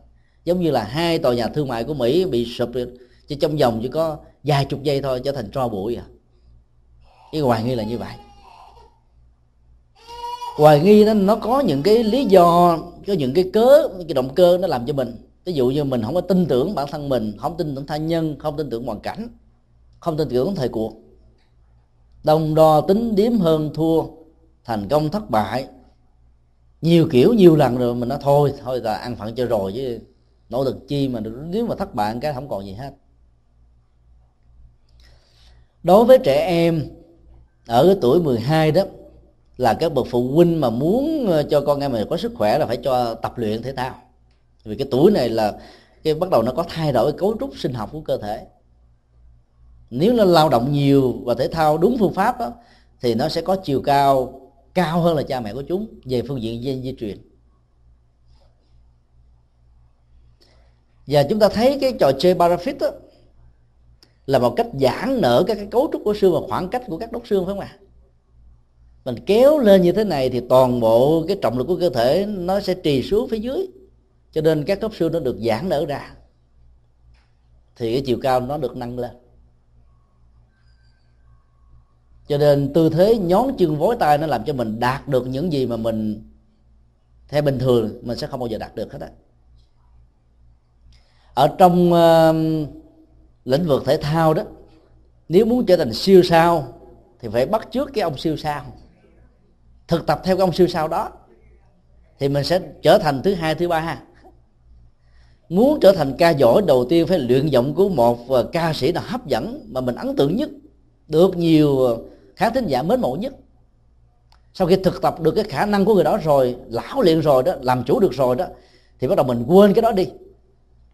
Giống như là hai tòa nhà thương mại của mỹ bị sụp chỉ trong vòng chỉ có vài chục giây thôi, trở thành tro bụi à cái hoài nghi là như vậy. Hoài nghi nó nó có những cái lý do, có những cái cớ, những cái động cơ nó làm cho mình. Ví dụ như mình không có tin tưởng bản thân mình, không tin tưởng tha nhân, không tin tưởng hoàn cảnh, không tin tưởng thời cuộc. Đông đo tính điếm hơn thua, thành công thất bại. Nhiều kiểu, nhiều lần rồi mình nói, thôi thôi là ăn phận cho rồi chứ, nỗ lực chi mà nếu mà thất bại cái không còn gì hết. Đối với trẻ em ở cái tuổi 12 đó là các bậc phụ huynh mà muốn ờ, cho con em mình có sức khỏe là phải cho tập luyện thể thao. Vì cái tuổi này là cái bắt đầu nó có thay đổi cấu trúc sinh học của cơ thể. Nếu nó lao động nhiều và thể thao đúng phương pháp đó, thì nó sẽ có chiều cao cao hơn là cha mẹ của chúng về phương diện gen di truyền. Và chúng ta thấy cái trò chơi parafit đó, là một cách giãn nở các cái cấu trúc của xương và khoảng cách của các đốt xương phải không ạ? Mình kéo lên như thế này thì toàn bộ cái trọng lực của cơ thể nó sẽ trì xuống phía dưới cho nên các khớp xương nó được giãn nở ra. Thì cái chiều cao nó được nâng lên. Cho nên tư thế nhón chân vối tay nó làm cho mình đạt được những gì mà mình theo bình thường mình sẽ không bao giờ đạt được hết á. Ở trong uh, lĩnh vực thể thao đó, nếu muốn trở thành siêu sao thì phải bắt trước cái ông siêu sao, thực tập theo cái ông siêu sao đó thì mình sẽ trở thành thứ hai, thứ ba ha. Muốn trở thành ca giỏi, đầu tiên phải luyện giọng của một ờ, ca sĩ nào hấp dẫn mà mình ấn tượng nhất, được nhiều ờ, khán thính giả mến mộ nhất. Sau khi thực tập được cái khả năng của người đó rồi, lão luyện rồi đó, làm chủ được rồi đó, thì bắt đầu mình quên cái đó đi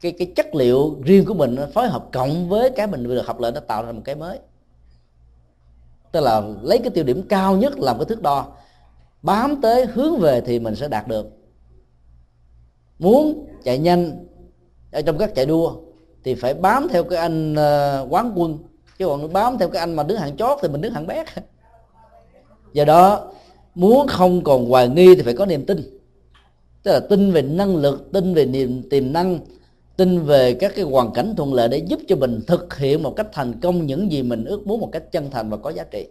cái cái chất liệu riêng của mình phối hợp cộng với cái mình vừa được học lại nó tạo ra một cái mới. Tức là lấy cái tiêu điểm cao nhất làm cái thước đo. Bám tới hướng về thì mình sẽ đạt được. Muốn chạy nhanh ở trong các chạy đua thì phải bám theo cái anh ờ, quán quân. Chứ còn bám theo cái anh mà đứng hàng chót thì mình đứng hàng bét. Do đó, muốn không còn hoài nghi thì phải có niềm tin. Tức là tin về năng lực, tin về niềm, tiềm năng tin về các cái hoàn cảnh thuận lợi để giúp cho mình thực hiện một cách thành công những gì mình ước muốn một cách chân thành và có giá trị.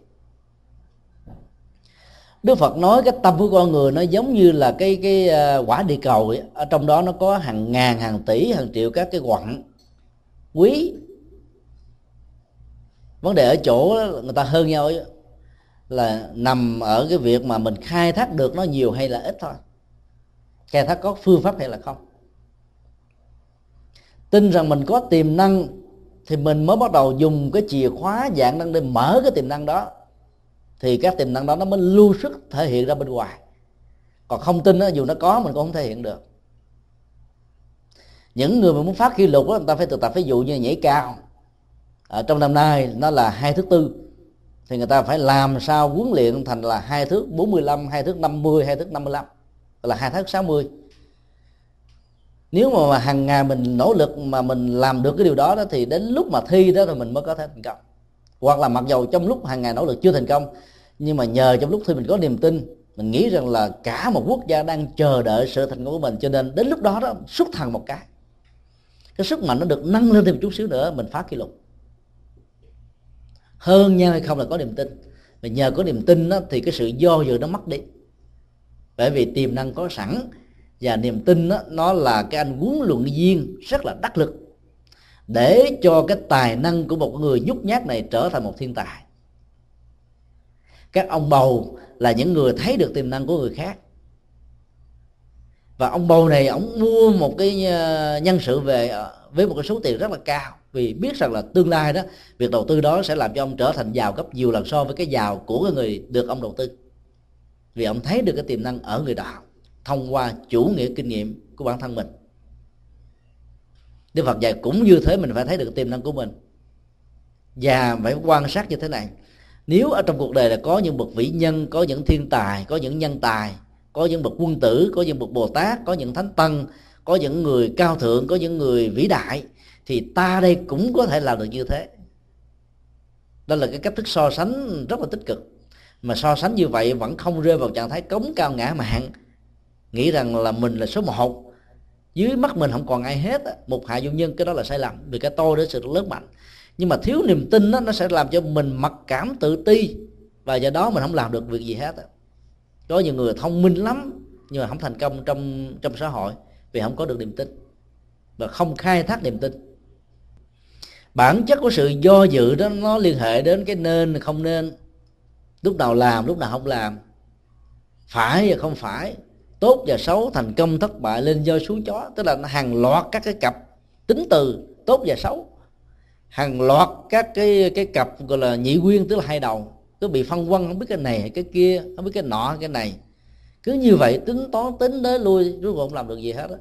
Đức Phật nói cái tâm của con người nó giống như là cái cái à, quả địa cầu ấy. ở trong đó nó có hàng ngàn hàng tỷ hàng triệu các cái quặng quý. Vấn đề ở chỗ người ta hơn nhau ấy, là nằm ở cái việc mà mình khai thác được nó nhiều hay là ít thôi. Khai thác có phương pháp hay là không tin rằng mình có tiềm năng thì mình mới bắt đầu dùng cái chìa khóa dạng năng để mở cái tiềm năng đó. Thì các tiềm năng đó nó mới lưu sức thể hiện ra bên ngoài. Còn không tin đó, dù nó có mình cũng không thể hiện được. Những người mà muốn phát kỷ lục đó, người ta phải thực tập ví dụ như nhảy cao. Ở trong năm nay nó là hai thước tư. Thì người ta phải làm sao huấn luyện thành là hai thước 45, hai thước 50, hai thước 55 là hai thước 60 nếu mà, hàng ngày mình nỗ lực mà mình làm được cái điều đó, đó thì đến lúc mà thi đó thì mình mới có thể thành công. Hoặc là mặc dầu trong lúc hàng ngày nỗ lực chưa thành công nhưng mà nhờ trong lúc thi mình có niềm tin mình nghĩ rằng là cả một quốc gia đang chờ đợi sự thành công của mình. Cho nên đến lúc đó đó xuất thần một cái cái sức mạnh nó được nâng lên thêm một chút xíu nữa mình phá kỷ lục. Hơn nhau hay không là có niềm tin. Và nhờ có niềm tin đó, thì cái sự do dự nó mất đi. Bởi vì tiềm năng có sẵn và niềm tin đó, nó là cái anh huấn luyện viên rất là đắc lực để cho cái tài năng của một người nhút nhát này trở thành một thiên tài. Các ông bầu là những người thấy được tiềm năng của người khác. Và ông bầu này ông mua một cái ờ, nhân sự về ờ, với một cái số tiền rất là cao. Vì biết rằng là tương lai đó việc đầu tư đó sẽ làm cho ông trở thành giàu gấp nhiều lần so với cái giàu của cái người được ông đầu tư. Vì ông thấy được cái tiềm năng ở người đó thông qua chủ nghĩa kinh nghiệm của bản thân mình. Đức Phật dạy cũng như thế, mình phải thấy được tiềm năng của mình. Và phải quan sát như thế này. Nếu ở trong cuộc đời là có những bậc vĩ nhân, có những thiên tài, có những nhân tài, có những bậc quân tử, có những bậc bồ tát, có những thánh tăng có những người cao thượng, có những người vĩ đại, thì ta đây cũng có thể làm được như thế. Đó là cái cách thức so sánh rất là tích cực. Mà so sánh như vậy vẫn không rơi vào trạng thái cống cao ngã mạng nghĩ rằng là mình là số một. Dưới mắt mình không còn ai hết một hạ dụng nhân cái đó là sai lầm vì cái tôi đó sự lớn mạnh. Nhưng mà thiếu niềm tin đó, nó sẽ làm cho mình mặc cảm tự ti và do đó mình không làm được việc gì hết có nhiều người thông minh lắm nhưng mà không thành công trong trong xã hội vì không có được niềm tin và không khai thác niềm tin. Bản chất của sự do dự đó nó liên hệ đến cái nên không nên. Lúc nào làm lúc nào không làm. Phải và không phải tốt và xấu, thành công, thất bại, lên do xuống chó. Tức là nó hàng loạt các cái cặp tính từ, tốt và xấu. Hàng loạt các cái cái cặp gọi là nhị nguyên, tức là hai đầu. Cứ bị phân quăng không biết cái này hay cái kia, không biết cái nọ, cái này. Cứ như vậy, tính toán, tính tới lui, rốt cuộc không làm được gì hết á.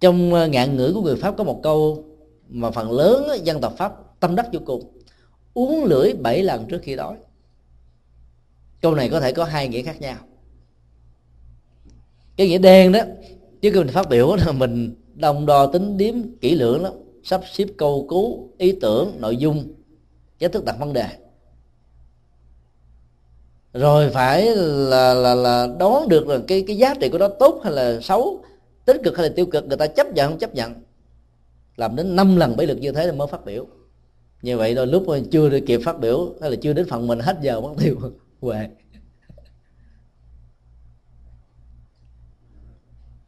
Trong ờ, ngạn ngữ của người pháp có một câu mà phần lớn dân tộc pháp tâm đắc vô cùng. Uống lưỡi bảy lần trước khi đói. Câu này có thể có hai nghĩa khác nhau cái nghĩa đen đó, chứ khi mình phát biểu là mình đồng đo tính điếm, kỹ lưỡng lắm, sắp xếp câu cú, ý tưởng, nội dung cách thức đặt vấn đề. Rồi phải là là là đoán được là cái cái giá trị của nó tốt hay là xấu, tích cực hay là tiêu cực, người ta chấp nhận, không chấp nhận. Làm đến 5 lần, bảy lượt như thế là mới phát biểu. Như vậy đôi lúc chưa được kịp phát biểu, hay là chưa đến phần mình, hết giờ mất tiêu huệ.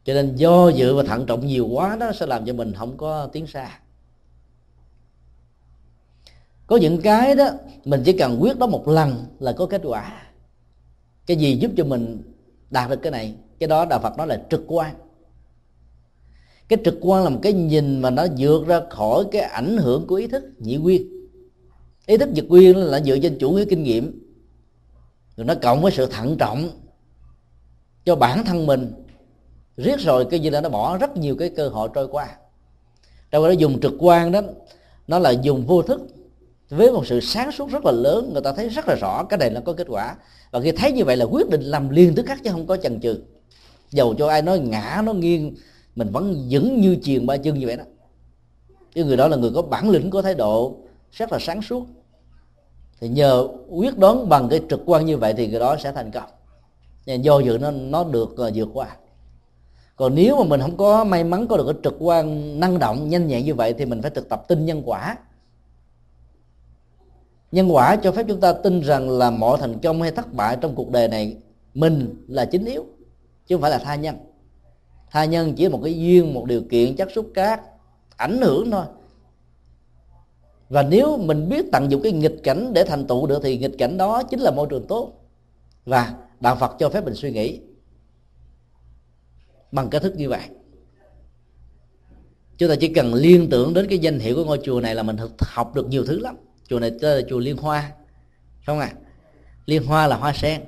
Cho nên do dự và thận trọng nhiều quá đó sẽ làm cho mình không có tiến xa. Có những cái đó, mình chỉ cần quyết đó một lần là có kết quả. Cái gì giúp cho mình đạt được cái này? Cái đó đạo phật nói là trực quan. Cái trực quan là một cái nhìn mà nó vượt ra khỏi cái ảnh hưởng của ý thức, nhị nguyên. Ý thức nhị nguyên là dựa trên chủ nghĩa kinh nghiệm. Rồi nó cộng với sự thận trọng cho bản thân mình riết rồi cái gì đó nó bỏ rất nhiều cái cơ hội trôi qua. Trong đó dùng trực quan đó, nó là dùng vô thức. Với một sự sáng suốt rất là lớn, người ta thấy rất là rõ cái này nó có kết quả. Và khi thấy như vậy là quyết định làm liền tức khắc chứ không có chần chừ. Dầu cho ai nói ngã nó nghiêng, mình vẫn vững như chiền ba chân như vậy đó. Cái người đó là người có bản lĩnh, có thái độ, rất là sáng suốt. Thì nhờ quyết đoán bằng cái trực quan như vậy thì người đó sẽ thành công. Nên do dự nó nó được ờ, vượt qua còn nếu mà mình không có may mắn, có được cái trực quan, năng động, nhanh nhẹn như vậy thì mình phải thực tập tin nhân quả. Nhân quả cho phép chúng ta tin rằng là mọi thành công hay thất bại trong cuộc đời này mình là chính yếu, chứ không phải là tha nhân. Tha nhân chỉ là một cái duyên, một điều kiện, chất xúc cát, ảnh hưởng thôi. Và nếu mình biết tận dụng cái nghịch cảnh để thành tựu được thì nghịch cảnh đó chính là môi trường tốt. Và đạo phật cho phép mình suy nghĩ bằng cách thức như vậy. Chúng ta chỉ cần liên tưởng đến cái danh hiệu của ngôi chùa này là mình học được nhiều thứ lắm. Chùa này tên là chùa liên hoa. Không à liên hoa là hoa sen.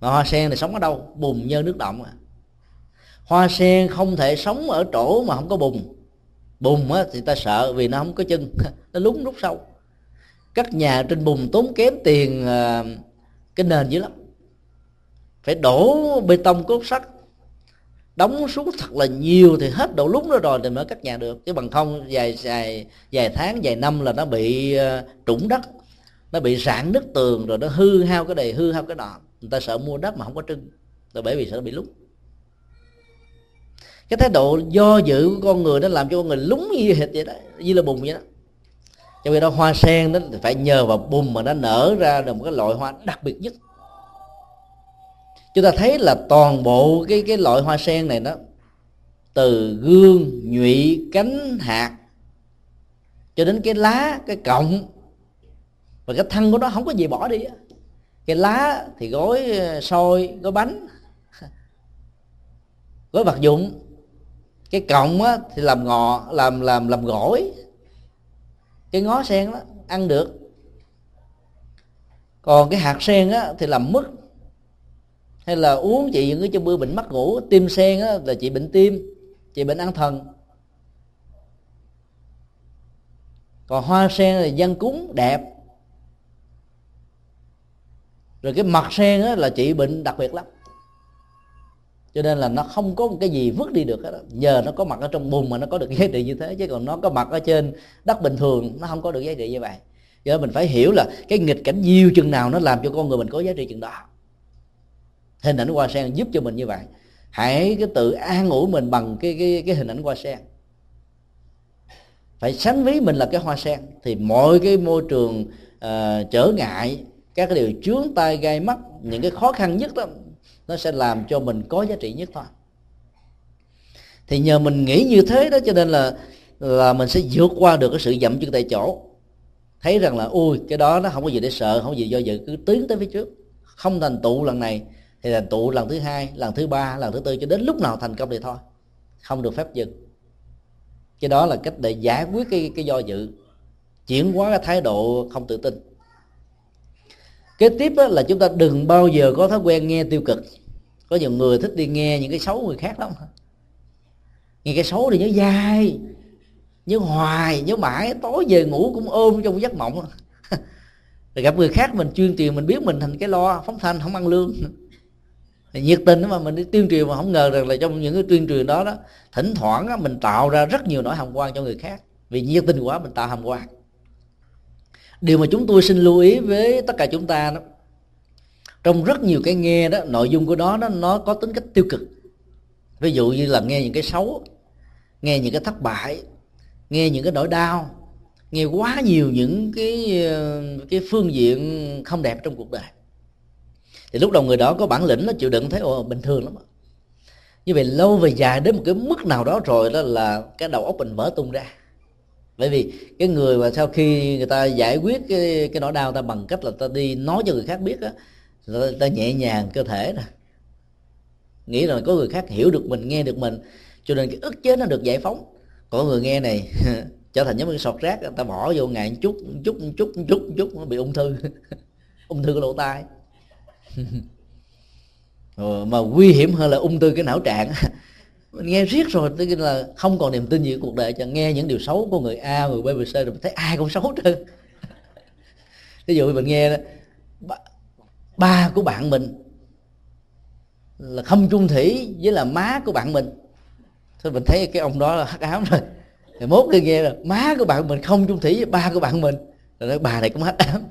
Mà hoa sen thì sống ở đâu? Bùn nhơ nước động à hoa sen không thể sống ở chỗ mà không có bùn. Bùn á, thì ta sợ vì nó không có chân nó lún rút sâu. Các nhà trên bùn tốn kém tiền à, cái nền dữ lắm. Phải đổ bê tông cốt sắt đóng xuống thật là nhiều thì hết độ lúng đó rồi thì mới cắt nhà được. Chứ bằng không dài dài vài tháng, vài năm là nó bị ờ, trũng đất, nó bị rạn nứt tường rồi nó hư hao cái này, hư hao cái nọ. Người ta sợ mua đất mà không có trưng, là bởi vì sợ nó bị lúng. Cái thái độ do dự của con người nó làm cho con người lúng như hệt vậy đó, như là bùn vậy đó. Trong khi đó hoa sen đó phải nhờ vào bùn mà nó nở ra được một cái loại hoa đặc biệt nhất chúng ta thấy là toàn bộ cái cái loại hoa sen này đó từ gương nhụy cánh hạt cho đến cái lá cái cọng và cái thân của nó không có gì bỏ đi cái lá thì gói ờ, sôi gói bánh gói vật dụng. Cái cọng á, thì làm ngọ làm làm làm gỏi. Cái ngó sen đó ăn được. Còn cái hạt sen á, thì làm mứt hay là uống chị những cái cho bữa bệnh mắt ngủ tim sen á, là chị bệnh tim chị bệnh ăn thần. Còn hoa sen là dân cúng đẹp. Rồi cái mặt sen á, là chị bệnh đặc biệt lắm. Cho nên là nó không có một cái gì vứt đi được hết đó. nhờ nó có mặt ở trong bùn mà nó có được giá trị như thế chứ còn nó có mặt ở trên đất bình thường nó không có được giá trị như vậy. Do mình phải hiểu là cái nghịch cảnh nhiều chừng nào nó làm cho con người mình có giá trị chừng đó hình ảnh hoa sen giúp cho mình như vậy. Hãy cái tự an ủi mình bằng cái cái cái hình ảnh hoa sen. Phải sánh ví mình là cái hoa sen thì mọi cái môi trường uh, trở ngại các cái điều chướng tay gai mắt những cái khó khăn nhất đó nó sẽ làm cho mình có giá trị nhất thôi. Thì nhờ mình nghĩ như thế đó cho nên là là mình sẽ vượt qua được cái sự dậm chân tại chỗ. Thấy rằng là ui cái đó nó không có gì để sợ không có gì do dự cứ tiến tới phía trước. Không thành tựu lần này thì thành tụ lần thứ hai, lần thứ ba, lần thứ tư cho đến lúc nào thành công thì thôi. Không được phép dừng. Cái đó là cách để giải quyết cái cái do dự. Chuyển hóa cái thái độ không tự tin. Kế tiếp là chúng ta đừng bao giờ có thói quen nghe tiêu cực. Có nhiều người thích đi nghe những cái xấu người khác lắm. Nghe cái xấu thì nhớ dài nhớ hoài, nhớ mãi. Tối về ngủ cũng ôm trong giấc mộng. Rồi gặp người khác mình chuyên tiền mình biết mình thành cái lo. Phóng thanh, không ăn lương nhiệt tình mà mình đi tuyên truyền mà không ngờ rằng là trong những cái tuyên truyền đó đó thỉnh thoảng đó, mình tạo ra rất nhiều nỗi hàm quan cho người khác. Vì nhiệt tình quá mình tạo hàm quan. Điều mà chúng tôi xin lưu ý với tất cả chúng ta đó trong rất nhiều cái nghe đó nội dung của đó, đó nó có tính cách tiêu cực. Ví dụ như là nghe những cái xấu nghe những cái thất bại nghe những cái nỗi đau nghe quá nhiều những cái ờ, cái phương diện không đẹp trong cuộc đời thì lúc đầu người đó có bản lĩnh nó chịu đựng thấy ồ bình thường lắm như vậy lâu về dài đến một cái mức nào đó rồi đó là cái đầu óc mình vỡ tung ra. Bởi vì cái người mà sau khi người ta giải quyết cái cái nỗi đau ta bằng cách là ta đi nói cho người khác biết á ta, ta nhẹ nhàng cơ thể nè. Nghĩ là có người khác hiểu được mình nghe được mình cho nên cái ức chế nó được giải phóng. Có người nghe này trở thành giống như sọt rác ta bỏ vô ngày một chút một chút một chút một chút một chút nó bị ung thư. Ung thư cái lỗ tai. Ờ, mà nguy hiểm hơn là ung thư cái não trạng. Mình nghe riết rồi tức là không còn niềm tin gì cuộc đời cho nghe những điều xấu của người A người B người C rồi mình thấy ai cũng xấu trơn. Ví dụ mình nghe ba, ba của bạn mình là không chung thủy với là má của bạn mình. Thôi mình thấy cái ông đó là hắc ám rồi. Thì mốt đi nghe là má của bạn mình không chung thủy với ba của bạn mình rồi nói, bà này cũng hắc ám.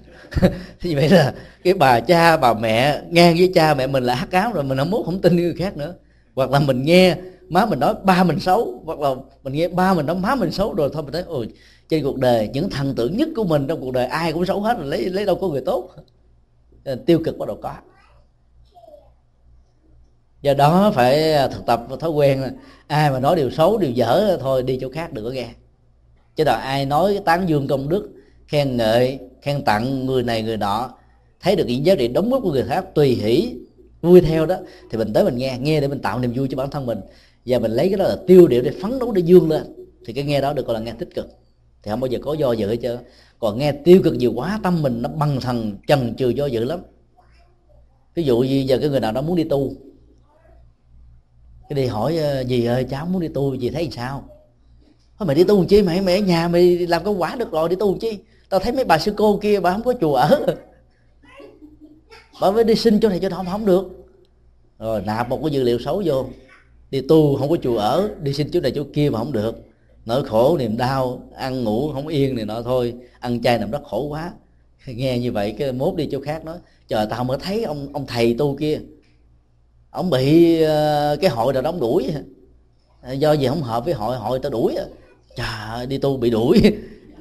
Thì vậy là cái bà cha, bà mẹ, ngang với cha mẹ mình là hắc ám rồi, mình không mốt không tin người khác nữa. Hoặc là mình nghe má mình nói ba mình xấu, hoặc là mình nghe ba mình nói má mình xấu rồi thôi, mình thấy, ôi, trên cuộc đời những thần tượng nhất của mình trong cuộc đời ai cũng xấu hết rồi lấy lấy đâu có người tốt. Tiêu cực bắt đầu có. Do đó phải à, thực tập thói quen là ai mà nói điều xấu, điều dở thôi, đi chỗ khác đừng có nghe chứ là ai nói tán dương công đức khen ngợi, khen tặng người này, người nọ. Thấy được những giá trị đóng góp của người khác, tùy hỷ, vui theo đó, thì mình tới mình nghe nghe để mình tạo niềm vui cho bản thân mình. Và mình lấy cái đó là tiêu điểm để phấn đấu để dương lên. Thì cái nghe đó được gọi là nghe tích cực. Thì không bao giờ có do dự hết trơn. Còn nghe tiêu cực nhiều quá, tâm mình nó băng thần chần chừ do dự lắm. Ví dụ như giờ cái người nào đó muốn đi tu. Cái đi hỏi ờ, gì ơi, cháu muốn đi tu gì thấy sao? Thôi mày đi tu chi? Mày mày ở nhà mày làm cái quả được rồi, đi tu chi? Tao thấy mấy bà sư cô kia bà không có chùa ở. Bà mới đi xin chỗ này cho đó không được. Rồi nạp một cái dữ liệu xấu vô. Đi tu không có chùa ở, đi xin chỗ này chỗ kia mà không được. Nỗi khổ, niềm đau, ăn ngủ không yên này nọ thôi. Ăn chay nằm rất khổ quá. Nghe như vậy cái mốt đi chỗ khác nói, chờ tao mới thấy ông ông thầy tu kia. Ông bị ờ, cái hội nào đóng đuổi do gì không hợp với hội hội tao đuổi trời đi tu bị đuổi.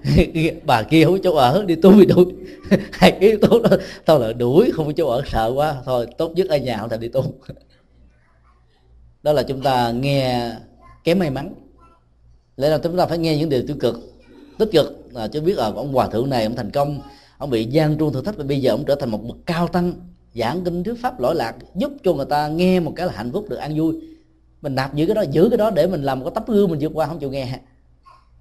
bà kia không có chỗ ở, đi tu bị đuổi hai cái yếu tố đó, tao là đuổi không có chỗ ở, sợ quá. Thôi, tốt nhất ở nhà không thành đi tu. Đó là chúng ta nghe kém may mắn. Lẽ nào chúng ta phải nghe những điều tiêu cực, tích cực. À, là cho biết ở ông hòa thượng này, ông thành công, ông bị gian truân thử thách, và bây giờ ông trở thành một bậc cao tăng, giảng kinh thuyết pháp lỗi lạc, giúp cho người ta nghe một cái là hạnh phúc, được an vui. Mình nạp giữ cái đó, giữ cái đó để mình làm một cái tấm gương mình vượt qua, không chịu nghe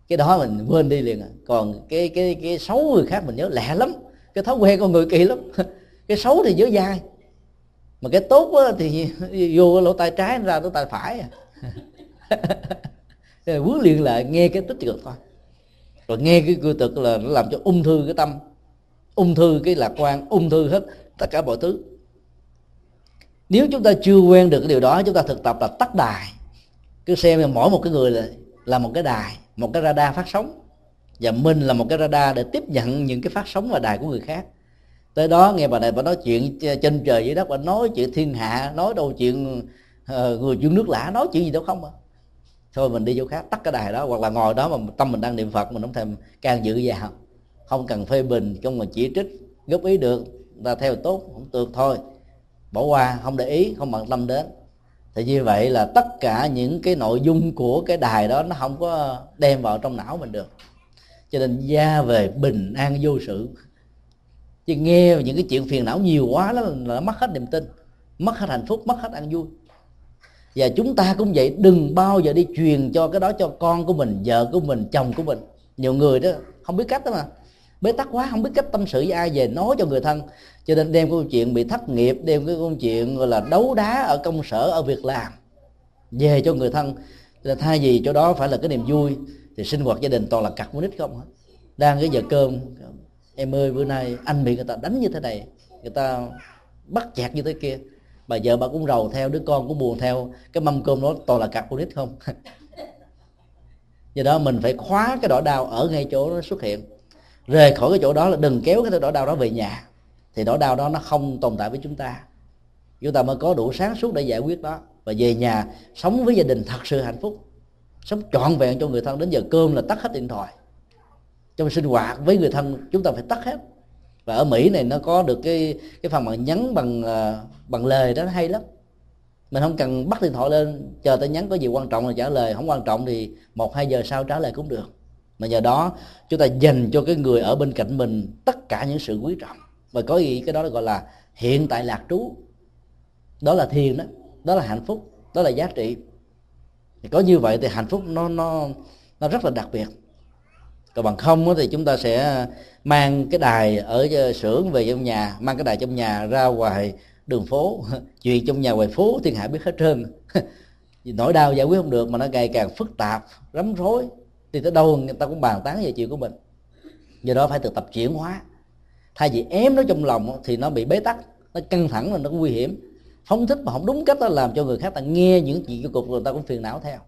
cái đó mình quên đi liền à. còn cái cái cái xấu người khác mình nhớ lẹ lắm. Cái thói quen con người kỳ lắm. Cái xấu thì nhớ dai. Mà cái tốt thì vô lỗ tai trái ra lỗ tai phải à. Quấn liền lại nghe cái tích cực thôi. Rồi nghe cái cư cực là nó làm cho ung thư cái tâm. Ung thư cái lạc quan, ung thư hết tất cả mọi thứ. Nếu chúng ta chưa quen được cái điều đó, chúng ta thực tập là tắt đài. Cứ xem là mỗi một cái người là là một cái đài một cái radar phát sóng. Và mình là một cái radar để tiếp nhận những cái phát sóng và đài của người khác. Tới đó nghe bà này bà nói chuyện trên trời dưới đất bà nói chuyện thiên hạ nói đâu chuyện uh, người chuyện nước lạ nói chuyện gì đâu không à. Thôi mình đi chỗ khác tắt cái đài đó hoặc là ngồi đó mà tâm mình đang niệm phật mình không thèm can dự vào không cần phê bình không mà chỉ trích góp ý được ta theo tốt không được thôi. Bỏ qua không để ý không bận tâm đến thì như vậy là tất cả những cái nội dung của cái đài đó nó không có đem vào trong não mình được. Cho nên gia về bình an vô sự. Chứ nghe những cái chuyện phiền não nhiều quá là, là mất hết niềm tin mất hết hạnh phúc mất hết ăn vui. Và chúng ta cũng vậy đừng bao giờ đi truyền cho cái đó cho con của mình vợ của mình chồng của mình. Nhiều người đó không biết cách đó mà bế tắc quá, không biết cách tâm sự với ai, về nói cho người thân. Cho nên đem câu chuyện bị thất nghiệp, đem cái câu chuyện gọi là đấu đá ở công sở, ở việc làm, về cho người thân. Là thay vì chỗ đó phải là cái niềm vui, thì sinh hoạt gia đình toàn là cặt con nít không hết. Đang cái giờ cơm, em ơi, bữa nay anh bị người ta đánh như thế này, người ta bắt chẹt như thế kia. Bà vợ bà cũng rầu theo, đứa con cũng buồn theo, cái mâm cơm đó toàn là cặp con nít không? Do đó mình phải khóa cái đỏ đau ở ngay chỗ nó xuất hiện rời khỏi cái chỗ đó là đừng kéo cái nỗi đau đó về nhà. Thì nỗi đau đó nó không tồn tại với chúng ta. Chúng ta mới có đủ sáng suốt để giải quyết đó. Và về nhà, sống với gia đình thật sự hạnh phúc. Sống trọn vẹn cho người thân. Đến giờ cơm là tắt hết điện thoại. Trong sinh hoạt với người thân, chúng ta phải tắt hết. Và ở mỹ này nó có được cái cái phần bằng nhắn bằng ờ, bằng lời đó hay lắm. Mình không cần bắt điện thoại lên, chờ tới nhắn có gì quan trọng là trả lời. Không quan trọng thì một, hai giờ sau trả lời cũng được mà nhờ đó, chúng ta dành cho cái người ở bên cạnh mình tất cả những sự quý trọng. Và có ý cái đó gọi là hiện tại lạc trú. Đó là thiền đó đó là hạnh phúc, đó là giá trị. Thì có như vậy thì hạnh phúc nó nó nó rất là đặc biệt. Còn bằng không thì chúng ta sẽ mang cái đài ở xưởng về trong nhà, mang cái đài trong nhà ra ngoài đường phố. Chuyện trong nhà ngoài phố thiên hạ biết hết trơn. Nỗi đau giải quyết không được mà nó ngày càng phức tạp, rắm rối thì tới đâu người ta cũng bàn tán về chuyện của mình. Do đó phải thực tập chuyển hóa. Thay vì ém nó trong lòng thì nó bị bế tắc, nó căng thẳng và nó nguy hiểm. Phóng thích mà không đúng cách nó làm cho người khác ta nghe những chuyện của cục người ta cũng phiền não theo.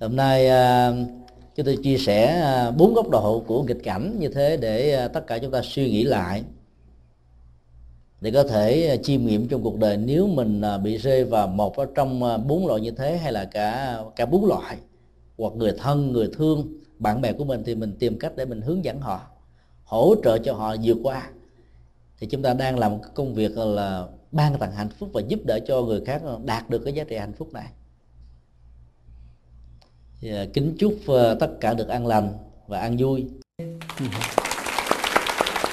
Hôm nay à, chúng tôi chia sẻ à, bốn góc độ của nghịch cảnh như thế để à, tất cả chúng ta suy nghĩ lại. Để có thể chiêm nghiệm trong cuộc đời nếu mình bị rơi vào một trong bốn loại như thế hay là cả cả bốn loại hoặc người thân, người thương, bạn bè của mình thì mình tìm cách để mình hướng dẫn họ, hỗ trợ cho họ vượt qua. Thì chúng ta đang làm một công việc là ban tặng hạnh phúc và giúp đỡ cho người khác đạt được cái giá trị hạnh phúc này. Dạ, kính chúc ờ, tất cả được an lành và an vui.